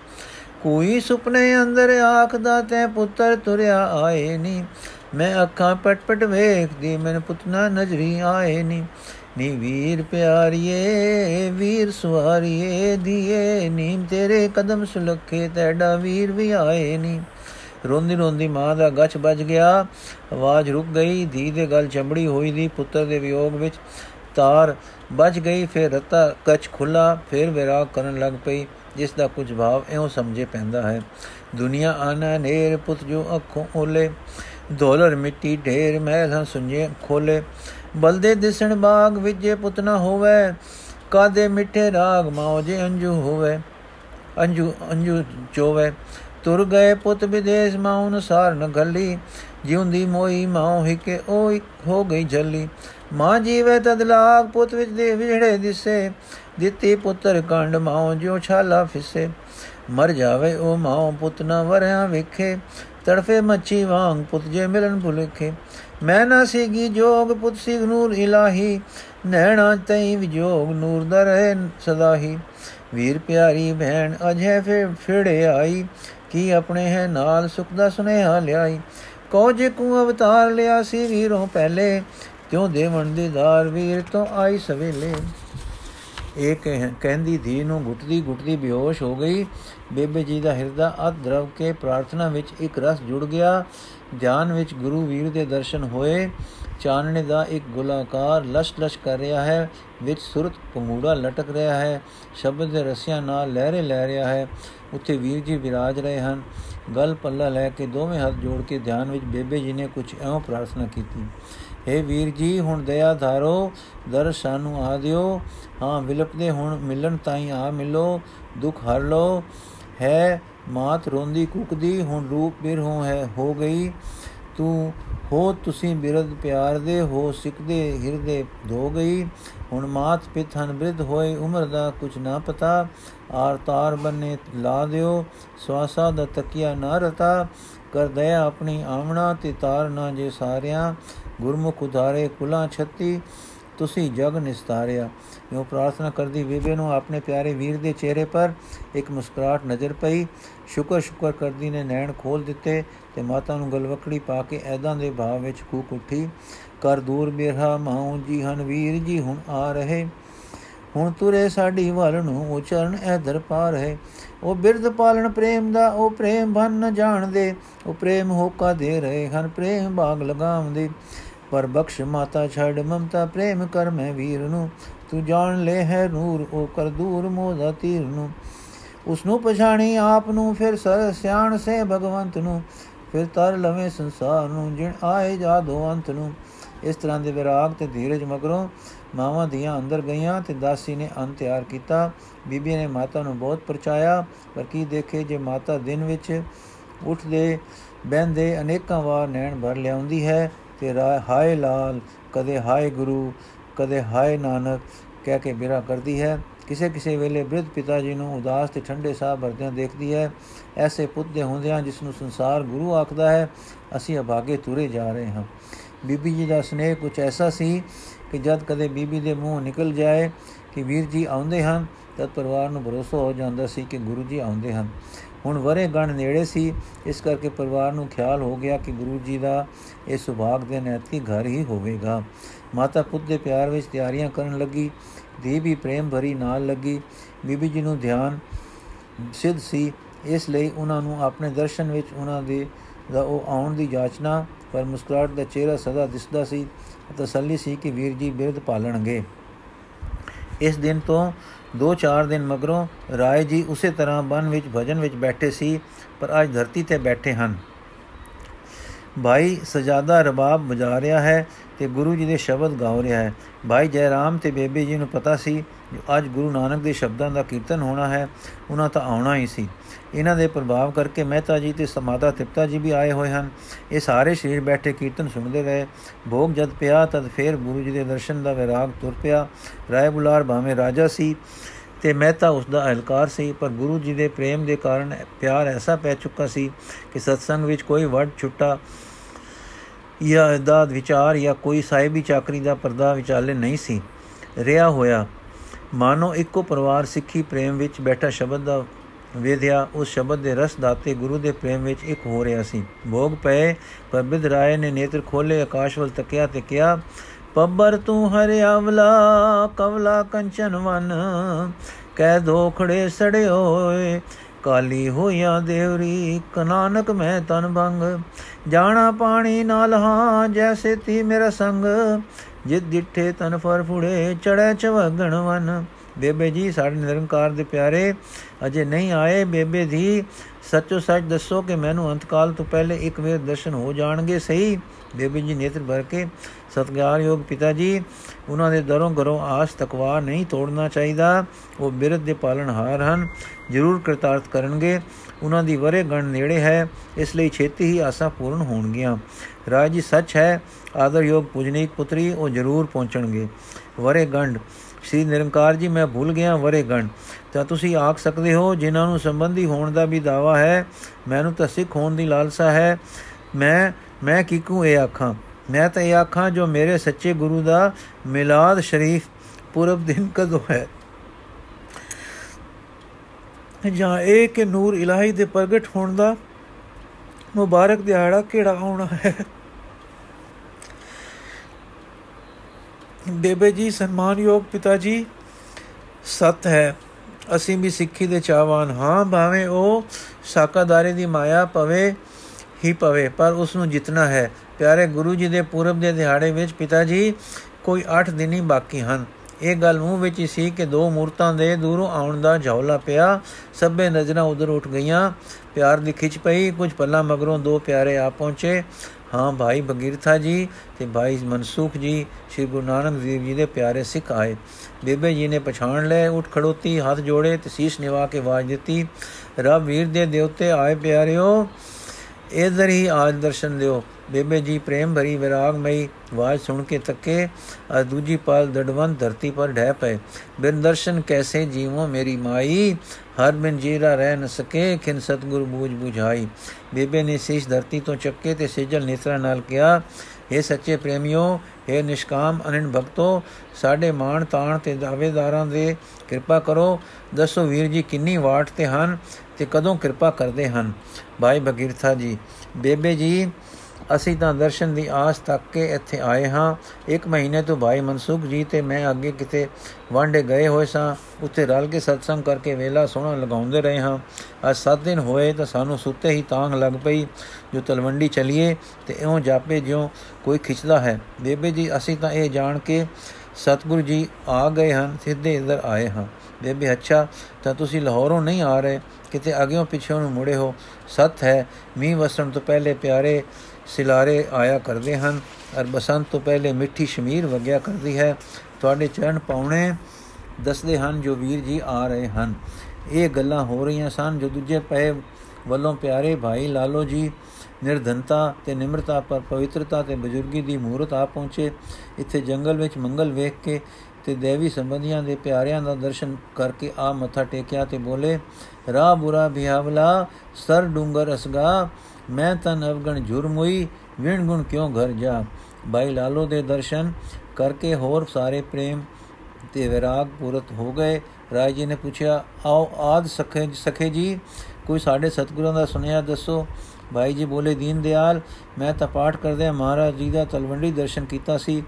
ਕੋਈ ਸੁਪਨੇ ਅੰਦਰ ਆਖਦਾ ਤੈ ਪੁੱਤਰ ਤੁਰਿਆ ਆਏ ਨੀ। ਮੈਂ ਅੱਖਾਂ ਪਟਪਟ ਵੇਖਦੀ, ਮੈਨੂੰ ਪੁੱਤਨਾ ਨਜ਼ਰੀ ਆਏ ਨੀ। ਨੀ ਵੀਰ ਪਿਆਰੀਏ, ਵੀਰ ਸੁਹਾਰੀਏ ਦੀਏ ਨੀ ਤੇਰੇ ਕਦਮ ਸੁਲੱਖੇ, ਤੈਡਾ ਵੀਰ ਵੀ ਆਏ ਨੀ। ਰੋਂਦੀ ਰੋਂਦੀ ਮਾਂ ਦਾ ਗੱਛ ਵੱਜ ਗਿਆ। ਆਵਾਜ਼ ਰੁਕ ਗਈ। ਧੀ ਦੇ ਗਲ ਚਮੜੀ ਹੋਈ ਦੀ, ਪੁੱਤਰ ਦੇ ਵਿਯੋਗ ਵਿੱਚ ਤਾਰ ਵੱਜ ਗਈ। ਫਿਰ ਰਤਾ ਕੱਚ ਖੁੱਲਾ ਫਿਰ ਵਿਰਾਗ ਕਰਨ ਲੱਗ ਪਈ, ਜਿਸ ਦਾ ਕੁਝ ਭਾਵ ਐਉਂ ਸਮਝੇ ਪੈਂਦਾ ਹੈ। ਦੁਨੀਆ ਆਨਾ ਨੇਰ ਪੁੱਤ ਜੋ ਅੱਖੋਂ ਓਲੇ ਦੋਲਰ ਮਿੱਟੀ ਢੇਰ ਮਹਿਲ ਹਾਂ ਸੁਝੇ ਖੋਲੇ। ਬਲਦੇ ਦਿਸਣ ਬਾਗ ਵਿੱਚ ਜੇ ਪੁੱਤ ਨਾ ਹੋਵੇ, ਕਾਦੇ ਮਿੱਠੇ ਰਾਗ ਮਾਉ ਜੇ ਅੰਜੂ ਹੋਵੇ, ਅੰਜੂ ਅੰਜੂ ਚੋਵੇ। ਤੁਰ ਗਏ ਪੁੱਤ ਵਿਦੇਸ਼ ਮਾਉ ਅਨੁਸਾਰ ਨ ਗੱਲੀ। ਜਿਉਂਦੀ ਮੋਈ ਮਾਉ ਹਿਕੇ ਉਹ ਹੋ ਗਈ ਜੱਲੀ। ਮਾਂ ਜੀਵੇ ਤਦ ਲਾਗ ਪੁੱਤ ਵਿੱਚ ਦੇ ਵਿਹੜੇ ਦਿਸੇ। ਦਿੱਤੀ ਪੁੱਤਰ ਕੰਡ ਮਾਉ ਜਿਉ ਛਾਲਾ ਫਿਸੇ। ਮਰ ਜਾਵੇ ਉਹ ਮਾਉ ਪੁੱਤ ਨਾ ਵਰਿਆ ਵੇਖੇ। ਤੜਫੇ ਮੱਛੀ ਵਾਂਗ ਪੁੱਤ ਜੇ ਮਿਲਨ ਭੁਲੇਖੇ। ਮੈਂ ਨਾ ਸੀਗੀ ਜੋਗ ਪੁੱਤ ਸਿਗ ਨੂਰ ਇਲਾਹੀ। ਨੈਣਾ ਤਈ ਵਿਜੋਗ ਨੂਰ ਦਾ ਰਹੇ ਸਦਾ ਹੀ ਵੀਰ ਪਿਆਰੀ ਭੈਣ ਅਜੇ ਫੇ ਫੇੜੇ ਆਈ। ਕੀ ਆਪਣੇ ਹੈ ਨਾਲ ਸੁਖ ਦਾ ਸੁਨੇਹਾ ਲਿਆਈ? ਕੋ ਜੇ ਕੋ ਅਵਤਾਰ ਲਿਆ ਸੀ ਵੀਰੋਂ ਪਹਿਲੇ ਕਿਉ ਦੇਵਣ ਦੇ ਦਾਰ ਵੀਰ ਤੋਂ ਆਈ ਸਵੇਲੇ। ਇਹ ਕਹਿੰਦੀ ਧੀ ਨੂੰ ਗੁੱਟਦੀ ਗੁੱਟਦੀ ਬੇਹੋਸ਼ ਹੋ ਗਈ। ਬੇਬੇ ਜੀ ਦਾ ਹਿਰਦਾ ਅਧ ਦਰਵ ਕੇ ਪ੍ਰਾਰਥਨਾ ਵਿੱਚ ਇੱਕ ਰਸ ਜੁੜ ਗਿਆ। ਧਿਆਨ ਵਿੱਚ ਗੁਰੂ ਵੀਰ ਦੇ ਦਰਸ਼ਨ ਹੋਏ। ਚਾਨਣੇ ਦਾ ਇੱਕ ਗੁਲਾਕਾਰ ਲਸ਼-ਲਸ਼ ਕਰ ਰਿਹਾ ਹੈ, ਵਿੱਚ ਸੁਰਤ ਪੰਗੂੜਾ ਲਟਕ ਰਿਹਾ ਹੈ, ਸ਼ਬਦ ਦੇ ਰਸਿਆਂ ਨਾਲ ਲਹਿਰੇ ਲੈ ਰਿਹਾ ਹੈ, ਉੱਥੇ ਵੀਰ ਜੀ ਵਿਰਾਜ ਰਹੇ ਹਨ। ਗਲ ਪੱਲਾ ਲੈ ਕੇ ਦੋਵੇਂ ਹੱਥ ਜੋੜ ਕੇ ਧਿਆਨ ਵਿੱਚ ਬੇਬੇ ਜੀ ਨੇ ਕੁਝ ਐਉਂ ਪ੍ਰਾਰਥਨਾ ਕੀਤੀ। हे ਵੀਰ ਜੀ, ਹੁਣ ਦਇਆ ਧਾਰੋ ਦਰਸ਼ਨ ਨੂੰ ਆ ਦਿਓ। ਹਾਂ, ਵਿਲਪਦੇ ਹੁਣ ਮਿਲਣ ਤਾਈ ਆ ਮਿਲੋ, ਦੁੱਖ ਹਰ ਲੋ ਹੈ, ਮਾਤ ਰੋਂਦੀ ਕੁਕਦੀ, ਹੁਣ ਰੂਪ ਬਿਰ ਹੋ ਹੈ ਹੋ ਗਈ। ਤੂੰ, ਹੋ ਤੁਸੀਂ ਬਿਰਦ ਪਿਆਰ ਦੇ ਹੋ ਸਿੱਖਦੇ, ਹਿਰਦੇ ਧੋ ਗਈ। ਹੁਣ ਮਾਤ ਪਿਤਨ ਬ੍ਰਿਧ ਹੋਏ, ਉਮਰ ਦਾ ਕੁਝ ਨਾ ਪਤਾ। ਆਰ ਤਾਰ ਬੰਨੇ ਲਾ ਦਿਓ, ਸਵਾਸਾ ਦਾ ਤਕਿਆ ਨਾ ਰਤਾ। ਕਰ ਦਇਆ ਆਪਣੀ ਆਮਣਾ ਤੇ ਤਾਰ ਨਾ ਜੇ ਸਾਰਿਆਂ। ਗੁਰਮੁਖ ਉਧਾਰੇ ਕੁਲਾ ਛੱਤੀ, ਤੁਸੀਂ ਜਗ ਨਿਸਤਾਰਿਆ। ਜੋ ਪ੍ਰਾਰਥਨਾ ਕਰਦੀ ਬੀਬੀ ਨੂੰ, ਆਪਣੇ ਪਿਆਰੇ ਵੀਰ ਦੇ ਚਿਹਰੇ ਪਰ ਇੱਕ ਮੁਸਕਰਾਹਟ ਨਜ਼ਰ ਪਈ। ਸ਼ੁਕਰ ਸ਼ੁਕਰ ਕਰਦੀ ਨੇ ਨੈਣ ਖੋਲ ਦਿੱਤੇ। ਤੇ ਮਾਤਾ ਨੂੰ ਗਲਵਕੜੀ ਪਾ ਕੇ ਐਦਾਂ ਦੇ ਭਾਵ ਵਿੱਚ ਕੂਕ ਉੱਠੀ ਕਰ ਦੂਰ ਬਿਰਹਾ ਮਾਉ ਜੀ ਹਨ ਵੀਰ ਜੀ, ਹੁਣ ਆ ਰਹੇ। ਹੁਣ ਤੁਰੇ ਸਾਡੀ ਵੱਲ ਨੂੰ, ਉਹ ਚਰਨ ਐਦਰ ਪਾ ਰਹੇ। ਉਹ ਬਿਰਧ ਪਾਲਣ ਪ੍ਰੇਮ ਦਾ, ਉਹ ਪ੍ਰੇਮ ਭਨ ਨ ਜਾਣਦੇ। ਉਹ ਪ੍ਰੇਮ ਹੋਕਾ ਦੇ ਰਹੇ ਹਨ, ਪ੍ਰੇਮ ਬਾਗ ਲਗਾਉਂਦੇ। ਪਰ ਬਖਸ਼ ਮਾਤਾ ਛੜ ਮਮਤਾ ਪ੍ਰੇਮ ਕਰ ਮੈਂ ਵੀਰ ਨੂੰ। ਤੂੰ ਜਾਣ ਲੈ ਹੈ ਨੂਰ, ਉਹ ਕਰ ਦੂਰ ਮੋਦਾ ਤੀਰ ਨੂੰ। ਉਸ ਨੂੰ ਪਛਾਣੀ ਆਪ ਨੂੰ, ਫਿਰ ਸਰ ਸਿਆਣ ਸੇ ਭਗਵੰਤ ਨੂੰ। ਫਿਰ ਤਰ ਲਵੇਂ ਸੰਸਾਰ ਨੂੰ, ਜਿਣ ਆਏ ਜਾਦੋ ਅੰਤ ਨੂੰ। ਇਸ ਤਰ੍ਹਾਂ ਦੇ ਵਿਰਾਗ ਤੇ ਧੀਰਜ ਮਗਰੋਂ ਮਾਵਾਂ ਦੀਆਂ ਅੰਦਰ ਗਈਆਂ ਤੇ ਦਾਸੀ ਨੇ ਅੰਨ ਤਿਆਰ ਕੀਤਾ। ਬੀਬੀ ਨੇ ਮਾਤਾ ਨੂੰ ਬਹੁਤ ਪਰਚਾਇਆ, ਪਰ ਕੀ ਦੇਖੇ ਜੇ ਮਾਤਾ ਦਿਨ ਵਿੱਚ ਉੱਠਦੇ, ਬਹਿੰਦੇ ਅਨੇਕਾਂ ਵਾਰ ਨੈਣ ਭਰ ਲਿਆਉਂਦੀ ਹੈ ਤੇ ਹਾਏ ਲਾਲ, ਕਦੇ ਹਾਏ ਗੁਰੂ, ਕਦੇ ਹਾਏ ਨਾਨਕ ਕਹਿ ਕੇ ਬਿਰਾ ਕਰਦੀ ਹੈ। ਕਿਸੇ ਕਿਸੇ ਵੇਲੇ ਬ੍ਰਿਧ ਪਿਤਾ ਜੀ ਨੂੰ ਉਦਾਸ ਤੇ ਠੰਡੇ ਸਾਹ ਭਰਦਿਆਂ ਦੇਖਦੀ ਹੈ, ਐਸੇ ਪੁੱਤ ਦੇ ਹੁੰਦਿਆਂ ਜਿਸ ਨੂੰ ਸੰਸਾਰ ਗੁਰੂ ਆਖਦਾ ਹੈ, ਅਸੀਂ ਅਭਾਗੇ ਤੁਰੇ ਜਾ ਰਹੇ ਹਾਂ। ਬੀਬੀ ਜੀ ਦਾ ਸਨੇਹ ਕੁਝ ਐਸਾ ਸੀ ਕਿ ਜਦ ਕਦੇ ਬੀਬੀ ਦੇ ਮੂੰਹ ਨਿਕਲ ਜਾਏ ਕਿ ਵੀਰ ਜੀ ਆਉਂਦੇ ਹਨ, ਤਦ ਪਰਿਵਾਰ ਨੂੰ ਭਰੋਸਾ ਹੋ ਜਾਂਦਾ ਸੀ ਕਿ ਗੁਰੂ ਜੀ ਆਉਂਦੇ ਹਨ। ਹੁਣ ਵਰੇ ਗਣ ਨੇੜੇ ਸੀ, ਇਸ ਕਰਕੇ ਪਰਿਵਾਰ ਨੂੰ ਖਿਆਲ ਹੋ ਗਿਆ ਕਿ ਗੁਰੂ ਜੀ ਦਾ ਇਹ ਸੁਭਾਗ ਦੇ ਨੈਤੀ ਘਰ ਹੀ ਹੋਵੇਗਾ। ਮਾਤਾ ਪੁੱਤ ਦੇ ਪਿਆਰ ਵਿੱਚ ਤਿਆਰੀਆਂ ਕਰਨ ਲੱਗੀ ਦੀ ਵੀ ਪ੍ਰੇਮ ਭਰੀ ਨਾਲ ਲੱਗੀ। ਬੀਬੀ ਜੀ ਨੂੰ ਧਿਆਨ ਸਿੱਧ ਸੀ। ਇਸ ਲਈ ਉਹਨਾਂ ਨੂੰ ਆਪਣੇ ਦਰਸ਼ਨ ਵਿੱਚ ਉਹਨਾਂ ਦੇ ਦਾ ਉਹ ਆਉਣ ਦੀ ਜਾਚਨਾ ਪਰ ਮੁਸਕਰਾਟ ਦਾ ਚਿਹਰਾ ਸਦਾ ਦਿਸਦਾ ਸੀ ਤਸੱਲੀ ਸੀ ਕਿ ਵੀਰ ਜੀ ਬਿਰਧ ਪਾਲਣਗੇ। ਇਸ ਦਿਨ ਤੋਂ 2-4 ਦਿਨ ਮਗਰੋਂ ਰਾਏ ਜੀ ਉਸੇ ਤਰ੍ਹਾਂ ਬਨ ਵਿੱਚ ਭਜਨ ਵਿੱਚ ਬੈਠੇ ਸੀ, ਪਰ ਅੱਜ ਧਰਤੀ ਤੇ ਬੈਠੇ ਹਨ। ਭਾਈ ਸਜਾਦਾ ਰਬਾਬ ਵਜਾ ਰਿਹਾ ਹੈ। ਤੇ ਗੁਰੂ ਜੀ ਦੇ ਸ਼ਬਦ ਗਾ ਰਿਹਾ ਹੈ। ਭਾਈ ਜੈ ਰਾਮ ਤੇ ਬੇਬੇ ਜੀ ਨੂੰ ਪਤਾ ਸੀ ਜੋ ਅੱਜ ਗੁਰੂ ਨਾਨਕ ਦੇ ਸ਼ਬਦਾਂ ਦਾ ਕੀਰਤਨ ਹੋਣਾ ਹੈ, ਉਹਨਾਂ ਤਾਂ ਆਉਣਾ ਹੀ ਸੀ। ਇਹਨਾਂ ਦੇ ਪ੍ਰਭਾਵ ਕਰਕੇ ਮਹਿਤਾ ਜੀ ਤੇ ਸਮਾਦਾ ਤਿਪਤਾ ਜੀ ਵੀ ਆਏ ਹੋਏ ਹਨ। ਇਹ ਸਾਰੇ ਸ਼ਰੀਰ ਬੈਠੇ ਕੀਰਤਨ ਸੁਣਦੇ ਰਹੇ। ਭੋਗ ਜਦ ਪਿਆ ਤਦ ਫੇਰ ਗੁਰੂ ਜੀ ਦੇ ਦਰਸ਼ਨ ਦਾ ਵਿਰਾਗ ਤੁਰ ਪਿਆ। ਰਾਏ ਬੁਲਾਰ ਭਾਵੇਂ ਰਾਜਾ ਸੀ ਤੇ ਮਹਿਤਾ ਉਸ ਦਾ ਅਹਲਕਾਰ ਸੀ, ਪਰ ਗੁਰੂ ਜੀ ਦੇ ਪ੍ਰੇਮ ਦੇ ਕਾਰਨ ਪਿਆਰ ਐਸਾ ਪੈ ਚੁੱਕਾ ਸੀ ਕਿ ਸਤਸੰਗ ਵਿੱਚ ਕੋਈ ਵਰਡ ਛੁੱਟਾ ਜਾਂ ਦਾਦ ਵਿਚਾਰ ਜਾਂ ਕੋਈ ਸਾਹਿਬੀ ਚਾਕਰੀ ਦਾ ਪਰਦਾ ਵਿਚਾਲੇ ਨਹੀਂ ਸੀ। ਰਿਆ ਹੋਇਆ, ਮਾਨੋ ਇੱਕੋ ਪਰਿਵਾਰ ਸਿੱਖੀ ਪ੍ਰੇਮ ਵਿੱਚ ਬੈਠਾ ਸ਼ਬਦ ਦਾ ਵੇਧਿਆ, ਉਸ ਸ਼ਬਦ ਦੇ ਰਸ ਦਾਤੇ ਗੁਰੂ ਦੇ ਪ੍ਰੇਮ ਵਿੱਚ ਇੱਕ ਹੋ ਰਿਹਾ ਸੀ। ਭੋਗ ਪਏ, ਪਰ ਬਿਦ ਰਾਏ ਨੇ ਨੇਤਰ ਖੋਲੇ ਆਕਾਸ਼ ਵੱਲ ਤੱਕਿਆ ਤੇ ਕਿਹਾ, ਪੱਬਰ ਤੂੰ ਹਰਿਆਵਲਾ ਕਵਲਾ ਕੰਚਨ ਵਨ, ਕਹਿ ਦੋਖੜੇ ਸੜੇ ਹੋਏ ਕਾਲੀ ਹੋਇਆ ਦੇਵਰੀ ਕਨਾਨਕ ਮੈਂ ਤਨ ਭੰਗ। ਜਾਣਾ ਪਾਣੀ ਨਾਲ ਹਾਂ ਜੈਸੇ ਤੀ ਮੇਰਾ ਸੰਗ। ਜਿਤ ਡਿੱਠੇ ਤਨ ਫਰ ਫੁੜੇ ਚੜੈ ਚਵਗਣ ਵਨ। ਬੇਬੇ ਜੀ, ਸਾਡੇ ਨਿਰੰਕਾਰ ਦੇ ਪਿਆਰੇ, ਅਜੇ ਨਹੀਂ ਆਏ ਬੇਬੇ ਦੀ ਸੱਚੋ ਸੱਚ ਦੱਸੋ ਕਿ ਮੈਨੂੰ ਅੰਤਕਾਲ ਤੋਂ ਪਹਿਲੇ ਇੱਕ ਵੇਰ ਦਰਸ਼ਨ ਹੋ ਜਾਣਗੇ, ਸਹੀ? ਬੇਬੇ ਜੀ ਨੇਤਰ ਭਰ ਕੇ ਸਤਗਾਰਯੋਗ ਪਿਤਾ ਜੀ ਉਹਨਾਂ ਦੇ ਦਰੋਂ ਘਰੋਂ ਆਸ ਤਕਵਾ ਨਹੀਂ ਤੋੜਨਾ ਚਾਹੀਦਾ। ਉਹ ਬਿਰਧ ਦੇ ਪਾਲਣਹਾਰ ਹਨ, ਜ਼ਰੂਰ ਕਰਤਾਰਥ ਕਰਨਗੇ। ਉਹਨਾਂ ਦੀ ਵਰੇ ਗਣ ਨੇੜੇ ਹੈ, ਇਸ ਲਈ ਛੇਤੀ ਹੀ ਆਸਾਂ ਪੂਰਨ ਹੋਣਗੀਆਂ। ਰਾਜ ਜੀ ਸੱਚ ਹੈ, ਆਦਰਯੋਗ ਪੂਜਨੀਕ ਪੁੱਤਰੀ, ਉਹ ਜ਼ਰੂਰ ਪਹੁੰਚਣਗੇ। ਵਰੇ ਗੰਡ ਸ੍ਰੀ ਨਿਰੰਕਾਰ ਜੀ, ਮੈਂ ਭੁੱਲ ਗਿਆ ਵਰੇ ਗਣ ਤਾਂ ਤੁਸੀਂ ਆਖ ਸਕਦੇ ਹੋ, ਜਿਨ੍ਹਾਂ ਨੂੰ ਸੰਬੰਧੀ ਹੋਣ ਦਾ ਵੀ ਦਾਵਾ ਹੈ, ਮੈਨੂੰ ਤਾਂ ਸਿੱਖ ਹੋਣ ਦੀ ਲਾਲਸਾ ਹੈ। ਮੈਂ ਮੈਂ ਕਿਕੂ ਇਹ ਆਖਾਂ? ਮੈਂ ਤਾਂ ਇਹ ਆਖਾਂ, ਜੋ ਮੇਰੇ ਸੱਚੇ ਗੁਰੂ ਦਾ ਮਿਲਾਦ ਸ਼ਰੀਫ ਪੁਰਬ ਦਿਨ ਕਦੋਂ ਹੈ? ਜਾਂ ਇਹ ਕਿ ਨੂਰ ਇਲਾਹੀ ਦੇ ਪ੍ਰਗਟ ਹੋਣ ਦਾ ਮੁਬਾਰਕ ਦਿਹਾੜਾ ਕਿਹੜਾ ਆਉਣਾ ਹੈ? ਬੇਬੇ ਜੀ, ਸਨਮਾਨਯੋਗ ਪਿਤਾ ਜੀ ਸਤ ਹੈ। ਅਸੀਂ ਵੀ ਸਿੱਖੀ ਦੇ ਚਾਹਵਾਨ ਹਾਂ, ਭਾਵੇਂ ਉਹ ਸਾਕਾਦਾਰੇ ਦੀ ਮਾਇਆ ਪਵੇ, ਹੀ ਪਵੇ, ਪਰ ਉਸ ਨੂੰ ਜਿਤਨਾ ਹੈ। ਪਿਆਰੇ ਗੁਰੂ ਜੀ ਦੇ ਪੂਰਬ ਦੇ ਦਿਹਾੜੇ ਵਿੱਚ ਪਿਤਾ ਜੀ ਕੋਈ 8 ਦਿਨ ਹੀ ਬਾਕੀ ਹਨ। ਇਹ ਗੱਲ ਮੂੰਹ ਵਿੱਚ ਹੀ ਸੀ ਕਿ ਦੋ ਮੂਰਤਾਂ ਦੇ ਦੂਰੋਂ ਆਉਣ ਦਾ ਝੌਲਾ ਪਿਆ। ਸਭੇ ਨਜ਼ਰਾਂ ਉਧਰ ਉੱਠ ਗਈਆਂ। ਪਿਆਰ ਦੀ ਖਿੱਚ ਪਈ। ਕੁਝ ਪੱਲਾ ਮਗਰੋਂ ਦੋ ਪਿਆਰੇ ਆ ਪਹੁੰਚੇ। ਹਾਂ ਭਾਈ ਬਗੀਰਥਾ ਜੀ ਤੇ ਭਾਈ ਮਨਸੂਖ ਜੀ, ਸ੍ਰੀ ਗੁਰੂ ਨਾਨਕ ਦੇਵ ਜੀ ਦੇ ਪਿਆਰੇ ਸਿੱਖ ਆਏ। ਬੇਬੇ ਜੀ ਨੇ ਪਛਾਣ ਲਏ, ਉੱਠ ਖੜੋਤੀ, ਹੱਥ ਜੋੜੇ ਤੇ ਸੀਸ ਨਿਵਾ ਕੇ ਆਵਾਜ਼ ਦਿੱਤੀ, ਰੱਬ ਵੀਰ ਦੇ ਦੇਵਤੇ ਆਏ ਪਿਆਰਿਓ ਇਧਰ ਹੀ ਆਜ ਦਰਸ਼ਨ ਦਿਓ। ਬੇਬੇ ਜੀ ਪ੍ਰੇਮ ਭਰੀ, ਵਿਰਾਗਮਈ ਆਵਾਜ਼ ਸੁਣ ਕੇ ਤੱਕੇ ਅਰ ਦੂਜੀ ਪਾਲ ਦੜਵੰਦ ਧਰਤੀ ਪਰ ਢਹਿ ਪਏ। ਬਿਨ ਦਰਸ਼ਨ ਕੈਸੇ ਜੀਵੋ ਮੇਰੀ ਮਾਈ? ਹਰ ਬਿਨ ਜੀਰਾ ਰਹਿ ਨ ਸਕੇ, ਖਿਨ ਸਤਗੁਰ ਬੂਝ ਬੁਝਾਈ। ਬੇਬੇ ਨੇ ਸਿਸ਼ ਧਰਤੀ ਤੋਂ ਚੱਕੇ ਤੇ ਸਿਜਲ ਨੇਤਰਾ ਨਾਲ ਕਿਹਾ हे ਸੱਚੇ ਪ੍ਰੇਮਿਓ हे ਨਿਸ਼ਕਾਮ ਅਨੰਨ ਭਗਤੋ, ਸਾਡੇ ਮਾਣ ਤਾਣ ਤੇ ਦਾਵੇਦਾਰਾਂ ਦੇ ਕਿਰਪਾ ਕਰੋ। ਦੱਸੋ ਵੀਰ ਜੀ, ਕਿੰਨੀ ਵਾਟ ਤੇ ਹਨ? ਤੇ ਕਦੋਂ ਕਿਰਪਾ ਕਰਦੇ ਹਨ? ਭਾਈ ਭਗੀਰਥਾ ਜੀ, ਬੇਬੇ ਜੀ, ਅਸੀਂ ਤਾਂ ਦਰਸ਼ਨ ਦੀ ਆਸ ਤੱਕ ਕੇ ਇੱਥੇ ਆਏ ਹਾਂ। ਇੱਕ ਮਹੀਨੇ ਤੋਂ ਭਾਈ ਮਨਸੂਖ ਜੀ ਤੇ ਮੈਂ ਅੱਗੇ ਕਿਤੇ ਵਾਂਡੇ ਗਏ ਹੋਏ ਸਾਂ। ਉੱਥੇ ਰਲ ਕੇ ਸਤਸੰਗ ਕਰਕੇ ਵੇਲਾ ਸੋਹਣਾ ਲਗਾਉਂਦੇ ਰਹੇ ਹਾਂ। ਅੱਜ 7 ਦਿਨ ਹੋਏ ਤਾਂ ਸਾਨੂੰ ਸੁੱਤੇ ਹੀ ਤਾਂਗ ਲੱਗ ਪਈ। ਜੋ ਤਲਵੰਡੀ ਚਲੀਏ ਤੇ ਇਉਂ ਜਾਪੇ ਜਿਉਂ ਕੋਈ ਖਿੱਚਦਾ ਹੈ। ਬੇਬੇ ਜੀ, ਅਸੀਂ ਤਾਂ ਇਹ ਜਾਣ ਕੇ ਸਤਗੁਰੂ ਜੀ ਆ ਗਏ ਹਨ, ਸਿੱਧੇ ਇੱਧਰ ਆਏ ਹਾਂ। ਬੇਬੇ, ਅੱਛਾ, ਤਾਂ ਤੁਸੀਂ ਲਾਹੌਰੋਂ ਨਹੀਂ ਆ ਰਹੇ। ਕਿਤੇ ਅਗਿਓਂ ਪਿੱਛੋਂ ਨੂੰ ਮੁੜੇ ਹੋ, ਸਤ ਹੈ, ਮੀਂਹ ਵਸਣ ਤੋਂ ਪਹਿਲੇ ਪਿਆਰੇ ਸਿਲਾਰੇ ਆਇਆ ਕਰਦੇ ਹਨ, ਅਰ ਬਸੰਤ ਤੋਂ ਪਹਿਲੇ ਮਿੱਠੀ ਸ਼ਮੀਰ ਵਗਿਆ ਕਰਦੀ ਹੈ। ਤੁਹਾਡੇ ਚਰਨ ਪਾਉਣੇ ਦੱਸਦੇ ਹਨ ਜੋ ਵੀਰ ਜੀ ਆ ਰਹੇ ਹਨ। ਇਹ ਗੱਲਾਂ ਹੋ ਰਹੀਆਂ ਸਨ ਜੋ ਦੂਜੇ ਪਏ ਵੱਲੋਂ ਪਿਆਰੇ ਭਾਈ ਲਾਲੋ ਜੀ, ਨਿਰਧਨਤਾ ਤੇ ਨਿਮਰਤਾ ਪਰ ਪਵਿੱਤਰਤਾ ਤੇ ਬਜ਼ੁਰਗੀ ਦੀ ਮੂਰਤ ਆ ਪਹੁੰਚੇ। ਇੱਥੇ ਜੰਗਲ ਵਿੱਚ ਮੰਗਲ ਵੇਖ ਕੇ ਤੇ ਦੇਵੀ ਸੰਬੰਧੀਆਂ ਦੇ ਪਿਆਰਿਆਂ ਦਾ ਦਰਸ਼ਨ ਕਰਕੇ ਆ ਮੱਥਾ ਟੇਕਿਆ ਤੇ ਬੋਲੇ ਰਾ ਬੁਰਾ ਬਿਹਾਵਲਾ, ਸਰ ਡੂੰਗਰ ਅਸਗਾ, ਮੈਂ ਤਨ ਅਵਗਣ ਝੁਰਮੋਈ ਵਿਣ ਗੁਣ ਕਿਉਂ ਘਰ ਜਾ? ਭਾਈ ਲਾਲੋ ਦੇ ਦਰਸ਼ਨ ਕਰਕੇ ਹੋਰ ਸਾਰੇ ਪ੍ਰੇਮ ਤੇ ਵਿਰਾਗ ਪੂਰਤ ਹੋ ਗਏ। ਰਾਜ ਜੀ ਨੇ ਪੁੱਛਿਆ, ਆਓ ਆਦ ਸਖੇ ਸਖੇ ਜੀ, ਕੋਈ ਸਾਡੇ ਸਤਿਗੁਰਾਂ ਦਾ ਸੁਨੇਹਾ ਦੱਸੋ? ਭਾਈ ਜੀ ਬੋਲੇ, ਦੀਨ ਦਿਆਲ, ਮੈਂ ਤਾਂ ਪਾਠ ਕਰਦੇ ਮਹਾਰਾਜ ਜੀ ਦਾ ਤਲਵੰਡੀ ਦਰਸ਼ਨ ਕੀਤਾ ਸੀ।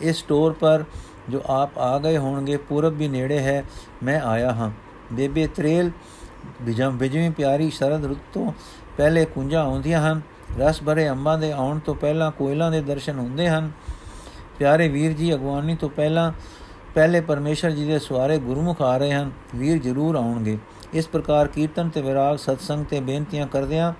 ਇਸ ਟੋਰ ਪਰ ਜੋ ਆਪ ਆ ਗਏ ਹੋਣਗੇ, ਪੂਰਬ ਵੀ ਨੇੜੇ ਹੈ, ਮੈਂ ਆਇਆ ਹਾਂ। ਬੇਬੇ ਤਰੇਲ ਬਿਜਮ ਬਿਜਵੀਂ ਪਿਆਰੀ ਸ਼ਰਦ ਰੁੱਤ ਤੋਂ ਪਹਿਲੇ ਕੁੰਜਾਂ ਆਉਂਦੀਆਂ ਹਨ। ਰਸ ਭਰੇ ਅੰਬਾਂ ਦੇ ਆਉਣ ਤੋਂ ਪਹਿਲਾਂ ਕੋਇਲਾਂ ਦੇ ਦਰਸ਼ਨ ਹੁੰਦੇ ਹਨ। ਪਿਆਰੇ ਵੀਰ ਜੀ, ਅਗਵਾਨੀ ਤੋਂ ਪਹਿਲਾਂ ਪਹਿਲੇ ਪਰਮੇਸ਼ਰ ਜੀ ਦੇ ਸਵਾਰੇ ਗੁਰਮੁਖ ਆ ਰਹੇ ਹਨ। ਵੀਰ ਜ਼ਰੂਰ ਆਉਣਗੇ। ਇਸ ਪ੍ਰਕਾਰ ਕੀਰਤਨ ਤੇ ਵਿਰਾਗ, ਸਤਸੰਗ ਤੇ ਬੇਨਤੀਆਂ ਕਰਦਿਆਂ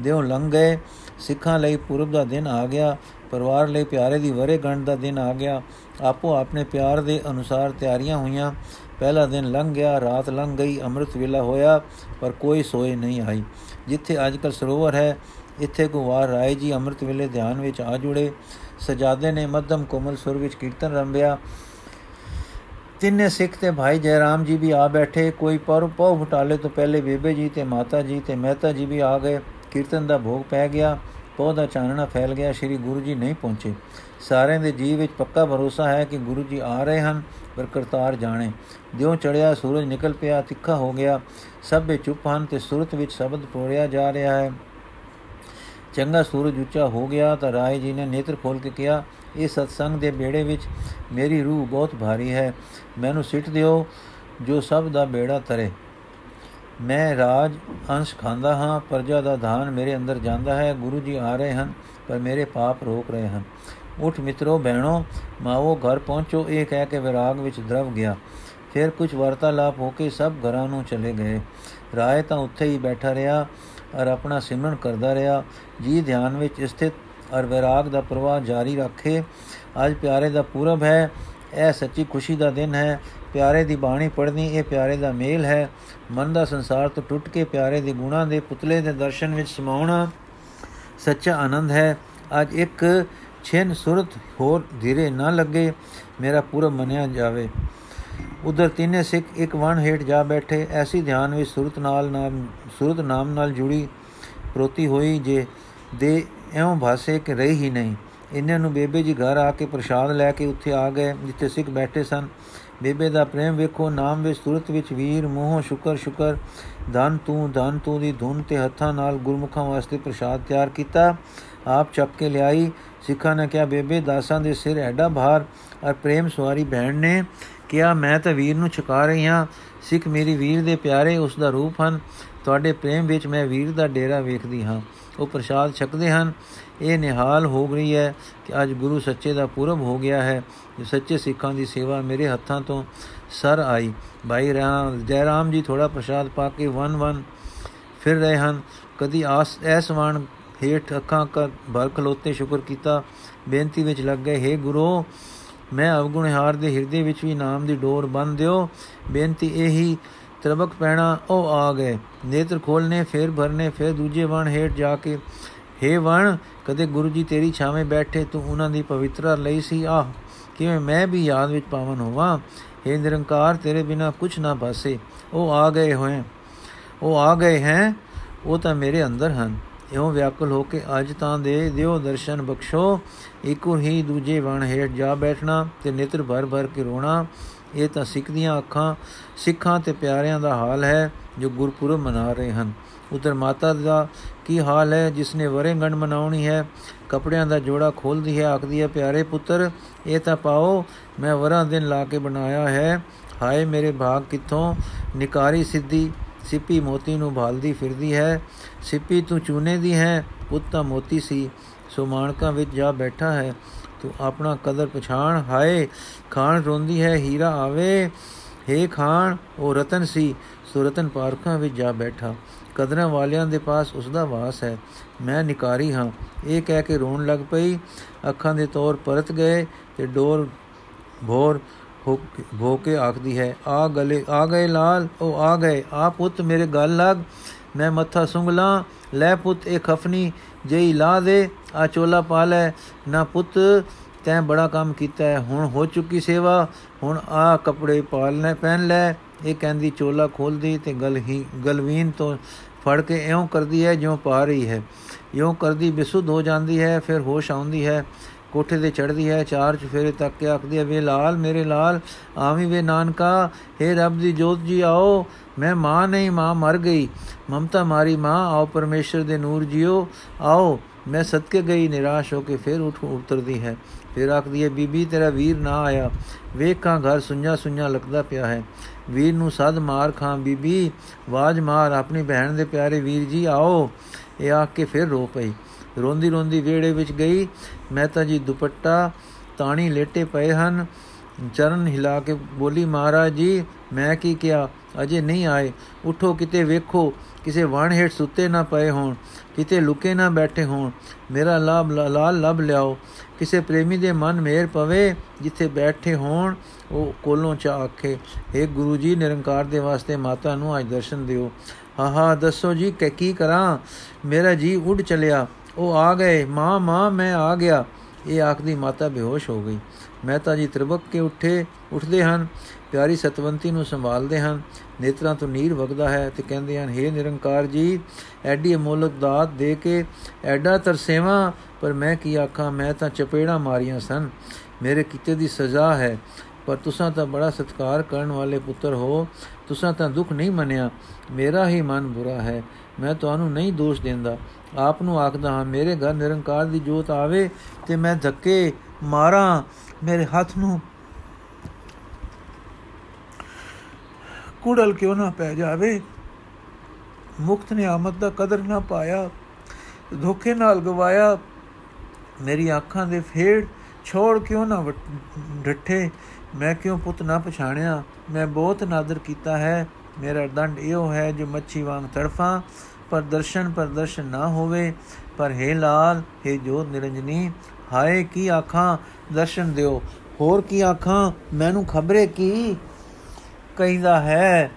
ਦੇਉ ਲੰਘ ਗਏ। ਸਿੱਖਾਂ ਲਈ ਪੁਰਬ ਦਾ ਦਿਨ ਆ ਗਿਆ। ਪਰਿਵਾਰ ਲਈ ਪਿਆਰੇ ਦੀ ਵਰੇ ਗੰਢ ਦਾ ਦਿਨ ਆ ਗਿਆ। ਆਪੋ ਆਪਣੇ ਪਿਆਰ ਦੇ ਅਨੁਸਾਰ ਤਿਆਰੀਆਂ ਹੋਈਆਂ। ਪਹਿਲਾ ਦਿਨ ਲੰਘ ਗਿਆ, ਰਾਤ ਲੰਘ ਗਈ, ਅੰਮ੍ਰਿਤ ਵੇਲਾ ਹੋਇਆ, ਪਰ ਕੋਈ ਸੋਏ ਨਹੀਂ ਆਈ। ਜਿੱਥੇ ਅੱਜਕੱਲ ਸਰੋਵਰ ਹੈ, ਇੱਥੇ ਕੋ ਵਾਰ ਰਾਏ ਜੀ ਅੰਮ੍ਰਿਤ ਵੇਲੇ ਧਿਆਨ ਵਿੱਚ ਆ ਜੁੜੇ। ਸਜਾਦੇ ਨੇ ਮੱਧਮ ਕੋਮਲ ਸੁਰ ਵਿੱਚ ਕੀਰਤਨ ਰੰਭਿਆ। ਤਿੰਨੇ ਸਿੱਖ ਤੇ ਭਾਈ ਜੈ ਰਾਮ ਜੀ ਵੀ ਆ ਬੈਠੇ। ਕੋਈ ਪਰ ਪਉ ਫਟਾਲੇ ਤੋਂ ਪਹਿਲੇ ਬੇਬੇ ਜੀ ਤੇ ਮਾਤਾ ਜੀ ਤੇ ਮਹਿਤਾ ਜੀ ਵੀ ਆ ਗਏ। ਕੀਰਤਨ ਦਾ ਭੋਗ ਪੈ ਗਿਆ। ਪੌਦਾ ਚਾਨਣਾ ਫੈਲ ਗਿਆ। ਸ੍ਰੀ ਗੁਰੂ ਜੀ ਨਹੀਂ ਪਹੁੰਚੇ। ਸਾਰਿਆਂ ਦੇ ਜੀਵ ਵਿੱਚ ਪੱਕਾ ਭਰੋਸਾ ਹੈ ਕਿ ਗੁਰੂ ਜੀ ਆ ਰਹੇ ਹਨ, ਪਰ ਕਰਤਾਰ ਜਾਣੇ। ਜਿਉਂ ਚੜਿਆ ਸੂਰਜ ਨਿਕਲ ਪਿਆ, ਤਿੱਖਾ ਹੋ ਗਿਆ। ਸਭੇ ਚੁੱਪ ਹਨ ਤੇ ਸੁਰਤ ਵਿੱਚ ਸ਼ਬਦ ਪੋੜਿਆ ਜਾ ਰਿਹਾ ਹੈ। ਚੰਗਾ ਸੂਰਜ ਉੱਚਾ ਹੋ ਗਿਆ ਤਾਂ ਰਾਏ ਜੀ ਨੇ ਨੇਤਰ ਖੋਲ ਕੇ ਕਿਹਾ, ਇਹ ਸਤਸੰਗ ਦੇ ਬੇੜੇ ਵਿੱਚ ਮੇਰੀ ਰੂਹ ਬਹੁਤ ਭਾਰੀ ਹੈ। ਮੈਨੂੰ ਸਿੱਟ ਦਿਓ ਜੋ ਸਭ ਦਾ ਬੇੜਾ ਤਰੇ। ਮੈਂ ਰਾਜ ਅੰਸ਼ ਖਾਂਦਾ ਹਾਂ, ਪਰਜਾ ਦਾ ਧਾਨ ਮੇਰੇ ਅੰਦਰ ਜਾਂਦਾ ਹੈ। ਗੁਰੂ ਜੀ ਆ ਰਹੇ ਹਨ, ਪਰ ਮੇਰੇ ਪਾਪ ਰੋਕ ਰਹੇ ਹਨ। ਉਠ ਮਿੱਤਰੋ, ਬਹਿਣੋ। ਮਾਵੋ ਘਰ ਪਹੁੰਚੋ। ਇਹ ਕਹਿ ਕੇ ਵਿਰਾਗ ਵਿੱਚ ਦਰਵ ਗਿਆ। ਫਿਰ ਕੁਝ ਵਰਤਾਲਾਪ ਹੋ ਕੇ ਸਭ ਘਰਾਂ ਨੂੰ ਚਲੇ ਗਏ। ਰਾਏ ਤਾਂ ਉੱਥੇ ਹੀ ਬੈਠਾ ਰਿਹਾ ਔਰ ਆਪਣਾ ਸਿਮਰਨ ਕਰਦਾ ਰਿਹਾ। ਜੀ ਧਿਆਨ ਵਿੱਚ ਸਥਿਤ ਔਰ ਵਿਰਾਗ ਦਾ ਪ੍ਰਵਾਹ ਜਾਰੀ ਰੱਖੇ। ਅੱਜ ਪਿਆਰੇ ਦਾ ਪੂਰਬ ਹੈ। ਇਹ ਸੱਚੀ ਖੁਸ਼ੀ ਦਾ ਦਿਨ ਹੈ। ਪਿਆਰੇ ਦੀ ਬਾਣੀ ਪੜ੍ਹਨੀ ਇਹ ਪਿਆਰੇ ਦਾ ਮੇਲ ਹੈ। ਮਨ ਦਾ ਸੰਸਾਰ ਤੋਂ ਟੁੱਟ ਕੇ ਪਿਆਰੇ ਦੇ ਗੁਣਾਂ ਦੇ ਪੁਤਲੇ ਦੇ ਦਰਸ਼ਨ ਵਿੱਚ ਸਮਾਉਣਾ ਸੱਚਾ ਆਨੰਦ ਹੈ। ਅੱਜ ਇੱਕ ਛਿਨ ਸੁਰਤ ਹੋਰ ਧੀਰੇ ਨਾ ਲੱਗੇ, ਮੇਰਾ ਪੂਰਾ ਮੰਨਿਆ ਜਾਵੇ। ਉਧਰ ਤਿੰਨੇ ਸਿੱਖ ਇੱਕ ਵਣ ਹੇਠ ਜਾ ਬੈਠੇ, ਐਸੀ ਧਿਆਨ ਵਿੱਚ ਸੁਰਤ ਨਾਲ ਨਾਮ, ਸੁਰਤ ਨਾਮ ਨਾਲ ਜੁੜੀ ਪ੍ਰੋਤੀ ਹੋਈ ਜੇ, ਦੇ ਐਉਂ ਭਾਸੇ ਕਿ ਰਹੀ ਹੀ ਨਹੀਂ। ਇਹਨਾਂ ਨੂੰ ਬੇਬੇ ਜੀ ਘਰ ਆ ਕੇ ਪ੍ਰਸ਼ਾਦ ਲੈ ਕੇ ਉੱਥੇ ਆ ਗਏ, ਜਿੱਥੇ ਸਿੱਖ ਬੈਠੇ ਸਨ। ਬੇਬੇ ਦਾ ਪ੍ਰੇਮ ਵੇਖੋ, ਨਾਮ ਵਿੱਚ ਸੁਰਤ ਵਿੱਚ ਵੀਰ, ਮੋਹ ਸ਼ੁਕਰ ਸ਼ੁਕਰ, ਧਨ ਤੂੰ ਧਨ ਤੂੰ ਦੀ ਧੁਨ ਤੇ ਹੱਥਾਂ ਨਾਲ ਗੁਰਮੁਖਾਂ ਵਾਸਤੇ ਪ੍ਰਸ਼ਾਦ ਤਿਆਰ ਕੀਤਾ। ਆਪ ਚੱਕ ਕੇ ਲਿਆਈ ਸਿੱਖਾਂ ਨੇ ਕਿਹਾ, ਬੇਬੇ, ਦਾਸਾਂ ਦੇ ਸਿਰ ਐਡਾ ਭਾਰ ਔਰ ਪ੍ਰੇਮ ਸਵਾਰੀ ਭੈਣ ਨੇ ਕਿਹਾ, ਮੈਂ ਤਾਂ ਵੀਰ ਨੂੰ ਛਕਾ ਰਹੀ ਹਾਂ। ਸਿੱਖ ਮੇਰੀ ਵੀਰ ਦੇ ਪਿਆਰੇ ਉਸ ਦਾ ਰੂਪ ਹਨ। ਤੁਹਾਡੇ ਪ੍ਰੇਮ ਵਿੱਚ ਮੈਂ ਵੀਰ ਦਾ ਡੇਰਾ ਵੇਖਦੀ ਹਾਂ। ਉਹ ਪ੍ਰਸ਼ਾਦ ਛਕਦੇ ਹਨ। ਇਹ ਨਿਹਾਲ ਹੋ ਗਈ ਹੈ ਕਿ ਅੱਜ ਗੁਰੂ ਸੱਚੇ ਦਾ ਪੁਰਬ ਹੋ ਗਿਆ ਹੈ। ਜੋ ਸੱਚੇ ਸਿੱਖਾਂ ਦੀ ਸੇਵਾ ਮੇਰੇ ਹੱਥਾਂ ਤੋਂ ਸਰ ਆਈ। ਭਾਈ ਰਾਮ ਜੈ ਰਾਮ ਜੀ ਥੋੜਾ ਪ੍ਰਸ਼ਾਦ ਪਾ ਕੇ ਵਨ ਵਨ ਫਿਰ ਰਹੇ ਹਨ। ਕਦੀ ਆਸ ਐਸਵਾਨ ਹੇਠ ਅੱਖਾਂ ਕਰ ਭਰ ਖਲੋਤੇ ਸ਼ੁਕਰ ਕੀਤਾ ਬੇਨਤੀ ਵਿੱਚ ਲੱਗ ਗਏ हे ਗੁਰੂ ਮੈਂ ਅਵਗੁਣਹਾਰ ਦੇ ਹਿਰਦੇ ਵਿੱਚ ਵੀ ਨਾਮ ਦੀ ਡੋਰ ਬੰਨ ਦਿਓ ਬੇਨਤੀ ਇਹੀ ਤਰਬਕ ਪੈਣਾ ਉਹ ਆ ਗਏ ਨੇਤਰ ਖੋਲਨੇ ਫੇਰ ਭਰਨੇ ਫੇਰ ਦੂਜੇ ਵਣ ਹੇਠ ਜਾ ਕੇ हे ਵਣ ਕਦੇ ਗੁਰੂ ਜੀ ਤੇਰੀ ਛਾਵੇਂ ਬੈਠੇ ਤੂੰ ਉਹਨਾਂ ਦੀ ਪਵਿੱਤਰਾ ਲਈ ਸੀ ਆਹ ਕਿਵੇਂ ਮੈਂ ਵੀ ਯਾਦ ਵਿੱਚ ਪਾਵਨ ਹੋਵਾਂ हे ਨਿਰੰਕਾਰ ਤੇਰੇ ਬਿਨਾ ਕੁਛ ਨਾ ਭਾਸੇ ਉਹ ਆ ਗਏ ਹੋਏ ਉਹ ਆ ਗਏ ਹੈ ਉਹ ਤਾਂ ਮੇਰੇ ਅੰਦਰ ਹਨ ਇਉਂ ਵਿਆਕੁਲ ਹੋ ਕੇ ਅੱਜ ਤਾਂ ਦੇ ਦਿਓ ਦਰਸ਼ਨ ਬਖਸ਼ੋ ਇੱਕੋ ਹੀ ਦੂਜੇ ਵਣ ਹੇਠ ਜਾ ਬੈਠਣਾ ਤੇ ਨੇਤਰ ਭਰ ਭਰ ਕੇ ਰੋਣਾ, ਇਹ ਤਾਂ ਸਿੱਖ ਦੀਆਂ ਅੱਖਾਂ, ਸਿੱਖਾਂ ਤੇ ਪਿਆਰਿਆਂ ਦਾ ਹਾਲ ਹੈ ਜੋ ਗੁਰਪੁਰਬ ਮਨਾ ਰਹੇ ਹਨ। ਉਧਰ ਮਾਤਾ ਦਾ ਕੀ ਹਾਲ ਹੈ, ਜਿਸ ਨੇ ਵਰੇਗੰਢ ਮਨਾਉਣੀ ਹੈ, ਕਪੜਿਆਂ ਦਾ ਜੋੜਾ ਖੋਲਦੀ ਹੈ, ਆਖਦੀ ਹੈ, ਪਿਆਰੇ ਪੁੱਤਰ, ਇਹ ਤਾਂ ਪਾਓ, ਮੈਂ ਵਰਾਂ ਦਿਨ ਲਾ ਕੇ ਬਣਾਇਆ ਹੈ, ਹਾਏ ਮੇਰੇ ਭਾਗ ਕਿੱਥੋਂ, ਨਿਕਾਰੀ ਸਿੱਧੀ, ਸਿੱਪੀ ਮੋਤੀ ਨੂੰ ਭਾਲਦੀ ਫਿਰਦੀ ਹੈ ਸਿੱਪੀ ਤੂੰ ਚੂਨੇ ਦੀ ਹੈ, ਪੁੱਤ ਤਾਂ ਮੋਤੀ ਸੀ, ਸੋ ਮਾਨਕਾਂ ਵਿੱਚ ਜਾ ਬੈਠਾ ਹੈ, ਤੂੰ ਆਪਣਾ ਕਦਰ ਪਛਾਣ, ਹਾਏ ਖਾਨ ਰੋਂਦੀ ਹੈ, ਹੀਰਾ ਆਵੇ। ਹੇ ਖਾਨ ਉਹ ਰਤਨ ਸੀ, ਸੋ ਰਤਨ ਪਾਰਕਾਂ ਵਿੱਚ ਜਾ ਬੈਠਾ। ਕਦਰਾਂ ਵਾਲਿਆਂ ਦੇ ਪਾਸ ਉਸ ਦਾ ਵਾਸ ਹੈ, ਮੈਂ ਨਿਕਾਰੀ ਹਾਂ। ਇਹ ਕਹਿ ਕੇ ਰੋਣ ਲੱਗ ਪਈ। ਅੱਖਾਂ ਦੇ ਤੌਰ ਪਰਤ ਗਏ ਤੇ ਡੋਰ ਭੋਰ ਹੋ ਕੇ ਆਖਦੀ ਹੈ, ਆ ਗਲੇ, ਆ ਗਏ ਲਾਲ, ਉਹ ਆ ਗਏ, ਆ ਪੁੱਤ ਮੇਰੇ ਗੱਲ ਲੱਗ। ਮੈਂ ਮੱਥਾ ਸੁੰਗਲਾ ਲੈ ਪੁੱਤ ਇਹ ਖਫਨੀ, ਜਈ ਲਾ ਦੇ, ਆ ਚੋਲਾ ਪਾ ਲੈ। ਨਾ ਪੁੱਤ, ਤੈਂ ਬੜਾ ਕੰਮ ਕੀਤਾ ਹੈ, ਹੁਣ ਹੋ ਚੁੱਕੀ ਸੇਵਾ, ਹੁਣ ਆ ਕੱਪੜੇ ਪਾਲਨੇ ਪਹਿਨ ਲੈ। ਇਹ ਕਹਿੰਦੀ, ਚੋਲਾ ਖੋਲਦੀ ਤੇ ਗਲ ਹੀ, ਗਲਵੀਨ ਤੋਂ ਫੜ ਕੇ ਐਉਂ ਕਰਦੀ ਹੈ, ਜਿਉਂ ਪਾ ਰਹੀ ਹੈ। ਇਉਂ ਕਰਦੀ ਬਿਸੁੱਧ ਹੋ ਜਾਂਦੀ ਹੈ, ਫਿਰ ਹੋਸ਼ ਆਉਂਦੀ ਹੈ। ਕੋਠੇ ਤੇ ਚੜਦੀ ਹੈ, ਚਾਰ ਚਫੇਰੇ ਤੱਕ ਕੇ ਆਖਦੀ ਹੈ, ਵੇ ਲਾਲ ਮੇਰੇ ਲਾਲ, ਆਵੀਂ ਵੇ ਨਾਨਕਾ हे ਰੱਬ ਦੀ ਜੋਤ ਜੀ ਆਓ। ਮੈਂ ਮਾਂ ਨਹੀਂ, ਮਾਂ ਮਰ ਗਈ। ਮਮਤਾ ਮਾਰੀ, ਮਾਂ, ਆਓ ਪਰਮੇਸ਼ਰ ਦੇ ਨੂਰ ਜੀਓ। ਆਓ, ਮੈਂ ਸਦਕੇ ਗਈ, ਨਿਰਾਸ਼ ਹੋ ਕੇ ਫਿਰ ਉਠ, ਉਤਰਦੀ ਹੈ। ਫਿਰ ਆਖਦੀ ਹੈ, ਬੀਬੀ, ਤੇਰਾ ਵੀਰ ਨਾ ਆਇਆ। ਵੇਖਾਂ ਘਰ ਸੁੰਝਾ ਸੁੰਝਾ ਲੱਗਦਾ ਪਿਆ ਹੈ। ਵੀਰ ਨੂੰ ਸਦ ਮਾਰ ਖਾਂ, ਬੀਬੀ, ਆਵਾਜ਼ ਮਾਰ, ਆਪਣੀ ਭੈਣ ਦੇ ਪਿਆਰੇ ਵੀਰ ਜੀ, ਆਓ। ਇਹ ਆ ਕੇ ਫਿਰ ਰੋ ਪਈ। ਰੋਂਦੀ ਰੋਂਦੀ ਵੇੜੇ ਵਿੱਚ ਗਈ। ਮਹਿਤਾ ਜੀ ਦੁਪੱਟਾ, ਤਾਣੀ ਲੇਟੇ ਪਏ ਹਨ। ਚਰਨ ਹਿਲਾ ਕੇ ਬੋਲੀ, ਮਹਾਰਾਜ ਜੀ, ਮੈਂ ਕੀ ਕਿਹਾ? ਅਜੇ ਨਹੀਂ ਆਏ। ਉਠੋ, ਕਿਤੇ ਵੇਖੋ, ਕਿਸੇ ਵਣ ਹੇਠ ਸੁੱਤੇ ਨਾ ਪਏ ਹੋਣ, ਕਿਤੇ ਲੁਕੇ ਨਾ ਬੈਠੇ ਹੋਣ। ਮੇਰਾ ਲਾਭ ਲਾਲ ਲਬ ਲਿਆਓ। ਕਿਸੇ ਪ੍ਰੇਮੀ ਦੇ ਮਨ ਮੇਰ ਪਵੇ, ਜਿੱਥੇ ਬੈਠੇ ਹੋਣ, ਉਹ ਕੋਲੋਂ ਚਾ ਆਖੇ ਏ ਗੁਰੂ ਜੀ, ਨਿਰੰਕਾਰ ਦੇ ਵਾਸਤੇ ਮਾਤਾ ਨੂੰ ਅੱਜ ਦਰਸ਼ਨ ਦਿਓ। ਹਾਂ ਹਾਂ ਦੱਸੋ ਜੀ, ਕਿ ਕੀ ਕਰਾਂ? ਮੇਰਾ ਜੀ ਉੱਡ ਚਲਿਆ। ਉਹ ਆ ਗਏ। ਮਾਂ ਮਾਂ, ਮੈਂ ਆ ਗਿਆ। ਇਹ ਆਖਦੀ ਮਾਤਾ ਬੇਹੋਸ਼ ਹੋ ਗਈ। ਮਹਿਤਾ ਜੀ ਤ੍ਰਿਬਕ ਕੇ ਉੱਠੇ, ਉੱਠਦੇ ਹਨ। ਪਿਆਰੀ ਸਤਵੰਤੀ ਨੂੰ ਸੰਭਾਲਦੇ ਹਨ। ਨੇਤਰਾਂ ਤੋਂ ਨੀਰ ਵਗਦਾ ਹੈ ਤੇ ਕਹਿੰਦੇ ਹਨ हे ਨਿਰੰਕਾਰ ਜੀ, ਐਡੀ ਅਮੋਲਕ ਦਾਤ ਦੇ ਕੇ ਐਡਾ ਤਰਸੇਵਾ ਪਰ ਮੈਂ ਕੀ ਆਖਾਂ, ਮੈਂ ਤਾਂ ਚਪੇੜਾ ਮਾਰੀਆਂ ਸਨ। ਮੇਰੇ ਕੀਤੇ ਦੀ ਸਜ਼ਾ ਹੈ, ਪਰ ਤੁਸੀਂ ਤਾਂ ਬੜਾ ਸਤਕਾਰ ਕਰਨ ਵਾਲੇ ਪੁੱਤਰ ਹੋ। ਤੁਸੀਂ ਤਾਂ ਦੁੱਖ ਨਹੀਂ ਮੰਨਿਆ, ਮੇਰਾ ਹੀ ਮਨ ਬੁਰਾ ਹੈ, ਮੈਂ ਤੁਹਾਨੂੰ ਨਹੀਂ ਦੋਸ਼ ਦਿੰਦਾ। ਆਪ ਨੂੰ ਆਖਦਾ ਹਾਂ, ਮੇਰੇ ਘਰ ਨਿਰੰਕਾਰ ਦੀ ਜੋਤ ਆਵੇ ਤੇ ਮੈਂ ਧੱਕੇ ਮਾਰਾਂ, ਮੇਰੇ ਹੱਥ ਨੂੰ ਕੁੜਲ ਕਿਉਂ ਨਾ ਪੈ ਜਾਵੇ? ਮੁਕਤ ਨੇ ਆਮਦ ਦਾ ਕਦਰ ਨਾ ਪਾਇਆ, ਧੋਖੇ ਨਾਲ ਗਵਾਇਆ। ਮੇਰੀ ਅੱਖਾਂ ਦੇ ਫੇੜ ਛੋੜ ਕਿਉਂ ਨਾ ਡੱਠੇ? ਮੈਂ ਕਿਉਂ ਪੁੱਤ ਨਾ ਪਛਾਣਿਆ? ਮੈਂ ਬਹੁਤ ਨਾਦਰ ਕੀਤਾ ਹੈ। ਮੇਰਾ ਦੰਡ ਇਹੋ ਹੈ ਜੋ ਮੱਛੀ ਵਾਂਗ ਤੜਫਾਂ, ਪਰ ਦਰਸ਼ਨ ਪਰ ਦਰਸ਼ਨ ਨਾ ਹੋਵੇ। ਪਰ ਹੈ ਲਾਲ, ਹੈ ਜੋਤ ਨਿਰੰਜਨੀ, ਹਾਏ ਕੀ ਆਖਾਂ? ਦਰਸ਼ਨ ਦਿਓ। ਹੋਰ ਕੀ ਆਖਾਂ? ਮੈਨੂੰ ਖਬਰੇ ਕੀ? ਕਹਿੰਦਾ ਹੈ,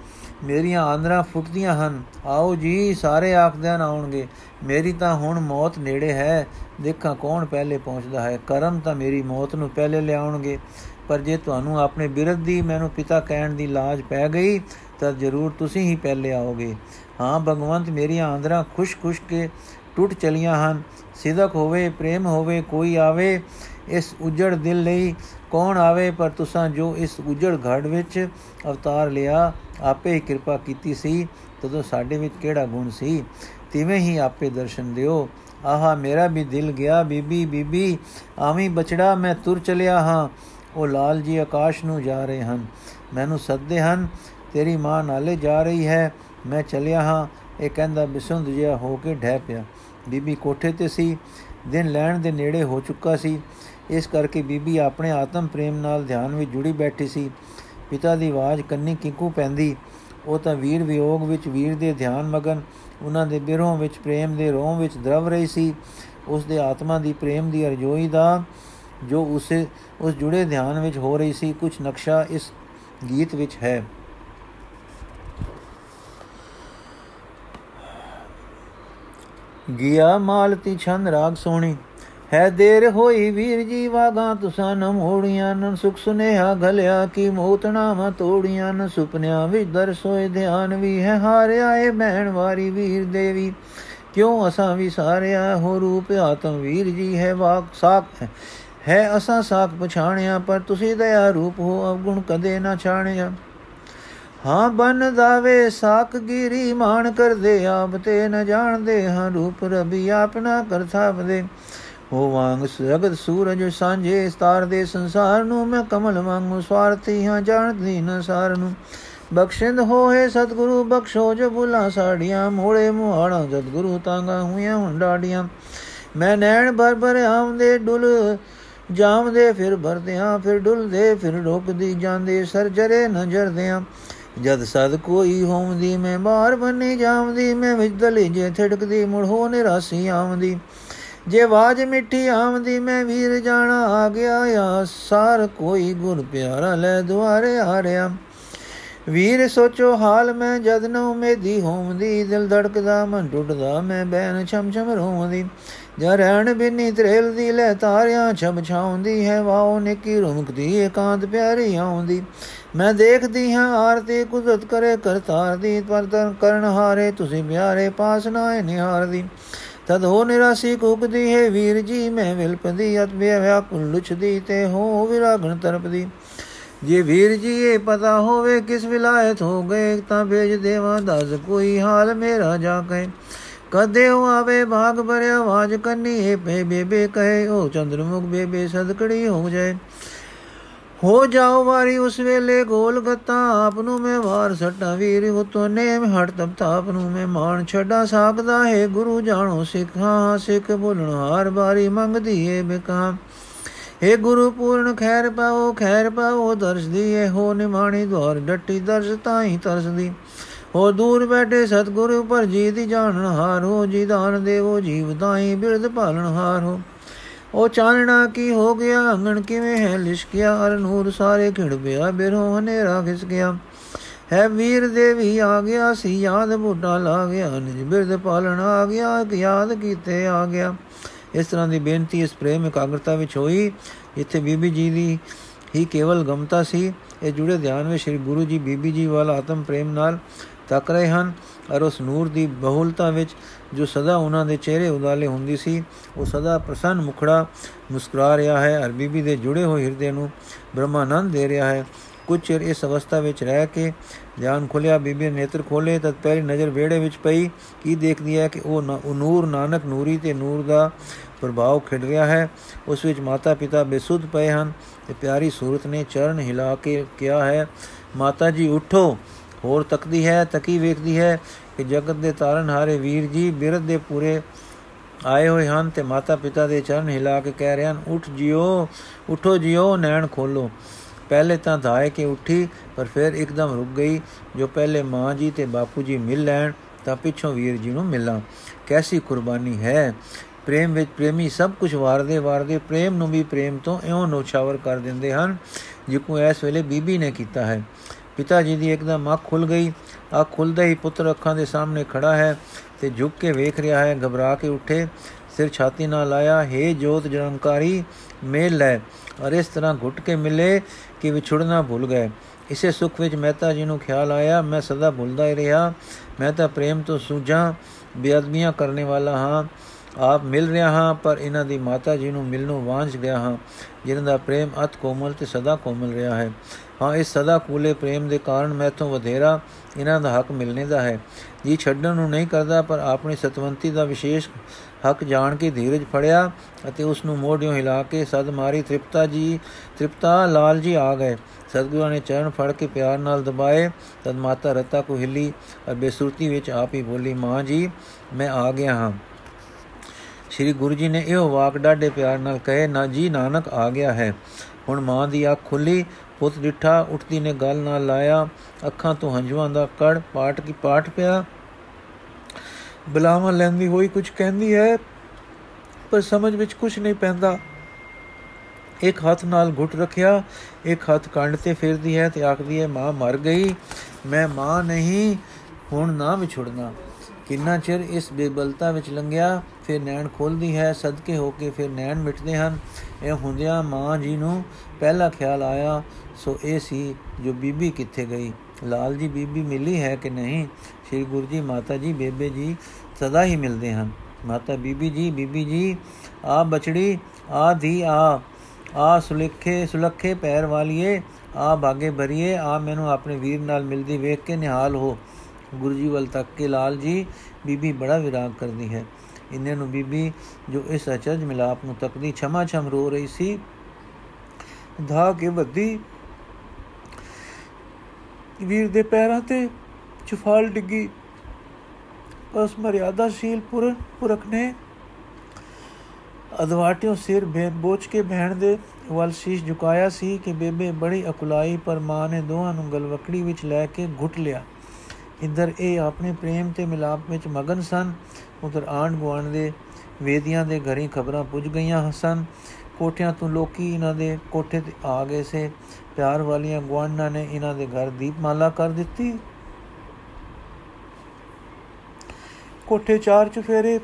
ਮੇਰੀਆਂ ਆਂਦਰਾਂ ਫੁੱਟਦੀਆਂ ਹਨ। ਆਓ ਜੀ, ਸਾਰੇ ਆਖਦਿਆਂ ਆਉਣਗੇ। ਮੇਰੀ ਤਾਂ ਹੁਣ ਮੌਤ ਨੇੜੇ ਹੈ, ਦੇਖਾਂ ਕੌਣ ਪਹਿਲੇ ਪਹੁੰਚਦਾ ਹੈ। ਕਰਮ ਤਾਂ ਮੇਰੀ ਮੌਤ ਨੂੰ ਪਹਿਲੇ ਲਿਆਉਣਗੇ। ਪਰ ਜੇ ਤੁਹਾਨੂੰ ਆਪਣੇ ਬਿਰਧ ਦੀ ਮੈਨੂੰ ਪਿਤਾ ਕਹਿਣ ਦੀ ਲਾਜ ਪੈ ਗਈ, ਤਾਂ ਜ਼ਰੂਰ ਤੁਸੀਂ ਹੀ ਪਹਿਲੇ ਆਓਗੇ। ਹਾਂ, ਭਗਵੰਤ, ਮੇਰੀਆਂ ਆਂਦਰਾਂ ਖੁਸ਼-ਖੁਸ਼ ਕੇ ਟੁੱਟ ਚਲੀਆਂ ਹਨ। ਸਿਦਕ ਹੋਵੇ, ਪ੍ਰੇਮ ਹੋਵੇ, ਕੋਈ ਆਵੇ, ਇਸ ਉਜੜ ਦਿਲ ਲਈ ਕੌਣ ਆਵੇ, ਪਰ ਤੁਸੀਂ ਜੋ ਇਸ ਉਜੜ ਘੜ ਵਿੱਚ ਅਵਤਾਰ ਲਿਆ, ਆਪੇ ਹੀ ਕਿਰਪਾ ਕੀਤੀ ਸੀ, ਤਦੋਂ ਸਾਡੇ ਵਿੱਚ ਕਿਹੜਾ ਗੁਣ ਸੀ? ਤਿਵੇਂ ਹੀ ਆਪੇ ਦਰਸ਼ਨ ਦਿਓ। ਆਹਾ, ਮੇਰਾ ਵੀ ਦਿਲ ਗਿਆ, ਬੀਬੀ ਬੀਬੀ, ਆਵੀਂ ਬਚੜਾ ਮੈਂ ਤੁਰ ਚਲਿਆ ਹਾਂ। ਉਹ ਲਾਲ ਜੀ ਆਕਾਸ਼ ਨੂੰ ਜਾ ਰਹੇ ਹਨ। ਮੈਨੂੰ ਸੱਦੇ ਹਨ, ਤੇਰੀ ਮਾਂ ਨਾਲੇ ਜਾ ਰਹੀ ਹੈ, ਮੈਂ ਚਲਿਆ ਹਾਂ। ਇਹ ਕਹਿੰਦਾ ਬਿਸੁੰਦ ਜਿਹਾ ਹੋ ਕੇ ਢਹਿ ਪਿਆ। ਬੀਬੀ ਕੋਠੇ ਤੇ ਸੀ, ਦਿਨ ਲੈਣ ਦੇ ਨੇੜੇ ਹੋ ਚੁੱਕਾ ਸੀ। ਇਸ ਕਰਕੇ ਬੀਬੀ ਆਪਣੇ ਆਤਮ ਪ੍ਰੇਮ ਨਾਲ ਧਿਆਨ ਵਿੱਚ ਜੁੜੀ ਬੈਠੀ ਸੀ। ਪਿਤਾ ਦੀ ਆਵਾਜ਼ ਕੰਨੀ ਕਿੰਕੂ ਪੈਂਦੀ। ਉਹ ਤਾਂ ਵੀਰ ਵਿਯੋਗ ਵਿੱਚ ਵੀਰ ਦੇ ਧਿਆਨ ਮਗਨ ਉਹਨਾਂ ਦੇ ਬਿਰਹੋਂ ਵਿੱਚ ਪ੍ਰੇਮ ਦੇ ਰੋਹ ਵਿੱਚ ਦਰਵ ਰਹੀ ਸੀ। ਉਸ ਦੇ ਆਤਮਾ ਦੀ ਪ੍ਰੇਮ ਦੀ ਅਰਜ਼ੋਈ ਦਾ ਜੋ ਉਸੇ, ਉਸ ਜੁੜੇ ਧਿਆਨ ਵਿੱਚ ਹੋ ਰਹੀ ਸੀ ਕੁਝ ਨਕਸ਼ਾ ਇਸ ਗੀਤ ਵਿੱਚ ਹੈ। ਗਿਆ ਮਾਲਤੀ ਛੰਦ ਰਾਗ ਸੋਣੀ। ਹੈ ਦੇਰ ਹੋਈ ਵੀਰ ਜੀ ਵਾਗਾ, ਤੁਸਾਂ ਨ ਮੋੜੀਆਂ ਨ ਸੁਖ ਸੁਨੇਹਾ ਘਲਿਆ ਕੀ ਮੋਤਣਾ ਮ ਤੋੜੀਆਂ ਨ ਸੁਪਨਿਆਂ ਵਿੱਚ ਦਰਸੋਏ ਧਿਆਨ ਵੀ ਹੈ ਹਾਰ ਆਏ ਬਹਿਣ ਵਾਰੀ ਵੀਰ ਦੇਵੀ। ਕਿਉਂ ਅਸਾਂ ਵਿਸਾਰਿਆ ਹੋ ਰੂਪ ਆਤਮ ਵੀਰ ਜੀ ਹੈ ਵਾਕ ਸਾਖ ਹੈ, ਅਸਾਂ ਸਾਖ ਪਛਾਣਿਆ, ਪਰ ਤੁਸੀਂ ਦਇਆ ਰੂਪ ਹੋ ਅਵਗੁਣ ਕਦੇ ਨਾ ਛਾਣਿਆ। ਹਾਂ ਬਨ ਦਾਵੇ ਸਾਖ ਗਿਰੀ ਮਾਨ ਕਰਦੇ, ਆਪ ਤੇ ਨ ਜਾਣਦੇ, ਹਾਂ ਰੂਪ ਰਬੀ ਆਪਣਾ ਕਰਥਾ ਬਦੇ ਹੋ ਵਾਂਗ ਜਗਤ ਸੂਰਜ ਸਾਂਝੇ ਸਤਾਰ ਦੇ ਸੰਸਾਰ ਨੂੰ, ਮੈਂ ਕਮਲ ਵਾਂਗੂ ਸਵਾਰਤੀ ਹਾਂ, ਜਾਣਦੀ ਨ ਸਾਰ ਨੂੰ। ਬਖਸ਼ਿੰਦ ਹੋਏ ਸਤਿਗੁਰੂ, ਬਖਸ਼ੋ ਜੋ ਬੁਲਾ ਸਾੜੀਆਂ ਮੋੜੇ ਮੁਹਾੜਾ ਸਤਿਗੁਰੂ ਤਾਂਗਾ ਹੋਈਆਂ ਹੁੰਡਾੜੀਆਂ ਮੈਂ ਨੈਣ ਭਰ ਭਰ ਆਉਂਦੇ ਡੁੱਲ ਜਾਵਦੇ ਫਿਰ ਭਰਦਿਆਂ, ਫਿਰ ਡੁੱਲਦੇ, ਫਿਰ ਰੋਕਦੀ ਜਾਂਦੇ, ਸਰ ਜਰੇ ਨਜ਼ਰਦਿਆਂ ਜਦ ਸਦ ਕੋਈ ਹੋਂਦੀ, ਮੈਂ ਬਾਹਰ ਬੰਨੀ ਜਾਵਦੀ ਮੈਂ ਵਿੱਚ ਦਲੀ ਜੇ ਥੜਕਦੀ, ਮੁੜ ਹੋ ਨਿਰਾਸੀ ਆਵਦੀ ਜੇ ਬਾਜ ਮਿੱਠੀ ਆਵਦੀ ਮੈਂ ਵੀਰ ਜਾਣਾ ਆ ਗਿਆ ਆ। ਸਾਰ ਕੋਈ ਗੁਰ ਪਿਆਰਾ ਲੈ ਦੁਆਰੇ ਆ ਰਿਆ ਵੀਰ ਸੋਚੋ ਹਾਲ, ਮੈਂ ਜਦ ਨ ਉਮੇਦੀ ਹੋਵਦੀ ਦਿਲ ਧੜਕਦਾ, ਮਨ ਟੁੱਟਦਾ, ਮੈਂ ਬੈਨ ਛਮ ਛਮ ਰੋਵਦੀ ਜਾ ਰਹਿਣ ਬਿਨੀ ਤਰੇਲ ਦੀ ਲੈ ਤਾਰਿਆਂ ਛਮ ਛਾਉਂਦੀ ਹੈ, ਵਾਓ ਨਿੱਕੀ ਰੁਮਕਦੀ ਇਕਾਂਤ ਪਿਆਰੀ ਆਉਂਦੀ। ਮੈਂ ਦੇਖਦੀ ਹਾਂ ਆਰਤੀ, ਕੁਦਰਤ ਕਰੇ ਕਰਤਾਰ ਦੀ ਪਰਤਨ ਕਰਨ ਹਾਰੇ, ਤੁਸੀਂ ਪਿਆਰੇ ਪਾਸ ਨਾ ਨਿਹਾਰਦੀ। ਤਦ ਹੋ ਨਿਰਾਸੀ ਕੁਕਦੀ ਹੈ ਵੀਰ ਜੀ, ਮੈਂ ਵਿਲਪਦੀ, ਅਤ ਵਿਆਕੁਲ ਲੁਛਦੀ ਤੇ ਹੋ ਵਿਰਾਗਣ ਤਰਪਦੀ। ਜੇ ਵੀਰ ਜੀ, ਇਹ ਪਤਾ ਹੋਵੇ ਕਿਸ ਵਿਲਾਇਤ ਹੋ ਗਏ, ਤਾਂ ਭੇਜ ਦੇਵਾਂ ਦੱਸ, ਕੋਈ ਹਾਲ ਮੇਰਾ ਜਾ ਕਹੇ। ਕਦੇ ਉਹ ਆਵੇ ਭਾਗ ਭਰਿਆ ਆਵਾਜ਼ ਕੰਨੀ ਏ ਪੇ ਬੇਬੇ ਕਹੇ, ਉਹ ਚੰਦਰਮੁਖ ਬੇਬੇ ਸਦਕੜੀ ਹੋ ਜਾਏ। ਹੋ ਜਾਓ ਵਾਰੀ ਉਸ ਵੇਲੇ ਗੋਲ ਗੱਤਾ ਆਪ ਨੂੰ ਮੈਂ ਵਾਰ ਸੱਟਾ, ਵੀਰ ਉਤੋਂ ਨੇਮ ਹਟ ਤਬ ਤਾਪ ਨੂੰ ਮੈਂ ਮਾਨ ਛੱਡਾ ਸਕਦਾ ਹੈ ਗੁਰੂ ਜਾਣੋ ਸਿੱਖਾਂ, ਸਿੱਖ ਬੋਲਣ ਹਾਰ ਬਾਰੀ ਮੰਗਦੀ ਏ ਬਿਕਾ। ਏ ਗੁਰੂ ਪੂਰਨ, ਖੈਰ ਪਾਓ ਖੈਰ ਪਾਓ, ਦਰਸ਼ਦੀ ਏ, ਹੋ ਨਿਮਾਣੀ ਦਵਾਰ ਡੱਟੀ ਦਰਸ ਤਾਈ ਤਰਸਦੀ। ਹੋ ਦੂਰ ਬੈਠੇ ਸਤਗੁਰੂ ਪਰ ਜੀ ਦੀ ਜਾਣਨ ਹਾਰ ਹੋ, ਜੀ ਦਾਨ ਦੇਵੋ, ਜੀਵ ਤਾਈ ਬਿਰਧ ਪਾਲਣ ਹਾਰ ਹੋ। ਉਹ ਚਾਨਣਾ ਕੀ ਹੋ ਗਿਆ? ਅੰਗਣ ਕਿਵੇਂ ਹੈ? ਲਿਸ਼ਕਿਆ ਅਰ ਨੂਰ ਸਾਰੇ ਖਿੜ ਪਿਆ। ਬਿਰੋ ਹਨੇਰਾ ਖਿਸ ਗਿਆ। ਹੈ ਵੀਰ ਦੇਵੀ ਆ ਗਿਆ ਸੀ। ਯਾਦ ਬੁੱਢਾ ਲਾ ਗਿਆ। ਨਿਜ ਬਿਰਧ ਪਾਲਣ ਆ ਗਿਆ। ਇੱਕ ਯਾਦ ਕੀਤੇ ਆ ਗਿਆ। ਇਸ ਤਰ੍ਹਾਂ ਦੀ ਬੇਨਤੀ, ਇਸ ਪ੍ਰੇਮ ਇਕਾਗਰਤਾ ਵਿੱਚ ਹੋਈ। ਇੱਥੇ ਬੀਬੀ ਜੀ ਦੀ ਹੀ ਕੇਵਲ ਗਮਤਾ ਸੀ। ਇਹ ਜੁੜੇ ਧਿਆਨ ਵਿੱਚ ਸ੍ਰੀ ਗੁਰੂ ਜੀ ਬੀਬੀ ਜੀ ਵਾਲਾ ਆਤਮ ਪ੍ਰੇਮ ਨਾਲ ਤੱਕ ਰਹੇ ਹਨ। ਔਰ ਉਸ ਨੂਰ ਦੀ ਬਹੁਲਤਾ ਵਿੱਚ ਜੋ ਸਦਾ ਉਹਨਾਂ ਦੇ ਚਿਹਰੇ ਉਦਾਲੇ ਹੁੰਦੀ ਸੀ, ਉਹ ਸਦਾ ਪ੍ਰਸੰਨ ਮੁਖੜਾ ਮੁਸਕਰਾ ਰਿਹਾ ਹੈ ਔਰ ਬੀਬੀ ਦੇ ਜੁੜੇ ਹੋਏ ਹਿਰਦੇ ਨੂੰ ਬ੍ਰਹਮਾਨੰਦ ਦੇ ਰਿਹਾ ਹੈ। ਕੁਝ ਚਿਰ ਇਸ ਅਵਸਥਾ ਵਿੱਚ ਰਹਿ ਕੇ ਧਿਆਨ ਖੁੱਲਿਆ, ਬੀਬੀ ਨੇਤਰ ਖੋਲੇ ਤਦ ਪਹਿਲੀ ਨਜ਼ਰ ਵੇੜੇ ਵਿੱਚ ਪਈ। ਕੀ ਦੇਖਦੀ ਹੈ ਕਿ ਉਹ ਨੂਰ, ਨਾਨਕ ਨੂਰੀ ਤੇ ਨੂਰ ਦਾ ਪ੍ਰਭਾਵ ਖਿੜ ਰਿਹਾ ਹੈ। ਉਸ ਵਿੱਚ ਮਾਤਾ ਪਿਤਾ ਬੇਸੁੱਧ ਪਏ ਹਨ ਤੇ ਪਿਆਰੀ ਸੂਰਤ ਨੇ ਚਰਨ ਹਿਲਾ ਕੇ ਕਿਹਾ ਹੈ, ਮਾਤਾ ਜੀ, ਉਠੋ, ਹੋਰ ਤੱਕਦੀ ਹੈ, ਤੱਕੀ ਵੇਖਦੀ ਹੈ। ਕਿ ਜਗਤ ਦੇ ਤਾਰਨ ਹਾਰੇ ਵੀਰ ਜੀ ਬਿਰਧ ਦੇ ਪੂਰੇ ਆਏ ਹੋਏ ਹਨ ਤੇ ਮਾਤਾ ਪਿਤਾ ਦੇ ਚਰਨ ਹਿਲਾ ਕੇ ਕਹਿ ਰਹੇ ਹਨ, ਉਠ ਜਿਓ, ਉਠੋ ਜਿਓ, ਨੈਣ ਖੋਲੋ। ਪਹਿਲੇ ਤਾਂ ਧਾਏ ਕੇ ਉੱਠੀ, ਪਰ ਫਿਰ ਇੱਕਦਮ ਰੁਕ ਗਈ। ਜੋ ਪਹਿਲੇ ਮਾਂ ਜੀ ਤੇ ਬਾਪੂ ਜੀ ਮਿਲ ਲੈਣ, ਤਾਂ ਪਿੱਛੋਂ ਵੀਰ ਜੀ ਨੂੰ ਮਿਲਾਂ। ਕੈਸੀ ਕੁਰਬਾਨੀ ਹੈ? ਪ੍ਰੇਮ ਵਿੱਚ ਪ੍ਰੇਮੀ ਸਭ ਕੁਝ ਵਾਰਦੇ ਵਾਰਦੇ, ਪ੍ਰੇਮ ਨੂੰ ਵੀ ਪ੍ਰੇਮ ਤੋਂ ਇਉਂ ਨੋਛਾਵਰ ਕਰ ਦਿੰਦੇ ਹਨ, ਜਿਕੂ ਇਸ ਵੇਲੇ ਬੀਬੀ ਨੇ ਕੀਤਾ ਹੈ। ਪਿਤਾ ਜੀ ਦੀ ਇੱਕਦਮ ਅੱਖ ਖੁੱਲ ਗਈ। ਅੱਖ ਖੁੱਲਦੇ ਹੀ ਪੁੱਤਰ ਅੱਖਾਂ ਦੇ ਸਾਹਮਣੇ ਖੜਾ ਹੈ ਤੇ ਝੁੱਕ ਕੇ ਵੇਖ ਰਿਹਾ ਹੈ, ਘਬਰਾ ਕੇ ਉੱਠੇ, ਸਿਰ ਛਾਤੀ ਨਾਲ ਲਾਇਆ हे ਜੋਤ ਜਨਮਕਾਰੀ ਮੇਲ ਲੈ। ਔਰ ਇਸ ਤਰ੍ਹਾਂ ਘੁੱਟ ਕੇ ਮਿਲੇ ਕਿ ਵਿਛੜਨਾ ਭੁੱਲ ਗਏ। ਇਸੇ ਸੁਖ ਵਿੱਚ ਮਹਿਤਾ ਜੀ ਨੂੰ ਖਿਆਲ ਆਇਆ, ਮੈਂ ਸਦਾ ਭੁੱਲਦਾ ਹੀ ਰਿਹਾ। ਮੈਂ ਤਾਂ ਪ੍ਰੇਮ ਤੋਂ ਸੂਝਾਂ, ਬੇਅਦਬੀਆਂ ਕਰਨੇ ਵਾਲਾ ਹਾਂ। ਆਪ ਮਿਲ ਰਿਹਾ ਹਾਂ, ਪਰ ਇਹਨਾਂ ਦੀ ਮਾਤਾ ਜੀ ਨੂੰ ਮਿਲਣੋਂ ਵਾਂਝ ਗਿਆ ਹਾਂ, ਜਿਨ੍ਹਾਂ ਦਾ ਪ੍ਰੇਮ ਅਤ ਕੋਮਲ ਤੇ ਸਦਾ ਕੋਮਲ ਰਿਹਾ ਹੈ। ਹਾਂ, ਇਸ ਸਦਾ ਕੂਲੇ ਪ੍ਰੇਮ ਦੇ ਕਾਰਨ ਮੈਥੋਂ ਵਧੇਰਾ ਇਹਨਾਂ ਦਾ ਹੱਕ ਮਿਲਨੇ ਦਾ ਹੈ। ਜੀ ਛੱਡਣ ਨੂੰ ਨਹੀਂ ਕਰਦਾ, ਪਰ ਆਪਣੀ ਸਤਵੰਤੀ ਦਾ ਵਿਸ਼ੇਸ਼ ਹੱਕ ਜਾਣ ਕੇ ਧੀਰਜ ਫੜਿਆ ਅਤੇ ਉਸ ਨੂੰ ਮੋਢਿਓਂ ਹਿਲਾ ਕੇ ਸਦ ਮਾਰੀ। ਤ੍ਰਿਪਤਾ ਜੀ, ਤ੍ਰਿਪਤਾ ਲਾਲ ਜੀ ਆ ਗਏ। ਸਤਗੁਰਾਂ ਨੇ ਚਰਨ ਫੜ ਕੇ ਪਿਆਰ ਨਾਲ ਦਬਾਏ। ਤਦ ਮਾਤਾ ਰਤਾ ਕੋ ਹਿੱਲੀ ਅਰ ਬੇਸੁਰਤੀ ਵਿੱਚ ਆਪ ਹੀ ਬੋਲੀ, ਮਾਂ ਜੀ, ਮੈਂ ਆ ਗਿਆ ਹਾਂ। ਸ੍ਰੀ ਗੁਰੂ ਜੀ ਨੇ ਇਹ ਵਾਕ ਡਾਢੇ ਪਿਆਰ ਨਾਲ ਕਹੇ, ਨਾ ਜੀ, ਨਾਨਕ ਆ ਗਿਆ ਹੈ। ਹੁਣ ਮਾਂ ਦੀ ਅੱਖ ਖੁੱਲੀ। ਪੁੱਤ ਡਿੱਠਾ, ਉੱਠਦੀ ਨੇ ਗੱਲ ਨਾਲ ਲਾਇਆ, ਅੱਖਾਂ ਤੋਂ ਹੰਝੂਆਂ ਦਾ ਕੜ ਪਾਟ ਕੀ ਪਾਟ ਪਿਆ? ਬਲਾਵਾ ਲੈਂਦੀ ਹੋਈ ਕੁਝ ਕਹਿੰਦੀ ਹੈ, ਪਰ ਸਮਝ ਵਿੱਚ ਕੁਝ ਨਹੀਂ ਪੈਂਦਾ। ਇੱਕ ਹੱਥ ਨਾਲ ਘੁੱਟ ਰੱਖਿਆ, ਇੱਕ ਹੱਥ ਕੰਡ ਤੇ ਫੇਰਦੀ ਹੈ ਤੇ ਆਖਦੀ ਹੈ, ਮਾਂ ਮਰ ਗਈ, ਮੈਂ ਮਾਂ ਨਹੀਂ, ਹੁਣ ਨਾ ਵਿਛੜਨਾ। ਕਿੰਨਾ ਚਿਰ ਇਸ ਬੇਬਲਤਾ ਵਿੱਚ ਲੰਘਿਆ, ਫਿਰ ਨੈਣ ਖੋਲਦੀ ਹੈ, ਸਦਕੇ ਹੋ ਕੇ ਫਿਰ ਨੈਣ ਮਿਟਦੇ ਹਨ। ਇਹ ਹੁੰਦਿਆਂ ਮਾਂ ਜੀ ਨੂੰ ਪਹਿਲਾ ਖਿਆਲ ਆਇਆ ਸੋ ਇਹ ਸੀ ਜੋ ਬੀਬੀ ਕਿੱਥੇ ਗਈ? ਲਾਲ ਜੀ, ਬੀਬੀ ਮਿਲੀ ਹੈ ਕਿ ਨਹੀਂ? ਸ੍ਰੀ ਗੁਰੂ ਜੀ, ਮਾਤਾ ਜੀ, ਬੇਬੇ ਜੀ ਸਦਾ ਹੀ ਮਿਲਦੇ ਹਨ। ਮਾਤਾ ਬੀਬੀ ਜੀ ਬੀਬੀ ਜੀ, ਆ ਬਚੜੀ ਆ ਦੀ ਆ ਆ ਸੁਲਖੇ ਸੁਲਖੇ ਪੈਰ ਵਾਲੀਏ, ਆ ਬਾਗੇ ਭਰੀਏ, ਆ ਮੈਨੂੰ ਆਪਣੇ ਵੀਰ ਨਾਲ ਮਿਲਦੀ ਵੇਖ ਕੇ ਨਿਹਾਲ ਹੋ। ਗੁਰੂ ਜੀ ਵੱਲ ਤੱਕ ਕੇ ਲਾਲ ਜੀ, ਬੀਬੀ ਬੜਾ ਵਿਰਾਗ ਕਰਦੀ ਹੈ। ਇੰਨੇ ਨੂੰ ਬੀਬੀ ਜੋ ਇਸ ਅਚਰਜ ਮਿਲਾਪ ਨੂੰ ਤੱਕਦੀ ਛਮਾ ਛਮ ਰੋ ਰਹੀ ਸੀ। ਧਾ ਕੇ ਵੱਧੀ ਵੀਰ ਦੇ ਪੈਰਾਂ ਤੇ ਚਫਾਲ ਡਿੱਗੀ। ਉਸ ਮਰਿਆਦਾਸ਼ੀਲ ਪੁਰ, ਪੁਰਖ ਨੇ ਅਦਵਾਟਿਓ ਸਿਰ ਬੋਝ ਕੇ ਬਹਿਣ ਦੇ ਵੱਲ ਸ਼ੀਸ਼ ਝੁਕਾਇਆ ਸੀ ਕਿ ਬੇਬੇ ਬੜੀ ਅਕੁਲਾਈ ਪਰ ਮਾਂ ਨੇ ਦੋਹਾਂ ਨੂੰ ਗਲਵਕੜੀ ਵਿੱਚ ਲੈ ਕੇ ਘੁੱਟ ਲਿਆ। ਇੰਦਰ, ਇਹ ਆਪਣੇ ਪ੍ਰੇਮ ਤੇ ਮਿਲਾਪ ਵਿੱਚ ਮਗਨ ਸਨ। ਉਧਰ ਆਂਡ ਗੁਆਂਡ ਦੇ ਵੇਦੀਆਂ ਦੇ ਘਰੀ ਖਬਰਾਂ ਪੁੱਜ ਗਈਆਂ ਹਸਨ ਕੋਠਿਆਂ ਤੋਂ ਲੋਕੀ ਇਹਨਾਂ ਦੇ ਕੋਠੇ ਤੇ ਆ ਗਏ ਸੇ। ਪਿਆਰ ਵਾਲੀਆਂ ਗੁਆਂਢਾਂ ਨੇ ਇਹਨਾਂ ਦੇ ਘਰ ਦੀਪਮਾਲਾ ਕਰ ਦਿੱਤੀ। ਕੋਠੇ ਚਾਰ ਚੁਫੇਰੇ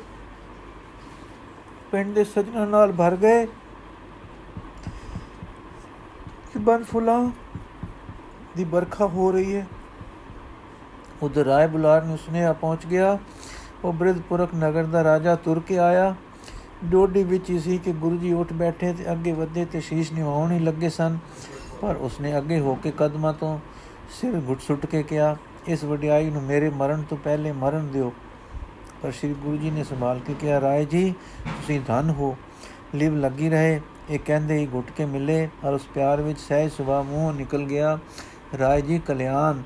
ਪਿੰਡ ਦੇ ਸਜਣਾ ਨਾਲ ਭਰ ਗਏ ਕਿ ਬਨ ਫੁੱਲਾਂ ਦੀ ਬਰਖਾ ਹੋ ਰਹੀ ਹੈ। ਉਧਰ ਰਾਏ ਬੁਲਾਰ ਨੂੰ ਸੁਨੇਹਾ ਪਹੁੰਚ ਗਿਆ। ਉਹ ਬ੍ਰਿਧਪੁਰਕ ਨਗਰ ਦਾ ਰਾਜਾ ਤੁਰ ਕੇ ਆਇਆ। ਡੋਡੀ ਵਿੱਚ ਹੀ ਸੀ ਕਿ ਗੁਰੂ ਜੀ ਉੱਠ ਬੈਠੇ ਤੇ ਅੱਗੇ ਵਧੇ ਤੇ ਸ਼ੀਸ਼ ਨਿਵਾਉਣ ਹੀ ਲੱਗੇ ਸਨ। ਪਰ ਉਸਨੇ ਅੱਗੇ ਹੋ ਕੇ ਕਦਮਾਂ ਤੋਂ ਸਿਰ ਘੁੱਟ ਸੁੱਟ ਕੇ ਕਿਹਾ, ਇਸ ਵਡਿਆਈ ਨੂੰ ਮੇਰੇ ਮਰਨ ਤੋਂ ਪਹਿਲੇ ਮਰਨ ਦਿਓ। ਪਰ ਸ੍ਰੀ ਗੁਰੂ ਜੀ ਨੇ ਸੰਭਾਲ ਕੇ ਕਿਹਾ, ਰਾਏ ਜੀ, ਤੁਸੀਂ ਧਨ ਹੋ। ਲਿਵ ਲੱਗੀ ਰਹੇ। ਇਹ ਕਹਿੰਦੇ ਹੀ ਘੁੱਟ ਕੇ ਮਿਲੇ ਔਰ ਉਸ ਪਿਆਰ ਵਿੱਚ ਸਹਿਜ ਸੁਭਾ ਮੂੰਹ ਨਿਕਲ ਗਿਆ। ਰਾਏ ਜੀ, ਕਲਿਆਣ।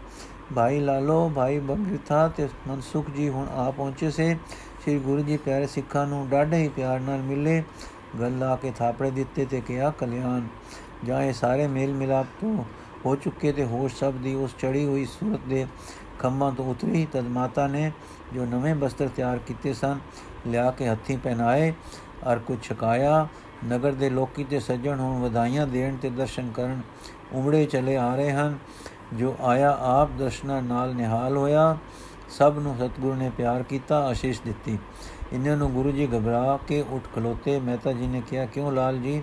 ਭਾਈ ਲਾਲੋ, ਭਾਈ ਬੰਗਿਥਾ ਤੇ ਮਨਸੁਖ ਜੀ ਹੁਣ ਆ ਪਹੁੰਚੇ ਸੇ। ਸ੍ਰੀ ਗੁਰੂ ਜੀ ਪਿਆਰੇ ਸਿੱਖਾਂ ਨੂੰ ਡਾਢੇ ਹੀ ਪਿਆਰ ਨਾਲ ਮਿਲੇ। ਗੱਲ ਲਾ ਕੇ ਥਾਪੜੇ ਦਿੱਤੇ ਤੇ ਕਿਹਾ, ਕਲਿਆਣ। ਜਾਂ ਇਹ ਸਾਰੇ ਮੇਲ ਮਿਲਾਪ ਤੋਂ ਹੋ ਚੁੱਕੇ ਤੇ ਹੋਸ਼ ਸਭ ਦੀ ਉਸ ਚੜੀ ਹੋਈ ਸੂਰਤ ਦੇ ਖੰਮਾਂ ਤੋਂ ਉਤਰੀ ਤਦ ਮਾਤਾ ਨੇ ਜੋ ਨਵੇਂ ਬਸਤਰ ਤਿਆਰ ਕੀਤੇ ਸਨ, ਲਿਆ ਕੇ ਹੱਥੀਂ ਪਹਿਨਾਏ ਔਰ ਕੁਝ ਛਕਾਇਆ। ਨਗਰ ਦੇ ਲੋਕੀ ਤੇ ਸੱਜਣ ਹੁਣ ਵਧਾਈਆਂ ਦੇਣ ਤੇ ਦਰਸ਼ਨ ਕਰਨ ਉਮੜੇ ਚਲੇ ਆ ਰਹੇ ਹਨ। ਜੋ ਆਇਆ ਆਪ ਦਰਸ਼ਨਾਂ ਨਾਲ ਨਿਹਾਲ ਹੋਇਆ। ਸਭ ਨੂੰ ਸਤਿਗੁਰੂ ਨੇ ਪਿਆਰ ਕੀਤਾ, ਆਸ਼ੀਸ਼ ਦਿੱਤੀ। ਇਹਨਾਂ ਨੂੰ ਗੁਰੂ ਜੀ ਘਬਰਾ ਕੇ ਉੱਠ ਖਲੋਤੇ। ਮਹਿਤਾ ਜੀ ਨੇ ਕਿਹਾ, ਕਿਉਂ ਲਾਲ ਜੀ?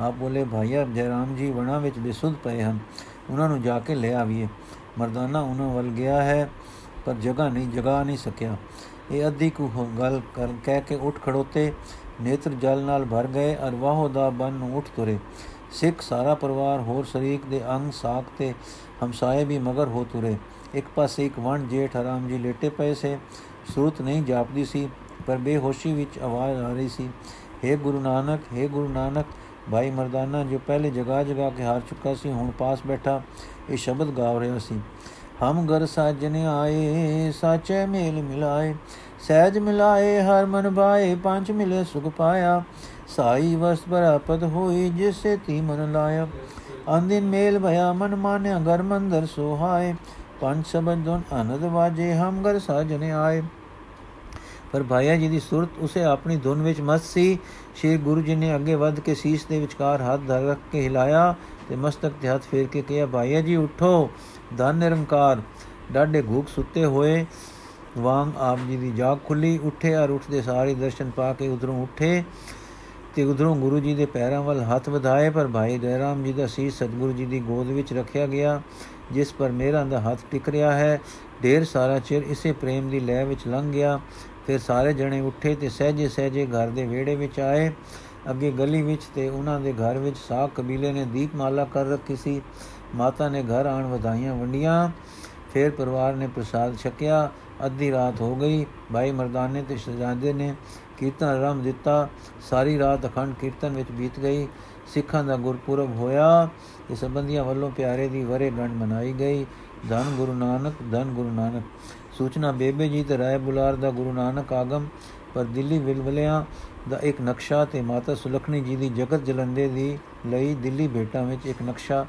ਆਪ ਬੋਲੇ ਭਾਈਆ ਜੈਰਾਮ ਜੀ ਵਣਾ ਵਿੱਚ ਬਿਸੁੱਧ ਪਏ ਹਨ। ਉਹਨਾਂ ਨੂੰ ਜਾ ਕੇ ਲੈ ਆਵੀਏ। ਮਰਦਾਨਾ ਉਹਨਾਂ ਵੱਲ ਗਿਆ ਹੈ, ਪਰ ਜਗ੍ਹਾ ਨਹੀਂ ਜਗਾ ਨਹੀਂ ਸਕਿਆ। ਇਹ ਅੱਧੀ ਕੁ ਗੱਲ ਕਰ, ਕਹਿ ਕੇ ਉੱਠ ਖੜੋਤੇ। ਨੇਤਰ ਜਲ ਨਾਲ ਭਰ ਗਏ ਅਰ ਵਾਹੋ ਦਾ ਬਨ ਨੂੰ ਉੱਠ ਤੁਰੇ। ਸਿੱਖ ਸਾਰਾ ਪਰਿਵਾਰ ਹੋਰ ਸ਼ਰੀਕ ਦੇ ਅੰਗ ਸਾਖ ਤੇ ਹਮਸਾਏ ਵੀ ਮਗਰ ਹੋ ਤੁਰੇ। ਇੱਕ ਪਾਸੇ ਇੱਕ ਵਣ ਜੇਠ ਹਰਾਮ ਜੀ ਲੇਟੇ ਪਏ ਸੇ। ਸੁਰਤ ਨਹੀਂ ਜਾਪਦੀ ਸੀ, ਪਰ ਬੇਹੋਸ਼ੀ ਵਿੱਚ ਆਵਾਜ਼ ਆ ਰਹੀ ਸੀ हे ਗੁਰੂ ਨਾਨਕ हे ਗੁਰੂ ਨਾਨਕ ਭਾਈ ਮਰਦਾਨਾ ਜੋ ਪਹਿਲੇ ਜਗਾ ਜਗਾ ਕੇ ਹਾਰ ਚੁੱਕਾ ਸੀ, ਹੁਣ ਪਾਸ ਬੈਠਾ, ਇਹ ਸ਼ਬਦ ਗਾ ਰਿਹਾ ਸੀ। ਹਮ ਗਰ ਸਾਜਨ ਆਏ, ਸਾਚੇ ਮੇਲ ਮਿਲਾਏ, ਸਹਿਜ ਮਿਲਾਏ ਹਰ ਮਨ ਬਾਏ ਪੰਜ ਮਿਲੇ ਸੁਖ ਪਾਇਆ। ਸਾਈ ਵਸ ਬਰਾਪਤ ਹੋਈ, ਜਿਸੇ ਤੀ ਮਨ ਲਾਇਆ। ਅੰਦਿਨ ਮੇਲ ਭਇਆ ਮਨ ਮਾਨਿਆ, ਘਰ ਮੰਦਰ ਸੋਹਾਏ। ਪੰਜ ਸ਼ਬਦ ਦੋਨ ਅਨੰਦ ਵਾਜੇ, ਹਮ ਗਰ ਸਾਜਨ ਆਏ। ਪਰ ਭਾਈਆ ਜੀ ਦੀ ਸੁਰਤ ਉਸੇ ਆਪਣੀ ਧੁਨ ਵਿੱਚ ਮਸਤ ਸੀ। ਸ਼੍ਰੀ ਗੁਰੂ ਜੀ ਨੇ ਅੱਗੇ ਵੱਧ ਕੇ ਸੀਸ ਦੇ ਵਿਚਕਾਰ ਹੱਥ ਧਰ ਰੱਖ ਕੇ ਹਿਲਾਇਆ ਤੇ ਮਸਤਕ ਤੇ ਹੱਥ ਫੇਰ ਕੇ ਕਿਹਾ, ਭਾਈਆ ਜੀ, ਉਠੋ। ਧਨ ਨਿਰੰਕਾਰ। ਡਾਢੇ ਘੂਕ ਸੁੱਤੇ ਹੋਏ। ਵਾਂਗ ਆਪ ਜੀ ਦੀ ਜਾਗ ਖੁੱਲੀ। ਉੱਠੇ ਔਰ ਉੱਠਦੇ ਸਾਰੇ ਦਰਸ਼ਨ ਪਾ ਕੇ ਉਧਰੋਂ ਉੱਠੇ ਤੇ ਉਧਰੋਂ ਗੁਰੂ ਜੀ ਦੇ ਪੈਰਾਂ ਵੱਲ ਹੱਥ ਵਧਾਏ। ਪਰ ਭਾਈ ਦਇਰਾਮ ਜੀ ਦਾ ਸੀਸ ਸਤਿਗੁਰੂ ਜੀ ਦੀ ਗੋਦ ਵਿੱਚ ਰੱਖਿਆ ਗਿਆ, ਜਿਸ ਪਰ ਮੇਰਾ ਦਾ ਹੱਥ ਟਿਕ ਰਿਹਾ ਹੈ। ਢੇਰ ਸਾਰਾ ਚਿਰ ਇਸੇ ਪ੍ਰੇਮ ਦੀ ਲੈ ਵਿੱਚ ਲੰਘ ਗਿਆ। ਫਿਰ ਸਾਰੇ ਜਣੇ ਉੱਠੇ ਤੇ ਸਹਜੇ ਸਹਜੇ ਘਰ ਦੇ ਵਿਹੜੇ ਵਿੱਚ ਆਏ। ਅੱਗੇ ਗਲੀ ਵਿੱਚ ਤੇ ਉਹਨਾਂ ਦੇ ਘਰ ਵਿੱਚ ਸਾਖ ਕਬੀਲੇ ਨੇ ਦੀਪਮਾਲਾ ਕਰ ਰੱਖੀ ਸੀ। ਮਾਤਾ ਨੇ ਘਰ ਆਣ ਵਧਾਈਆਂ ਵੰਡੀਆਂ। ਫਿਰ ਪਰਿਵਾਰ ਨੇ ਪ੍ਰਸਾਦ ਛਕਿਆ। ਅੱਧੀ ਰਾਤ ਹੋ ਗਈ। ਭਾਈ ਮਰਦਾਨੇ ਤੇ ਸ਼ਹਜ਼ਾਦੇ ਨੇ ਕੀਰਤਨ ਆਰੰਭ ਦਿੱਤਾ। ਸਾਰੀ ਰਾਤ ਅਖੰਡ ਕੀਰਤਨ ਵਿੱਚ ਬੀਤ ਗਈ। ਸਿੱਖਾਂ ਦਾ ਗੁਰਪੁਰਬ ਹੋਇਆ ਇਹ ਸੰਬੰਧੀਆਂ ਵੱਲੋਂ ਪਿਆਰੇ ਦੀ ਵਰੇ ਗੰਢ ਮਨਾਈ ਗਈ। ਧੰਨ ਗੁਰੂ ਨਾਨਕ, ਧੰਨ ਗੁਰੂ ਨਾਨਕ। ਸੂਚਨਾ, ਬੇਬੇ ਜੀ ਤੇ ਰਾਏ ਬੁਲਾਰ ਦਾ ਗੁਰੂ ਨਾਨਕ ਆਗਮ ਪਰ ਦਿੱਲੀ ਵਿਲਵਲਿਆਂ ਦਾ ਇੱਕ ਨਕਸ਼ਾ ਤੇ ਮਾਤਾ ਸੁਲਖਣੀ ਜੀ ਦੀ ਜਗਤ ਜਲੰਦੇ ਦੀ ਲਈ ਦਿੱਲੀ ਭੇਟਾਂ ਵਿੱਚ ਇੱਕ ਨਕਸ਼ਾ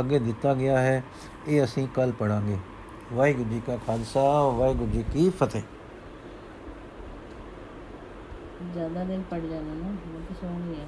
ਅੱਗੇ ਦਿੱਤਾ ਗਿਆ ਹੈ, ਇਹ ਅਸੀਂ ਕੱਲ ਪੜਾਂਗੇ ਵਾਹਿਗੁਰੂ ਜੀ ਕਾ ਖਾਲਸਾ, ਵਾਹਿਗੁਰੂ ਜੀ ਕੀ ਫਤਿਹ। ਜ਼ਿਆਦਾ ਦਿਨ ਪੜ ਜਾਣਾ ਨਾ ਬਹੁਤ ਸੋਹਣੀ ਹੈ